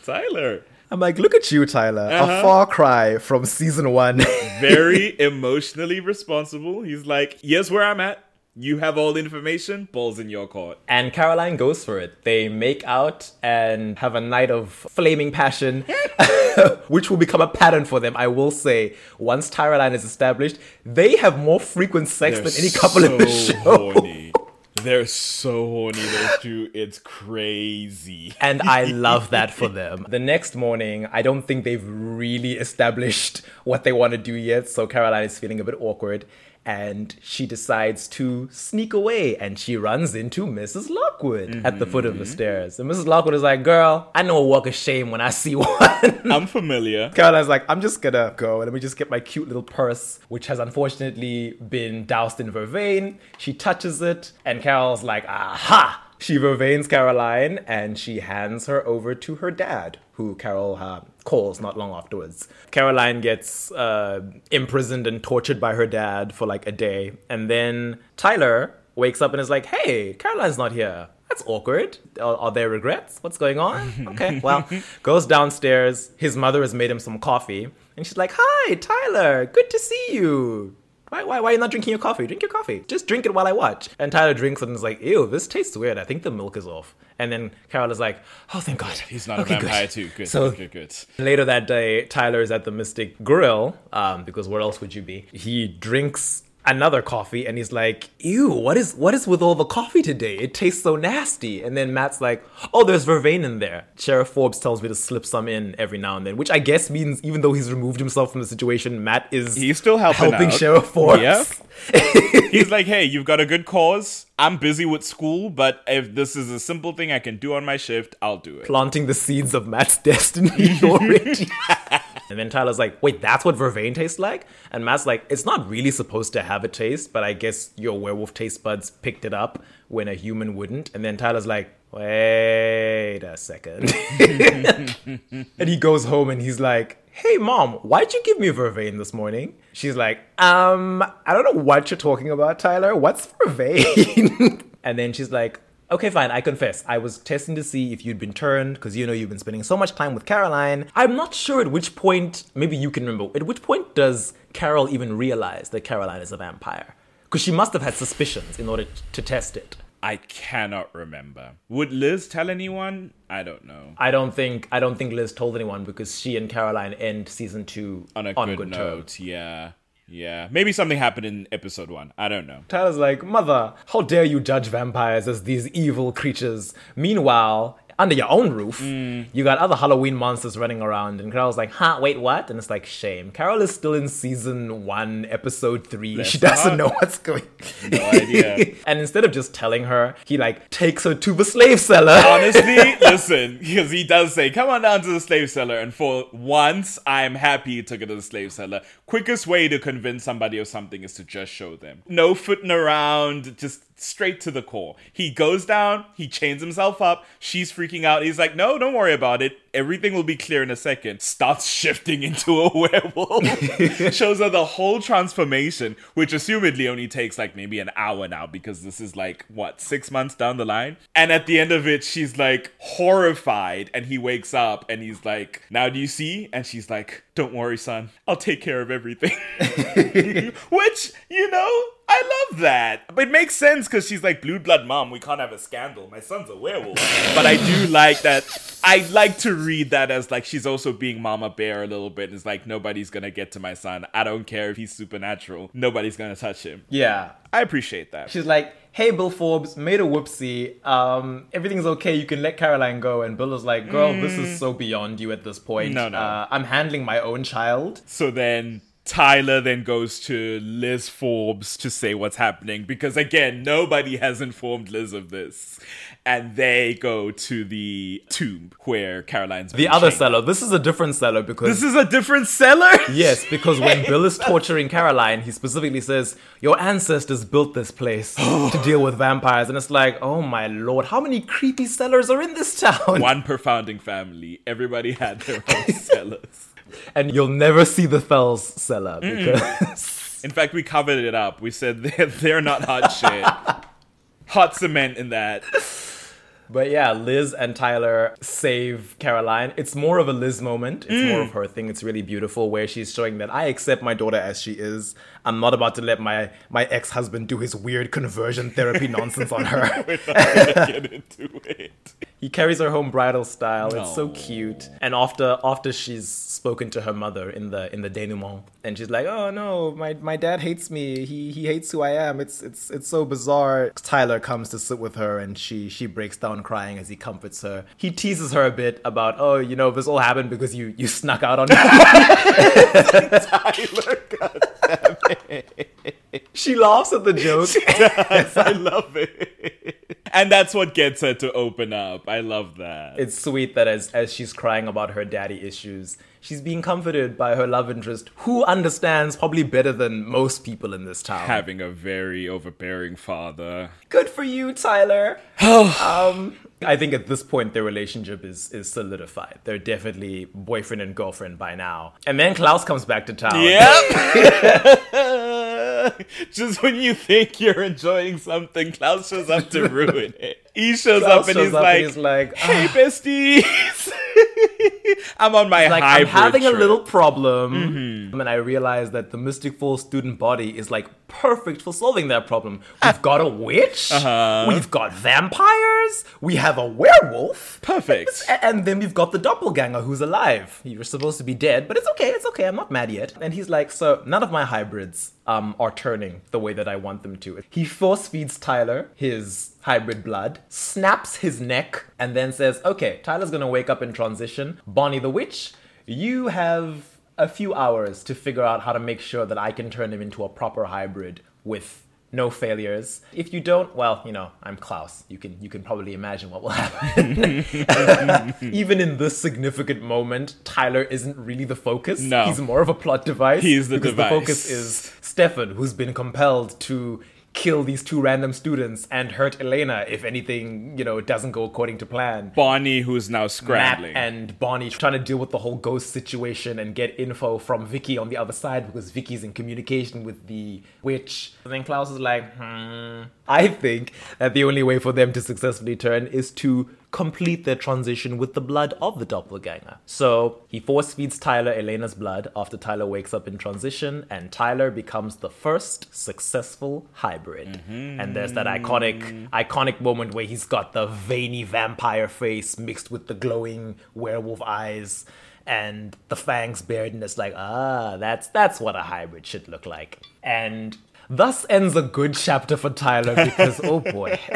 Tyler. I'm like, look at you, Tyler. Uh-huh. A far cry from season one. Very emotionally responsible. He's like, here's where I'm at. You have all the information. Ball's in your court. And Caroline goes for it. They make out and have a night of flaming passion, which will become a pattern for them, I will say. Once Tyroline is established, they have more frequent sex They're than any couple in the show. horny. They're so horny, those two. It's crazy. And I love that for them. The next morning, I don't think they've really established what they want to do yet. So Caroline is feeling a bit awkward. And she decides to sneak away and she runs into Mrs. Lockwood at the foot of the stairs. And Mrs. Lockwood is like, Girl, I know a walk of shame when I see one. I'm familiar. Caroline's like, I'm just gonna go. And let me just get my cute little purse, which has unfortunately been doused in vervain. She touches it, and Carol's like, aha! She vervains Caroline and she hands her over to her dad, who Carol uh, calls not long afterwards. Caroline gets uh, imprisoned and tortured by her dad for like a day. And then Tyler wakes up and is like, hey, Caroline's not here. That's awkward. Are, are there regrets? What's going on? Okay, well, goes downstairs. His mother has made him some coffee. And she's like, hi, Tyler, good to see you. Why, why, why are you not drinking your coffee? Drink your coffee. Just drink it while I watch. And Tyler drinks it and is like, ew, this tastes weird. I think the milk is off. And then Carol is like, oh, thank God. He's not Okay, a vampire good. too. Good, So good, good, good. later that day, Tyler is at the Mystic Grill, um, because where else would you be? He drinks another coffee and he's like, ew, what is what is with all the coffee today? It tastes so nasty. And then Matt's like, oh, there's vervain in there. Sheriff Forbes tells me to slip some in every now and then, which I guess means even though he's removed himself from the situation, Matt is He's still helping out. Sheriff Forbes. Yep. He's like, hey, you've got a good cause. I'm busy with school, but if this is a simple thing I can do on my shift, I'll do it. planting the seeds of Matt's destiny already. and then Tyler's like, wait, that's what vervain tastes like? And Matt's like, it's not really supposed to have a taste, but I guess your werewolf taste buds picked it up when a human wouldn't. And then Tyler's like, wait a second. and he goes home and he's like, Hey mom, why'd you give me vervain this morning? She's like, um, I don't know what you're talking about, Tyler. What's vervain? and then she's like, Okay, fine, I confess. I was testing to see if you'd been turned, because you know you've been spending so much time with Caroline. I'm not sure at which point, maybe you can remember, at which point does Carol even realize that Caroline is a vampire? Because she must have had suspicions in order to test it. I cannot remember. Would Liz tell anyone? I don't know. I don't think I don't think Liz told anyone because she and Caroline end season two On a on good, good note, terms. yeah. Yeah. Maybe something happened in episode one. I don't know. Tyler's like, Mother, how dare you judge vampires as these evil creatures? Meanwhile, under your own roof, Mm. you got other Halloween monsters running around. And Carol's like, huh, wait, what? And it's like, shame. Carol is still in season one, episode three. she doesn't know what's going No idea. and instead of just telling her, he like takes her to the slave cellar. Honestly, listen, because he does say, come on down to the slave cellar. And for once, I'm happy he took it to the slave cellar. Quickest way to convince somebody of something is to just show them. No footing around, just straight to the core. He goes down, he chains himself up, she's freaking out. He's like, no, don't worry about it. Everything will be clear in a second. Starts shifting into a werewolf. Shows her the whole transformation, which assumedly only takes like maybe an hour now because this is like, what, six months down the line? And at the end of it, she's like horrified and he wakes up and he's like, now do you see? And she's like, don't worry, son. I'll take care of everything. Which, you know, I love that. But it makes sense because she's like, blue blood mom, we can't have a scandal. My son's a werewolf. but I do like that. I like to read that as like she's also being mama bear a little bit. It's like, nobody's gonna get to my son. I don't care if he's supernatural. Nobody's gonna touch him. yeah. I appreciate that. She's like, hey, Bill Forbes, made a whoopsie. Um, everything's okay. You can let Caroline go. And Bill is like, girl, this is so beyond you at this point. Mm. No, no. Uh, I'm handling my own child. So then Tyler then goes to Liz Forbes to say what's happening because again, nobody has informed Liz of this. And they go to the tomb where Caroline's The other chained. cellar. This is a different cellar because This is a different cellar? Yes, because when Bill is torturing Caroline, he specifically says, Your ancestors built this place to deal with vampires. And it's like, oh my lord, how many creepy cellars are in this town? One per founding family. Everybody had their own cellars. And you'll never see the Fells cellar because. In fact, we covered it up. We said they're, they're not hot shit. Hot cement in that. But yeah, Liz and Tyler save Caroline. It's more of a Liz moment. It's more mm. of her thing. It's really beautiful where she's showing that I accept my daughter as she is. I'm not about to let my my ex-husband do his weird conversion therapy nonsense on her. We're not gonna get into it. He carries her home bridal style. It's so cute. And after after she's spoken to her mother in the in the denouement, and she's like, "Oh no, my, my dad hates me. He he hates who I am. It's it's it's so bizarre." Tyler comes to sit with her, and she she breaks down crying as he comforts her. He teases her a bit about, "Oh, you know, this all happened because you you snuck out on me." Tyler, God she laughs at the joke. Yes, I love it. and that's what gets her to open up. I love that. It's sweet that as as she's crying about her daddy issues, she's being comforted by her love interest, who understands probably better than most people in this town. Having a very overbearing father. Good for you, Tyler. um, I think at this point their relationship is is solidified. They're definitely boyfriend and girlfriend by now. And then Klaus comes back to town. Yep. Just when you think you're enjoying something, Klaus shows up to ruin it. He shows Klaus up and shows he's up like, and he's like, "Hey, ah. besties." I'm on my like I'm having a little problem, and I realize that the Mystic Falls student body is like perfect for solving that problem. We've got a witch, Uh-huh. we've got vampires, we have a werewolf, perfect. and then we've got the doppelganger who's alive. You're supposed to be dead, but it's okay, it's okay. I'm not mad yet. And he's like, so none of my hybrids um are turning the way that I want them to. He force feeds Tyler his hybrid blood, snaps his neck, and then says, okay, Tyler's gonna wake up in transition. Bonnie the witch, you have a few hours to figure out how to make sure that I can turn him into a proper hybrid with no failures. If you don't, well, you know, I'm Klaus. You can you can probably imagine what will happen. Even in this significant moment, Tyler isn't really the focus. No. He's more of a plot device. He's the because device. the focus is Stefan, who's been compelled to kill these two random students and hurt Elena if anything, you know, doesn't go according to plan. Bonnie, who's now Matt scrambling. and Bonnie trying to deal with the whole ghost situation and get info from Vicki on the other side because Vicki's in communication with the witch. And then Klaus is like, hmm. I think that the only way for them to successfully turn is to complete their transition with the blood of the doppelganger. So he force feeds Tyler Elena's blood after Tyler wakes up in transition, and Tyler becomes the first successful hybrid. And there's that iconic, iconic moment where he's got the veiny vampire face mixed with the glowing werewolf eyes. And the fangs bared, and it's like, ah, that's that's what a hybrid should look like. And thus ends a good chapter for Tyler because oh boy,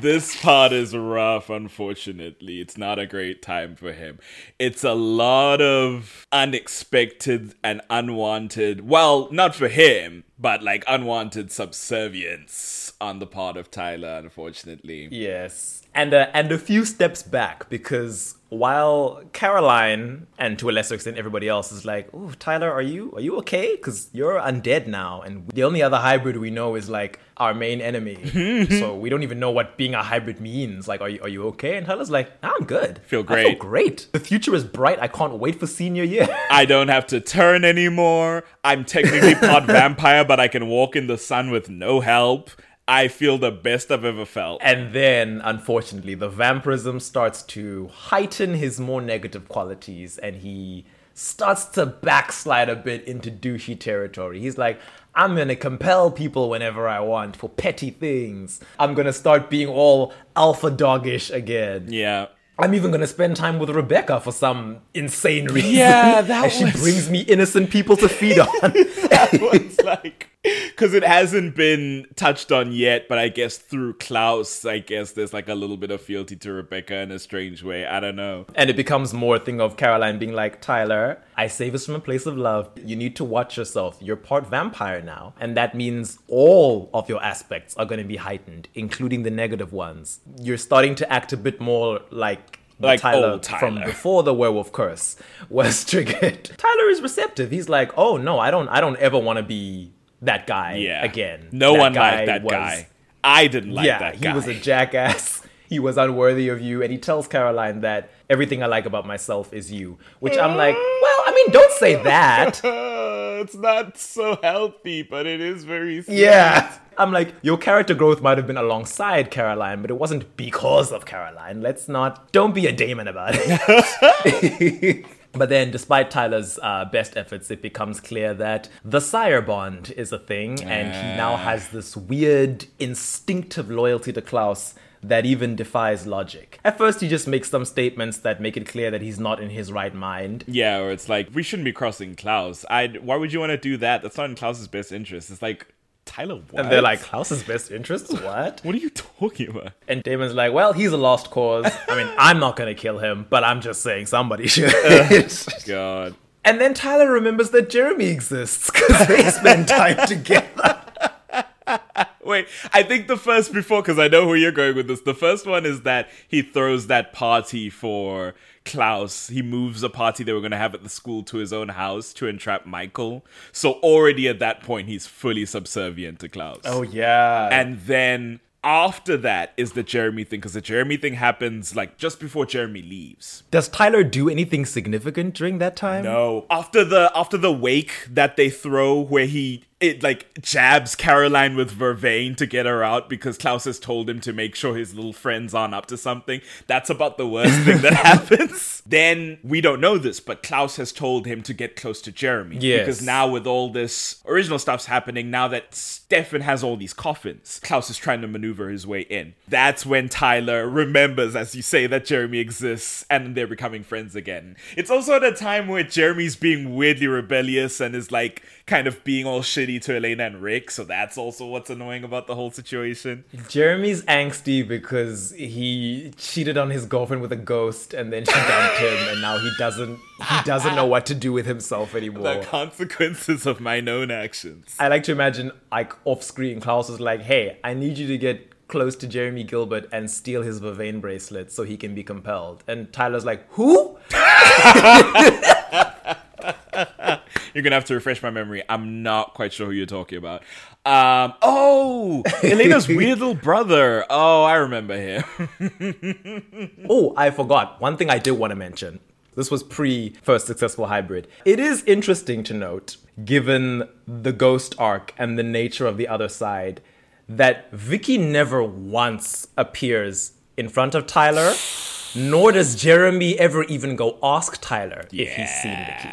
this part is rough, unfortunately. It's not a great time for him. It's a lot of unexpected and unwanted, well, not for him, but like unwanted subservience on the part of Tyler, unfortunately. Yes, and uh, and a few steps back because while Caroline and to a lesser extent everybody else is like, "Oh, Tyler, are you are you okay? Because you're undead now, and the only other hybrid we know is like our main enemy. so we don't even know what being a hybrid means. Like, are you are you okay?" And Tyler's like, "I'm good. Feel I feel great. great. The future is bright. I can't wait for senior year." I don't have to turn anymore. I'm technically part vampire, but I can walk in the sun with no help. I feel the best I've ever felt. And then, unfortunately, the vampirism starts to heighten his more negative qualities, and he starts to backslide a bit into douchey territory. He's like, I'm gonna compel people whenever I want for petty things. I'm gonna start being all alpha doggish again. Yeah. I'm even gonna spend time with Rebekah for some insane reason. Yeah, that as she brings me innocent people to feed on. it's like because it hasn't been touched on yet but i guess through klaus i guess there's like a little bit of fealty to rebekah in a strange way i don't know And it becomes more a thing of Caroline being like, Tyler, I say this from a place of love. You need to watch yourself. You're part vampire now. And that means all of your aspects are going to be heightened, including the negative ones. You're starting to act a bit more like. Like Tyler, old from before the werewolf curse was triggered. Tyler is receptive. He's like, "Oh no, I don't, I don't ever want to be that guy yeah again." no That one liked that was- guy i didn't like yeah, that guy. he was a jackass. He was unworthy of you, and he tells Caroline that everything I like about myself is you. Which I'm like, well, I mean, don't say that. it's not so healthy but it is very sweet. Yeah. I'm like, your character growth might have been alongside Caroline, but it wasn't because of Caroline. Let's not, don't be a Damon about it. But then, despite Tyler's uh, best efforts, it becomes clear that the sire bond is a thing, and he now has this weird instinctive loyalty to Klaus that even defies logic. At first, he just makes some statements that make it clear that he's not in his right mind. yeah or it's like we shouldn't be crossing klaus i why would you want to do that that's not in klaus's best interest it's like tyler what? And they're like, Klaus's best interests? What? what are you talking about And Damon's like, well, he's a lost cause. I mean, I'm not gonna kill him, but I'm just saying somebody should. Oh, god and then Tyler remembers that Jeremy exists because they spend time together. Wait, I think the first before, because I know where you're going with this. The first one is that he throws that party for Klaus. He moves a party they were going to have at the school to his own house to entrap Mikael. So already at that point, he's fully subservient to Klaus. Oh yeah. And then after that is the Jeremy thing, because the Jeremy thing happens like just before Jeremy leaves. Does Tyler do anything significant during that time? No. After the after the wake that they throw where he it like jabs Caroline with vervain to get her out because Klaus has told him to make sure his little friends aren't up to something. That's about the worst thing that happens. Then we don't know this, but Klaus has told him to get close to Jeremy. Yes. Because now with all this original stuff's happening, now that Stefan has all these coffins, Klaus is trying to maneuver his way in. That's when Tyler remembers, as you say, that Jeremy exists and they're becoming friends again. It's also at a time where Jeremy's being weirdly rebellious and is like kind of being all shitty to Elena and Rick, so that's also what's annoying about the whole situation. Jeremy's angsty because he cheated on his girlfriend with a ghost and then she dumped him and now he doesn't he doesn't know what to do with himself anymore. The consequences of my known actions. I like to imagine like off screen Klaus is like, "Hey, I need you to get close to Jeremy Gilbert and steal his Vervain bracelet so he can be compelled." And Tyler's like, "Who?" You're gonna have to refresh my memory. I'm not quite sure who you're talking about. Um, oh, Elena's weird little brother. Oh, I remember him. Oh, I forgot. One thing I did want to mention. This was pre first successful hybrid. It is interesting to note, given the ghost arc and the nature of the other side, that Vicki never once appears in front of Tyler, nor does Jeremy ever even go ask Tyler if he's seen Vicki.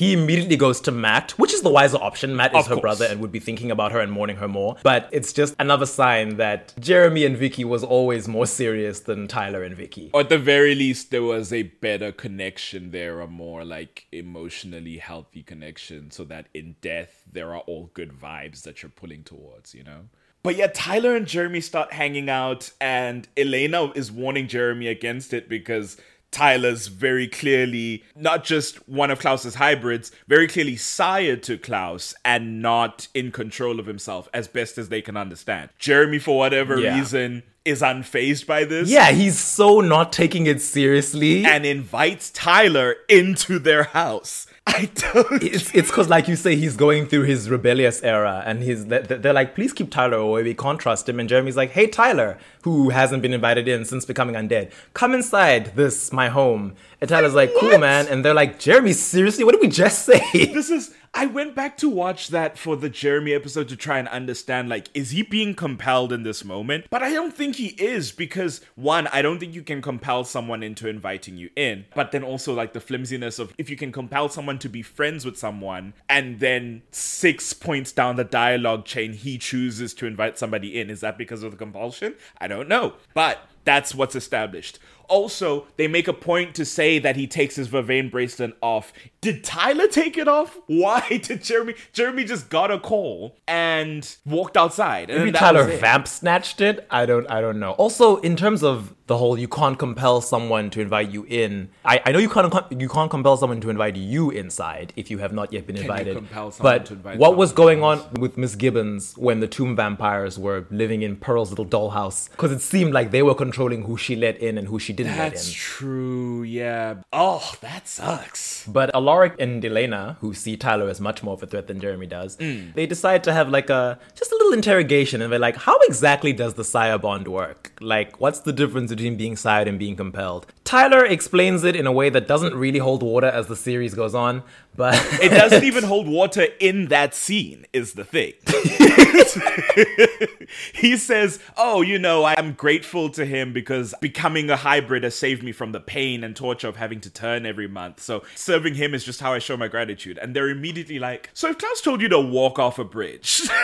He immediately goes to Matt, which is the wiser option. Matt is Of her course. brother and would be thinking about her and mourning her more. But it's just another sign that Jeremy and Vicki was always more serious than Tyler and Vicki. or at the very least, there was a better connection there, a more like emotionally healthy connection, so that in death there are all good vibes that you're pulling towards, you know. But yeah, Tyler and Jeremy start hanging out, and Elena is warning Jeremy against it because Tyler's very clearly not just one of Klaus's hybrids, very clearly sire to Klaus and not in control of himself as best as they can understand. Jeremy, for whatever Yeah. reason, is unfazed by this Yeah, he's so not taking it seriously. and invites Tyler into their house. I don't. it's because, like you say, he's going through his rebellious era, and he's they're, they're like, please keep Tyler away. We can't trust him. And Jeremy's like, hey, Tyler, who hasn't been invited in since becoming undead, come inside this my home. And Tyler's like, cool, What? man. And they're like, Jeremy, seriously, what did we just say? This is. I went back to watch that for the Jeremy episode to try and understand, like, is he being compelled in this moment? But I don't think he is because, one, I don't think you can compel someone into inviting you in. But then also, like, the flimsiness of if you can compel someone to be friends with someone and then six points down the dialogue chain, he chooses to invite somebody in. Is that because of the compulsion? I don't know. But that's what's established. Also, they make a point to say that he takes his Vervain bracelet off. Did Tyler take it off? Why did Jeremy? Jeremy just got a call and walked outside. And Maybe that Tyler vamp snatched it. I don't. I don't know. Also, in terms of the whole, you can't compel someone to invite you in. I, I know you can't. You can't compel someone to invite you inside if you have not yet been you invited. compel someone but to invite what was going on with Miss Gibbons when the tomb vampires were living in Pearl's little dollhouse? Because it seemed like they were controlling who she let in and who she didn't That's in. true. Yeah. Oh, that sucks. But Alaric and Elena, who see Tyler as much more of a threat than Jeremy does, Mm. they decide to have like a just a little interrogation, and they're like, "How exactly does the sire bond work? Like, what's the difference between being sired and being compelled?" Tyler explains it in a way that doesn't really hold water as the series goes on, but It doesn't even hold water in that scene, is the thing. he says, Oh, you know, I'm grateful to him because becoming a hybrid has saved me from the pain and torture of having to turn every month. So serving him is just how I show my gratitude. And they're immediately like, So if Klaus told you to walk off a bridge.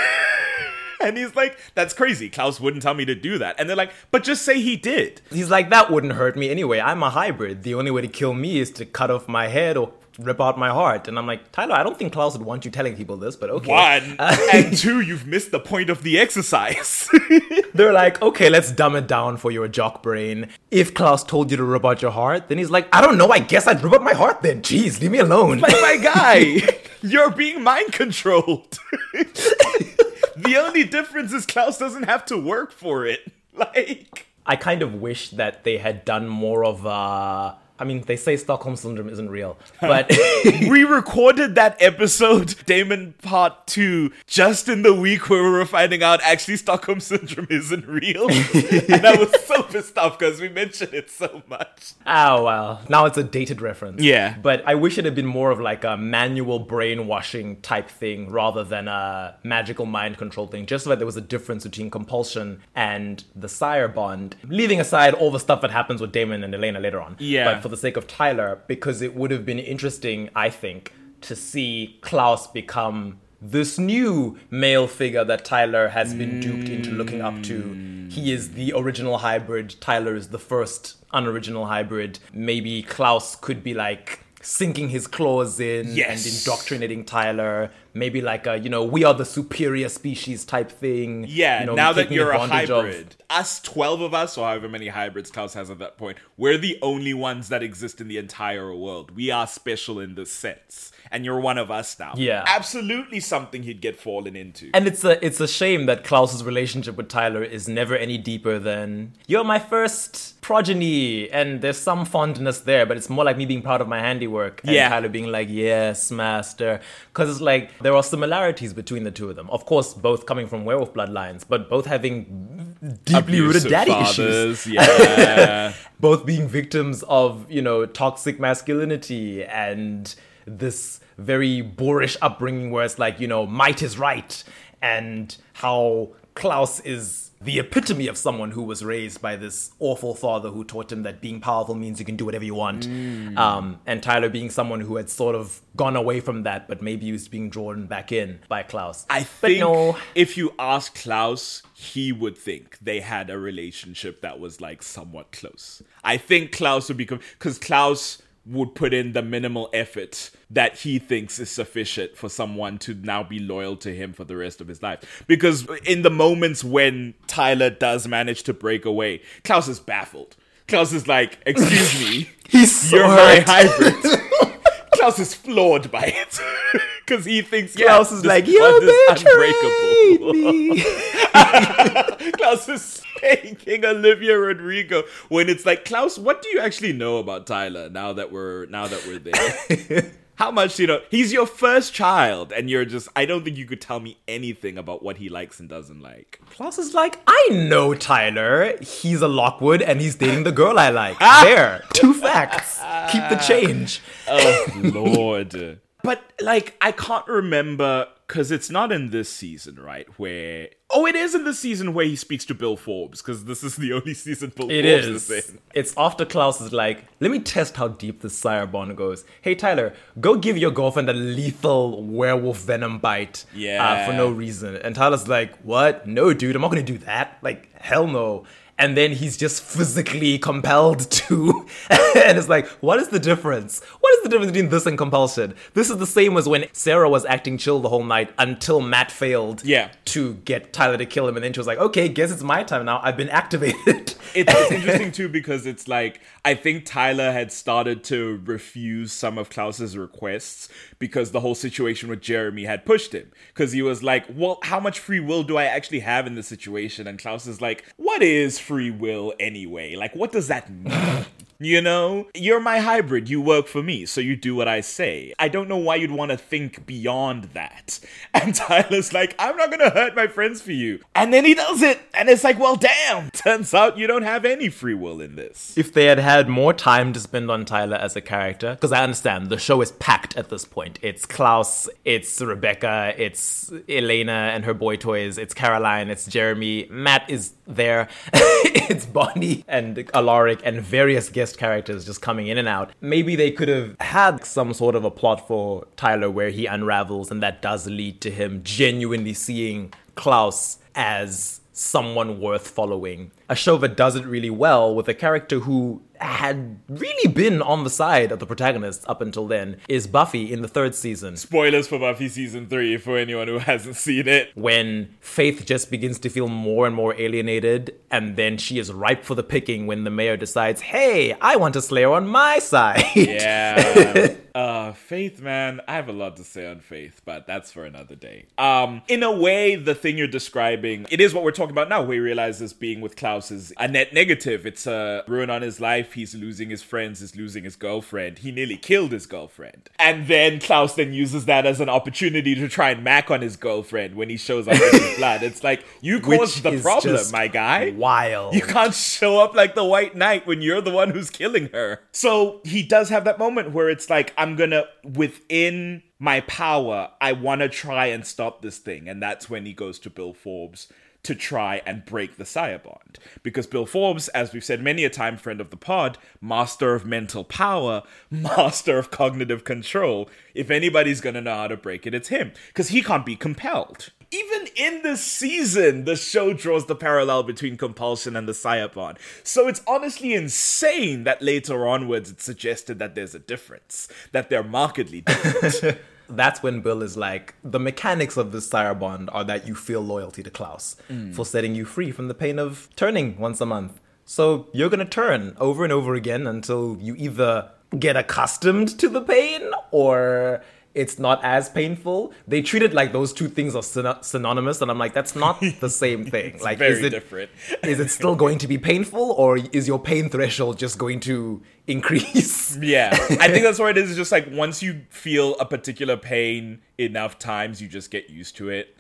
And he's like, that's crazy. Klaus wouldn't tell me to do that. And they're like, but just say he did. he's like, "That wouldn't hurt me anyway. I'm a hybrid. The only way to kill me is to cut off my head or." Rip out my heart, and I'm like Tyler. I don't think Klaus would want you telling people this, but okay. One. Uh, and two, you've missed the point of the exercise. They're like, okay, let's dumb it down for your jock brain. If Klaus told you to rip out your heart, then he's like, I don't know, I guess I'd rip out my heart then. Jeez, leave me alone. like my guy, you're being mind controlled. the only difference is Klaus doesn't have to work for it. Like, I kind of wish that they had done more of a. I mean, they say Stockholm Syndrome isn't real, but we recorded that episode, Damon Part 2, just in the week where we were finding out actually Stockholm Syndrome isn't real. and I was so pissed off because we mentioned it so much. oh well. Now it's a dated reference. Yeah. But I wish it had been more of like a manual brainwashing type thing rather than a magical mind control thing. Just so that there was a difference between compulsion and the sire bond, leaving aside all the stuff that happens with Damon and Elena later on. Yeah. But for the sake of Tyler, because it would have been interesting, I think, to see Klaus become this new male figure that Tyler has been duped into looking up to. He is the original hybrid. Tyler is the first unoriginal hybrid. Maybe Klaus could be like sinking his claws in Yes. and indoctrinating Tyler. Maybe like a, you know, we are the superior species type thing. Yeah, you know, now that you're a advantage of- hybrid, us 12 of us, or however many hybrids Klaus has at that point, we're the only ones that exist in the entire world. We are special in this sense. And you're one of us now. Yeah. Absolutely something he'd get fallen into. And it's a it's a shame that Klaus's relationship with Tyler is never any deeper than you're my first progeny, and there's some fondness there, but it's more like me being proud of my handiwork, and Yeah. Tyler being like, "Yes, master," because it's like there are similarities between the two of them. Of course, both coming from werewolf bloodlines, but both having deeply rooted daddy fathers, issues Yeah. both being victims of you know toxic masculinity and this very boorish upbringing where it's like you know might is right and how klaus is the epitome of someone who was raised by this awful father who taught him that being powerful means you can do whatever you want. Um, and tyler being someone who had sort of gone away from that but maybe he was being drawn back in by klaus. I but think no. if you ask Klaus, he would think they had a relationship that was like somewhat close. I think Klaus would become because Klaus would put in the minimal effort that he thinks is sufficient for someone to now be loyal to him for the rest of his life. Because in the moments when Tyler does manage to break away, Klaus is baffled. Klaus is like, "Excuse me, he's so you're my hybrid." Klaus is floored by it because he thinks yeah, klaus is like is betrayed unbreakable. me Klaus is spanking Olivia Rodrigo when it's like Klaus, what do you actually know about Tyler now that we're now that we're there? How much do you know? He's your first child, and you're just I don't think you could tell me anything about what he likes and doesn't like. Klaus is like, I know Tyler. He's a Lockwood and he's dating the girl I like. there, two facts. Keep the change. Oh Lord. But like I can't remember because it's not in this season, right? Where oh, it is in the season where he speaks to Bill Forbes because this is the only season Bill It Forbes is. is in. It's after Klaus is like, let me test how deep this sire bond goes. Hey Tyler, go give your girlfriend a lethal werewolf venom bite. uh, Yeah. for no reason. And Tyler's like, what? No, dude, I'm not gonna do that. Like, hell no. And then he's just physically compelled to. and it's like, what is the difference? What is the difference between this and compulsion? This is the same as when Sarah was acting chill the whole night until Matt failed Yeah. to get Tyler to kill him. And then she was like, okay, guess it's my time now. I've been activated. It's, it's interesting too because it's like I think Tyler had started to refuse some of Klaus's requests because the whole situation with Jeremy had pushed him. Because he was like, "Well, how much free will do I actually have in this situation?" And Klaus is like, "What is free will anyway? Like, what does that mean?" You know, you're my hybrid. You work for me, so you do what I say. I don't know why you'd want to think beyond that. And Tyler's like, I'm not gonna hurt my friends for you. And then he does it, and it's like, well, damn. Turns out you don't have any free will in this. if they had had more time to spend on Tyler as a character, because I understand the show is packed at this point. It's Klaus, it's Rebekah, it's Elena and her boy toys, it's Caroline, it's Jeremy, Matt is there, it's Bonnie and Alaric and various guest characters just coming in and out. Maybe they could have had some sort of a plot for Tyler where he unravels and that does lead to him genuinely seeing Klaus as someone worth following. A show that does it really well with a character who had really been on the side of the protagonist up until then is Buffy in the third season. Spoilers for Buffy season three for anyone who hasn't seen it. When Faith just begins to feel more and more alienated, and then she is ripe for the picking when the mayor decides, hey, I want a slayer on my side. Yeah. Uh, Faith, man, I have a lot to say on Faith, but that's for another day. Um, in a way, the thing you're describing, it is what we're talking about now. We realize this being with Is a net negative. It's a ruin on his life. He's losing his friends. He's losing his girlfriend. He nearly killed his girlfriend, and then Klaus then uses that as an opportunity to try and mac on his girlfriend when he shows up his blood. It's like you Which caused the problem, my guy. Wild. You can't show up like the White Knight when you're the one who's killing her. So he does have that moment where it's like, I'm gonna, within my power, I wanna try and stop this thing. And that's when he goes to Bill Forbes to try and break the Sire Bond. Because Bill Forbes, as we've said many a time, friend of the pod, master of mental power, master of cognitive control. If anybody's gonna know how to break it, it's him. Because he can't be compelled. Even in this season, the show draws the parallel between compulsion and the Sire Bond. So it's honestly insane that later onwards it's suggested that there's a difference, that they're markedly different. That's when Bill is like, the mechanics of this Sire Bond are that you feel loyalty to Klaus mm. for setting you free from the pain of turning once a month. So you're gonna turn over and over again until you either get accustomed to the pain or it's not as painful. They treat it like those two things are syn- synonymous, and I'm like, that's not the same thing. like, is it different. is it still going to be painful, or is your pain threshold just going to increase? Yeah, I think that's what it is. It's just like once you feel a particular pain enough times, you just get used to it.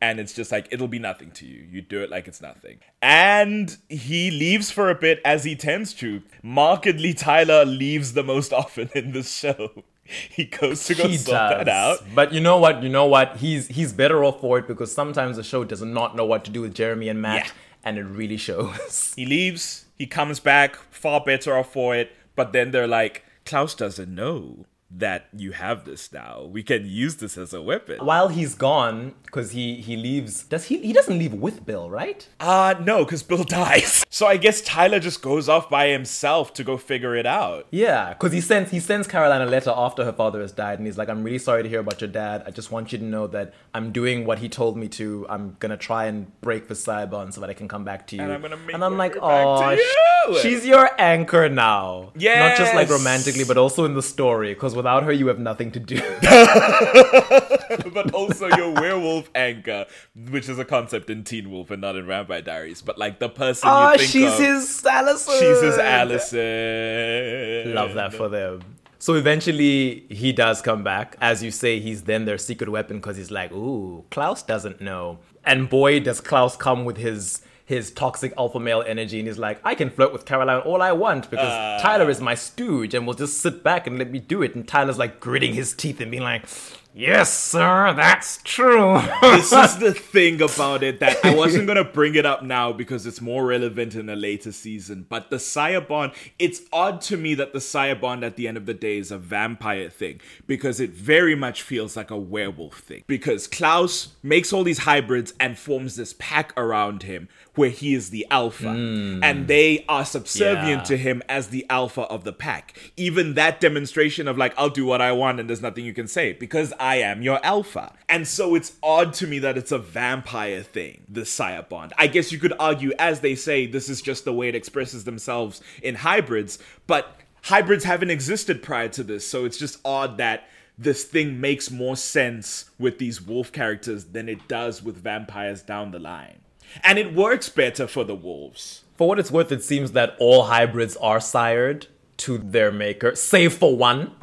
And it's just like, it'll be nothing to you. You do it like it's nothing. And he leaves for a bit as he tends to. Markedly, Tyler leaves the most often in this show. He goes to go he sort does. that out. But you know what? You know what? He's he's better off for it because sometimes the show does not know what to do with Jeremy and Matt, Yeah. and it really shows. He leaves, he comes back, far better off for it. But then they're like, Klaus doesn't know that you have this now. We can use this as a weapon. While he's gone, because he he leaves. Does he? He doesn't leave with Bill, right? Uh, no, because Bill dies. So I guess Tyler just goes off by himself to go figure it out. Yeah, because he sends he sends Caroline a letter after her father has died, and he's like, "I'm really sorry to hear about your dad. I just want you to know that I'm doing what he told me to. I'm gonna try and break the Sire Bond so that I can come back to you." And I'm gonna make And I'm like, "Oh, you." she's your anchor now. Yeah, not just like romantically, but also in the story. Because without her, you have nothing to do." but also your werewolf anchor, which is a concept in Teen Wolf and not in Vampire Diaries. But like the person Oh, you ah, think she's of, his Allison. she's his Allison. Love that for them. So eventually he does come back. As you say, he's then their secret weapon because he's like, ooh, Klaus doesn't know. And boy, does Klaus come with his his toxic alpha male energy and he's like, I can flirt with Caroline all I want because uh. Tyler is my stooge and will just sit back and let me do it. And Tyler's like gritting his teeth and being like, Yes, sir, that's true. this is the thing about it that I wasn't gonna bring it up now because it's more relevant in a later season. But the Sire Bond, it's odd to me that the Sire Bond at the end of the day is a vampire thing because it very much feels like a werewolf thing. Because Klaus makes all these hybrids and forms this pack around him where he is the alpha, hmm. and they are subservient Yeah. to him as the alpha of the pack. Even that demonstration of like, I'll do what I want and there's nothing you can say because I am your alpha. And so it's odd to me that it's a vampire thing, the Sire Bond. I guess you could argue, as they say, this is just the way it expresses themselves in hybrids, but hybrids haven't existed prior to this, so it's just odd that this thing makes more sense with these wolf characters than it does with vampires down the line. And it works better for the wolves. for what it's worth, it seems that all hybrids are sired to their maker, save for one.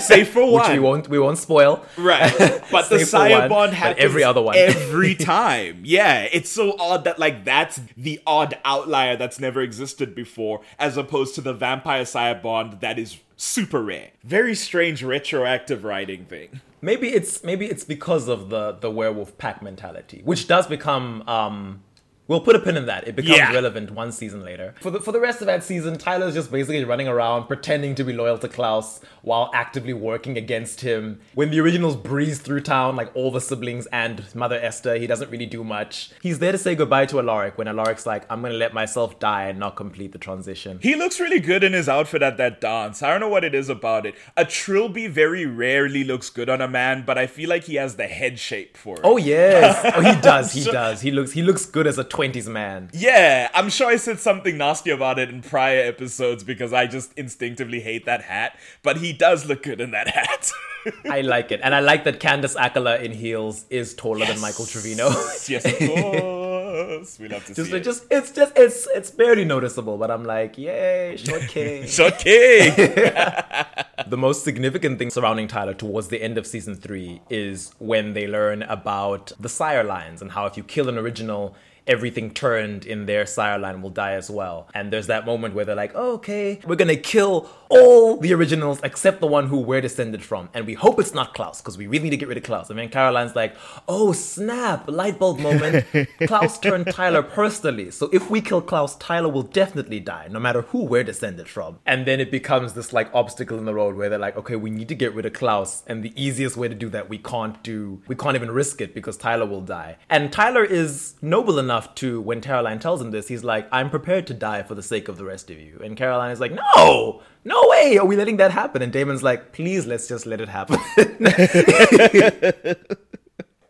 Save for Which one. we won't we won't spoil. Right. But the Sire Bond happens every other one. every time. Yeah. It's so odd that like that's the odd outlier that's never existed before, as opposed to the Vampire Sire Bond that is super rare. Very strange retroactive writing thing. Maybe it's maybe it's because of the the werewolf pack mentality, which does become um we'll put a pin in that. It becomes Yeah. relevant one season later. For the for the rest of that season, Tyler's just basically running around pretending to be loyal to Klaus while actively working against him. When the originals breeze through town, like all the siblings and Mother Esther, he doesn't really do much. He's there to say goodbye to Alaric when Alaric's like, I'm gonna let myself die and not complete the transition. He looks really good in his outfit at that dance. I don't know what it is about it. A trilby very rarely looks good on a man, but I feel like he has the head shape for it. Oh yes. Oh he does, he does. He looks he looks good as a 20s man. Yeah, I'm sure I said something nasty about it in prior episodes because I just instinctively hate that hat, but he does look good in that hat. I like it. And I like that Candice Accola in heels is taller than Michael Trevino. yes, of course. We love to just, see it. just it's just it's it's barely noticeable, but I'm like, yay, short king. Short king. the most significant thing surrounding Tyler towards the end of season three is when they learn about the sire lines and how if you kill an original, everything turned in their sire line will die as well. And there's that moment where they're like, oh, okay, we're gonna kill all the originals except the one who we're descended from. And we hope it's not Klaus, because we really need to get rid of Klaus. And then Caroline's like, oh, snap, light bulb moment. Klaus turned Tyler personally. So if we kill Klaus, Tyler will definitely die, no matter who we're descended from. And then it becomes this like obstacle in the road where they're like, okay, we need to get rid of Klaus. And the easiest way to do that, we can't do, we can't even risk it because Tyler will die. And Tyler is noble enough to, when Caroline tells him this, he's like, I'm prepared to die for the sake of the rest of you. And Caroline is like, no, no way are we letting that happen. And Damon's like, please let's just let it happen.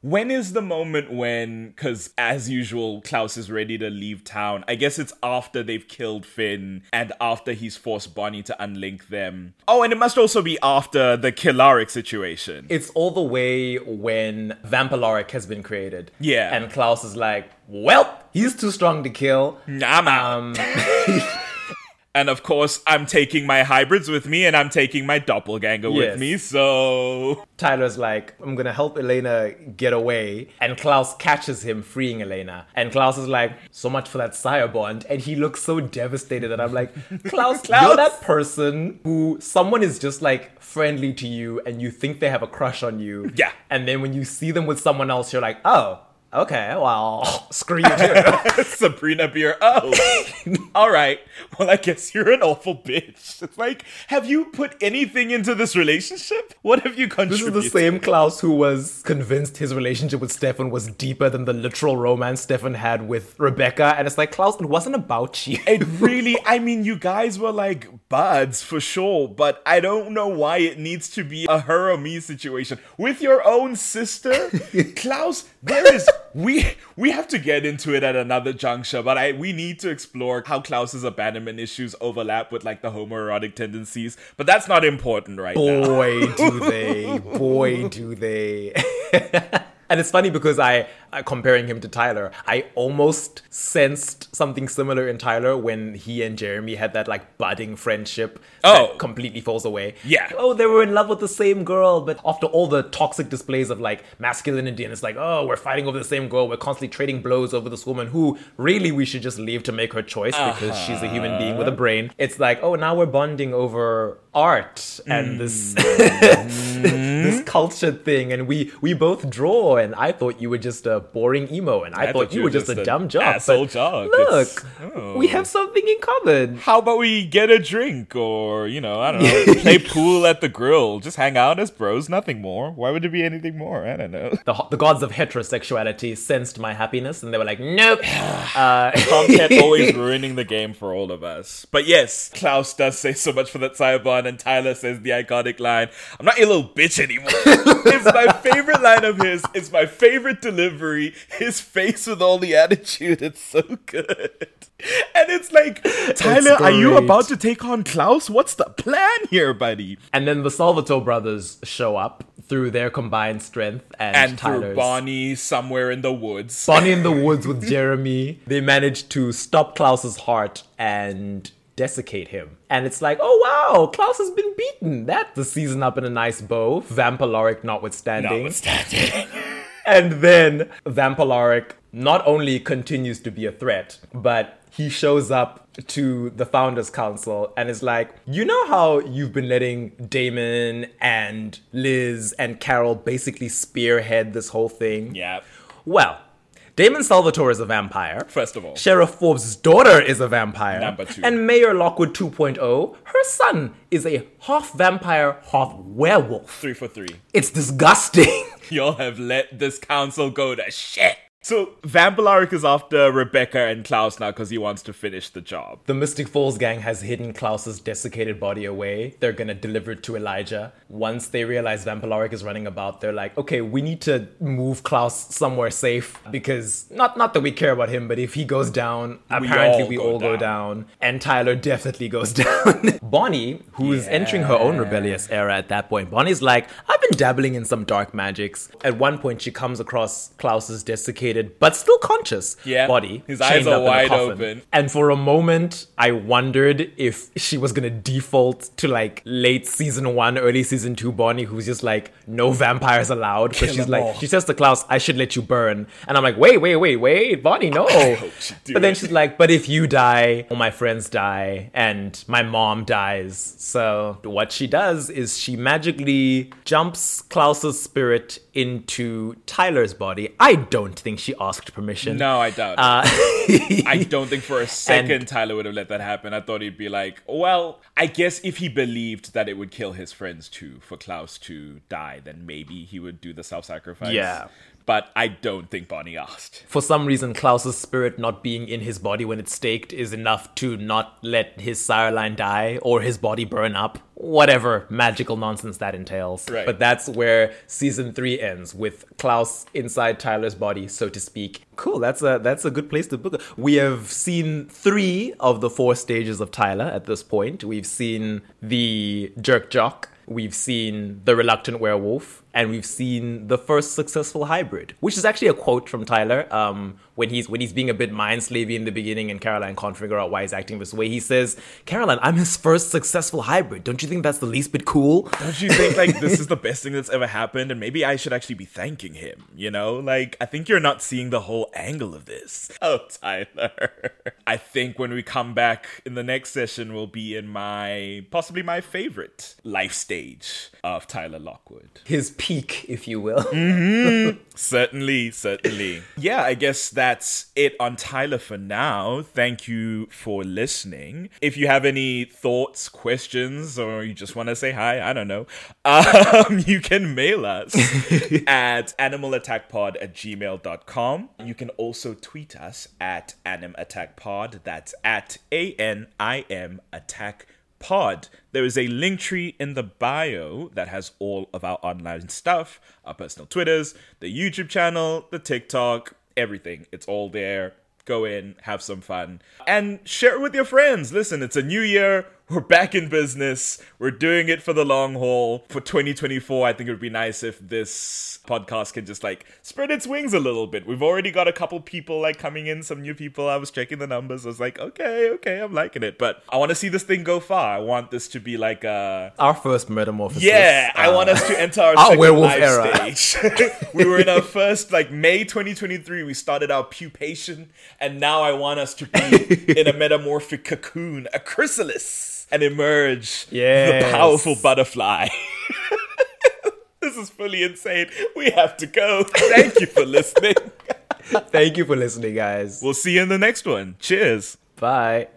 When is the moment when, because as usual, Klaus is ready to leave town? I guess it's after they've killed Finn and after he's forced Bonnie to unlink them. Oh, and it must also be after the Killaric situation. it's all the way when Vampaloric has been created. Yeah. And Klaus is like, well, he's too strong to kill. Nah, man. Um, and of course, I'm taking my hybrids with me and I'm taking my doppelganger Yes. with me, so. Tyler's like, I'm gonna help Elena get away. And Klaus catches him freeing Elena. And Klaus is like, so much for that sire bond. And he looks so devastated that I'm like, Klaus, Klaus? you're that person who someone is just like friendly to you and you think they have a crush on you. Yeah. And then when you see them with someone else, you're like, oh, okay, well, screw you too. Sabrina Beer. Oh, all right. Well, I guess you're an awful bitch. It's like, have you put anything into this relationship? What have you contributed? This contributed? is the same Klaus who was convinced his relationship with Stefan was deeper than the literal romance Stefan had with Rebekah. And it's like, Klaus, it wasn't about you. It really, I mean, you guys were like buds for sure, but I don't know why it needs to be a her or me situation with your own sister, Klaus. There is we we have to get into it at another juncture, but I we need to explore how Klaus's abandonment issues overlap with like the homoerotic tendencies. But that's not important right now. Boy, do they. Boy, do they. and it's funny because I, uh, comparing him to Tyler, I almost sensed something similar in Tyler when he and Jeremy had that like budding friendship Oh. that completely falls away. Yeah. Oh, they were in love with the same girl, but after all the toxic displays of like masculinity, and it's like, oh, we're fighting over the same girl, we're constantly trading blows over this woman who really we should just leave to make her choice because she's a human being with a brain. It's like, oh, now we're bonding over art and this this cultured thing, and we we both draw, and I thought you were just a boring emo, and I, thought, you were just, a dumb jock. asshole but jock. Look, oh. we have something in common. How about we get a drink or, you know, I don't know, play pool at the grill, just hang out as bros, nothing more. Why would there be anything more? I don't know. The, the gods of heterosexuality sensed my happiness, and they were like, nope. Uh, always ruining the game for all of us. But yes, Klaus does say so much for that Sire Bond, and Tyler says the iconic line, I'm not your little bitch anymore. It's my favorite line of his. It's my favorite delivery. His face with all the attitude. It's so good. And it's like, Tyler, are you about to take on Klaus? What's the plan here, buddy? And then the Salvatore brothers show up through their combined strength and, And Tyler's. through Bonnie somewhere in the woods. Bonnie in the woods with Jeremy. They manage to stop Klaus's heart and desiccate him. And it's like, oh wow, Klaus has been beaten. That's the season up in a nice bow. Vampaloric notwithstanding. Notwithstanding. And then Vampaloric not only continues to be a threat, but he shows up to the Founders Council and is like, You know how you've been letting Damon and Liz and Carol basically spearhead this whole thing? yeah. Well, Damon Salvatore is a vampire. First of all. Sheriff Forbes' daughter is a vampire. Number two. And Mayor Lockwood 2.0, her son is a half vampire, half werewolf. Three for three. It's disgusting. Y'all have let this council go to shit. So Vampalaric is after Rebekah and Klaus now because he wants to finish the job. The Mystic Falls gang has hidden Klaus's desiccated body away. They're gonna deliver it to Elijah. Once they realize Vampalaric is running about, they're like, okay, we need to move Klaus somewhere safe because not not that we care about him, but if he goes down, apparently all we all go down. down, and Tyler definitely goes down. Bonnie, who's entering her own rebellious era at that point, Bonnie's like, I've been dabbling in some dark magics. At one point, she comes across Klaus's desiccated but still conscious Yeah. body. His eyes are wide open. And for a moment, I wondered if she was gonna default to like late season one, early season two Bonnie, who's just like, no vampires allowed. But she's like, all. she says to Klaus, I should let you burn. And I'm like, wait, wait, wait, wait, Bonnie, no. Oh, do But then she's like, but if you die, all my friends die, and my mom dies. So what she does is she magically jumps Klaus's spirit into Tyler's body. I don't think she asked permission. No, I doubt. Uh, I don't think for a second Tyler would have let that happen. I thought he'd be like, well, I guess if he believed that it would kill his friends too for Klaus to die, then maybe he would do the self sacrifice. Yeah. But I don't think Bonnie asked. for some reason, Klaus's spirit not being in his body when it's staked is enough to not let his sire line die or his body burn up. Whatever magical nonsense that entails. Right. But that's where season three ends with Klaus inside Tyler's body, so to speak. Cool. That's a that's a good place to book. it. We have seen three of the four stages of Tyler at this point. We've seen the jerk jock. We've seen the reluctant werewolf, and we've seen the first successful hybrid, which is actually a quote from Tyler. Um, when he's when he's being a bit mind slavey in the beginning, and Caroline can't figure out why he's acting this way, he says, "Caroline, I'm his first successful hybrid. Don't you think that's the least bit cool?" Don't you think like this is the best thing that's ever happened? And maybe I should actually be thanking him, you know? Like, I think you're not seeing the whole angle of this. Oh, Tyler. I think when we come back in the next session, we'll be in my possibly my favorite life stage of Tyler Lockwood. His peak, if you will. Certainly, certainly. yeah, I guess that's it on Tyler for now. Thank you for listening. If you have any thoughts, questions, or you just want to say hi, I don't know, um, you can mail us at animalattackpod at gmail.com. You can also tweet us at animattackpod. That's at A N I M attack pod. There is a link tree in the bio that has all of our online stuff, our personal Twitters, the YouTube channel, the TikTok, everything. It's all there. Go in, have some fun, and share it with your friends. Listen, it's a new year. We're back in business. We're doing it for the long haul. For 2024, I think it would be nice if this podcast can just like spread its wings a little bit. We've already got a couple people like coming in, some new people. I was checking the numbers. I was like, okay, okay, I'm liking it. But I want to see this thing go far. I want this to be like a Our first metamorphosis. yeah, I Uh, want us to enter our, our werewolf life era. stage. we were in our first, like May 2023. We started our pupation, and now I want us to be in a metamorphic cocoon, a chrysalis, and emerge the powerful butterfly. this is fully insane. We have to go. Thank you for listening. Thank you for listening, guys. we'll see you in the next one. Cheers. Bye.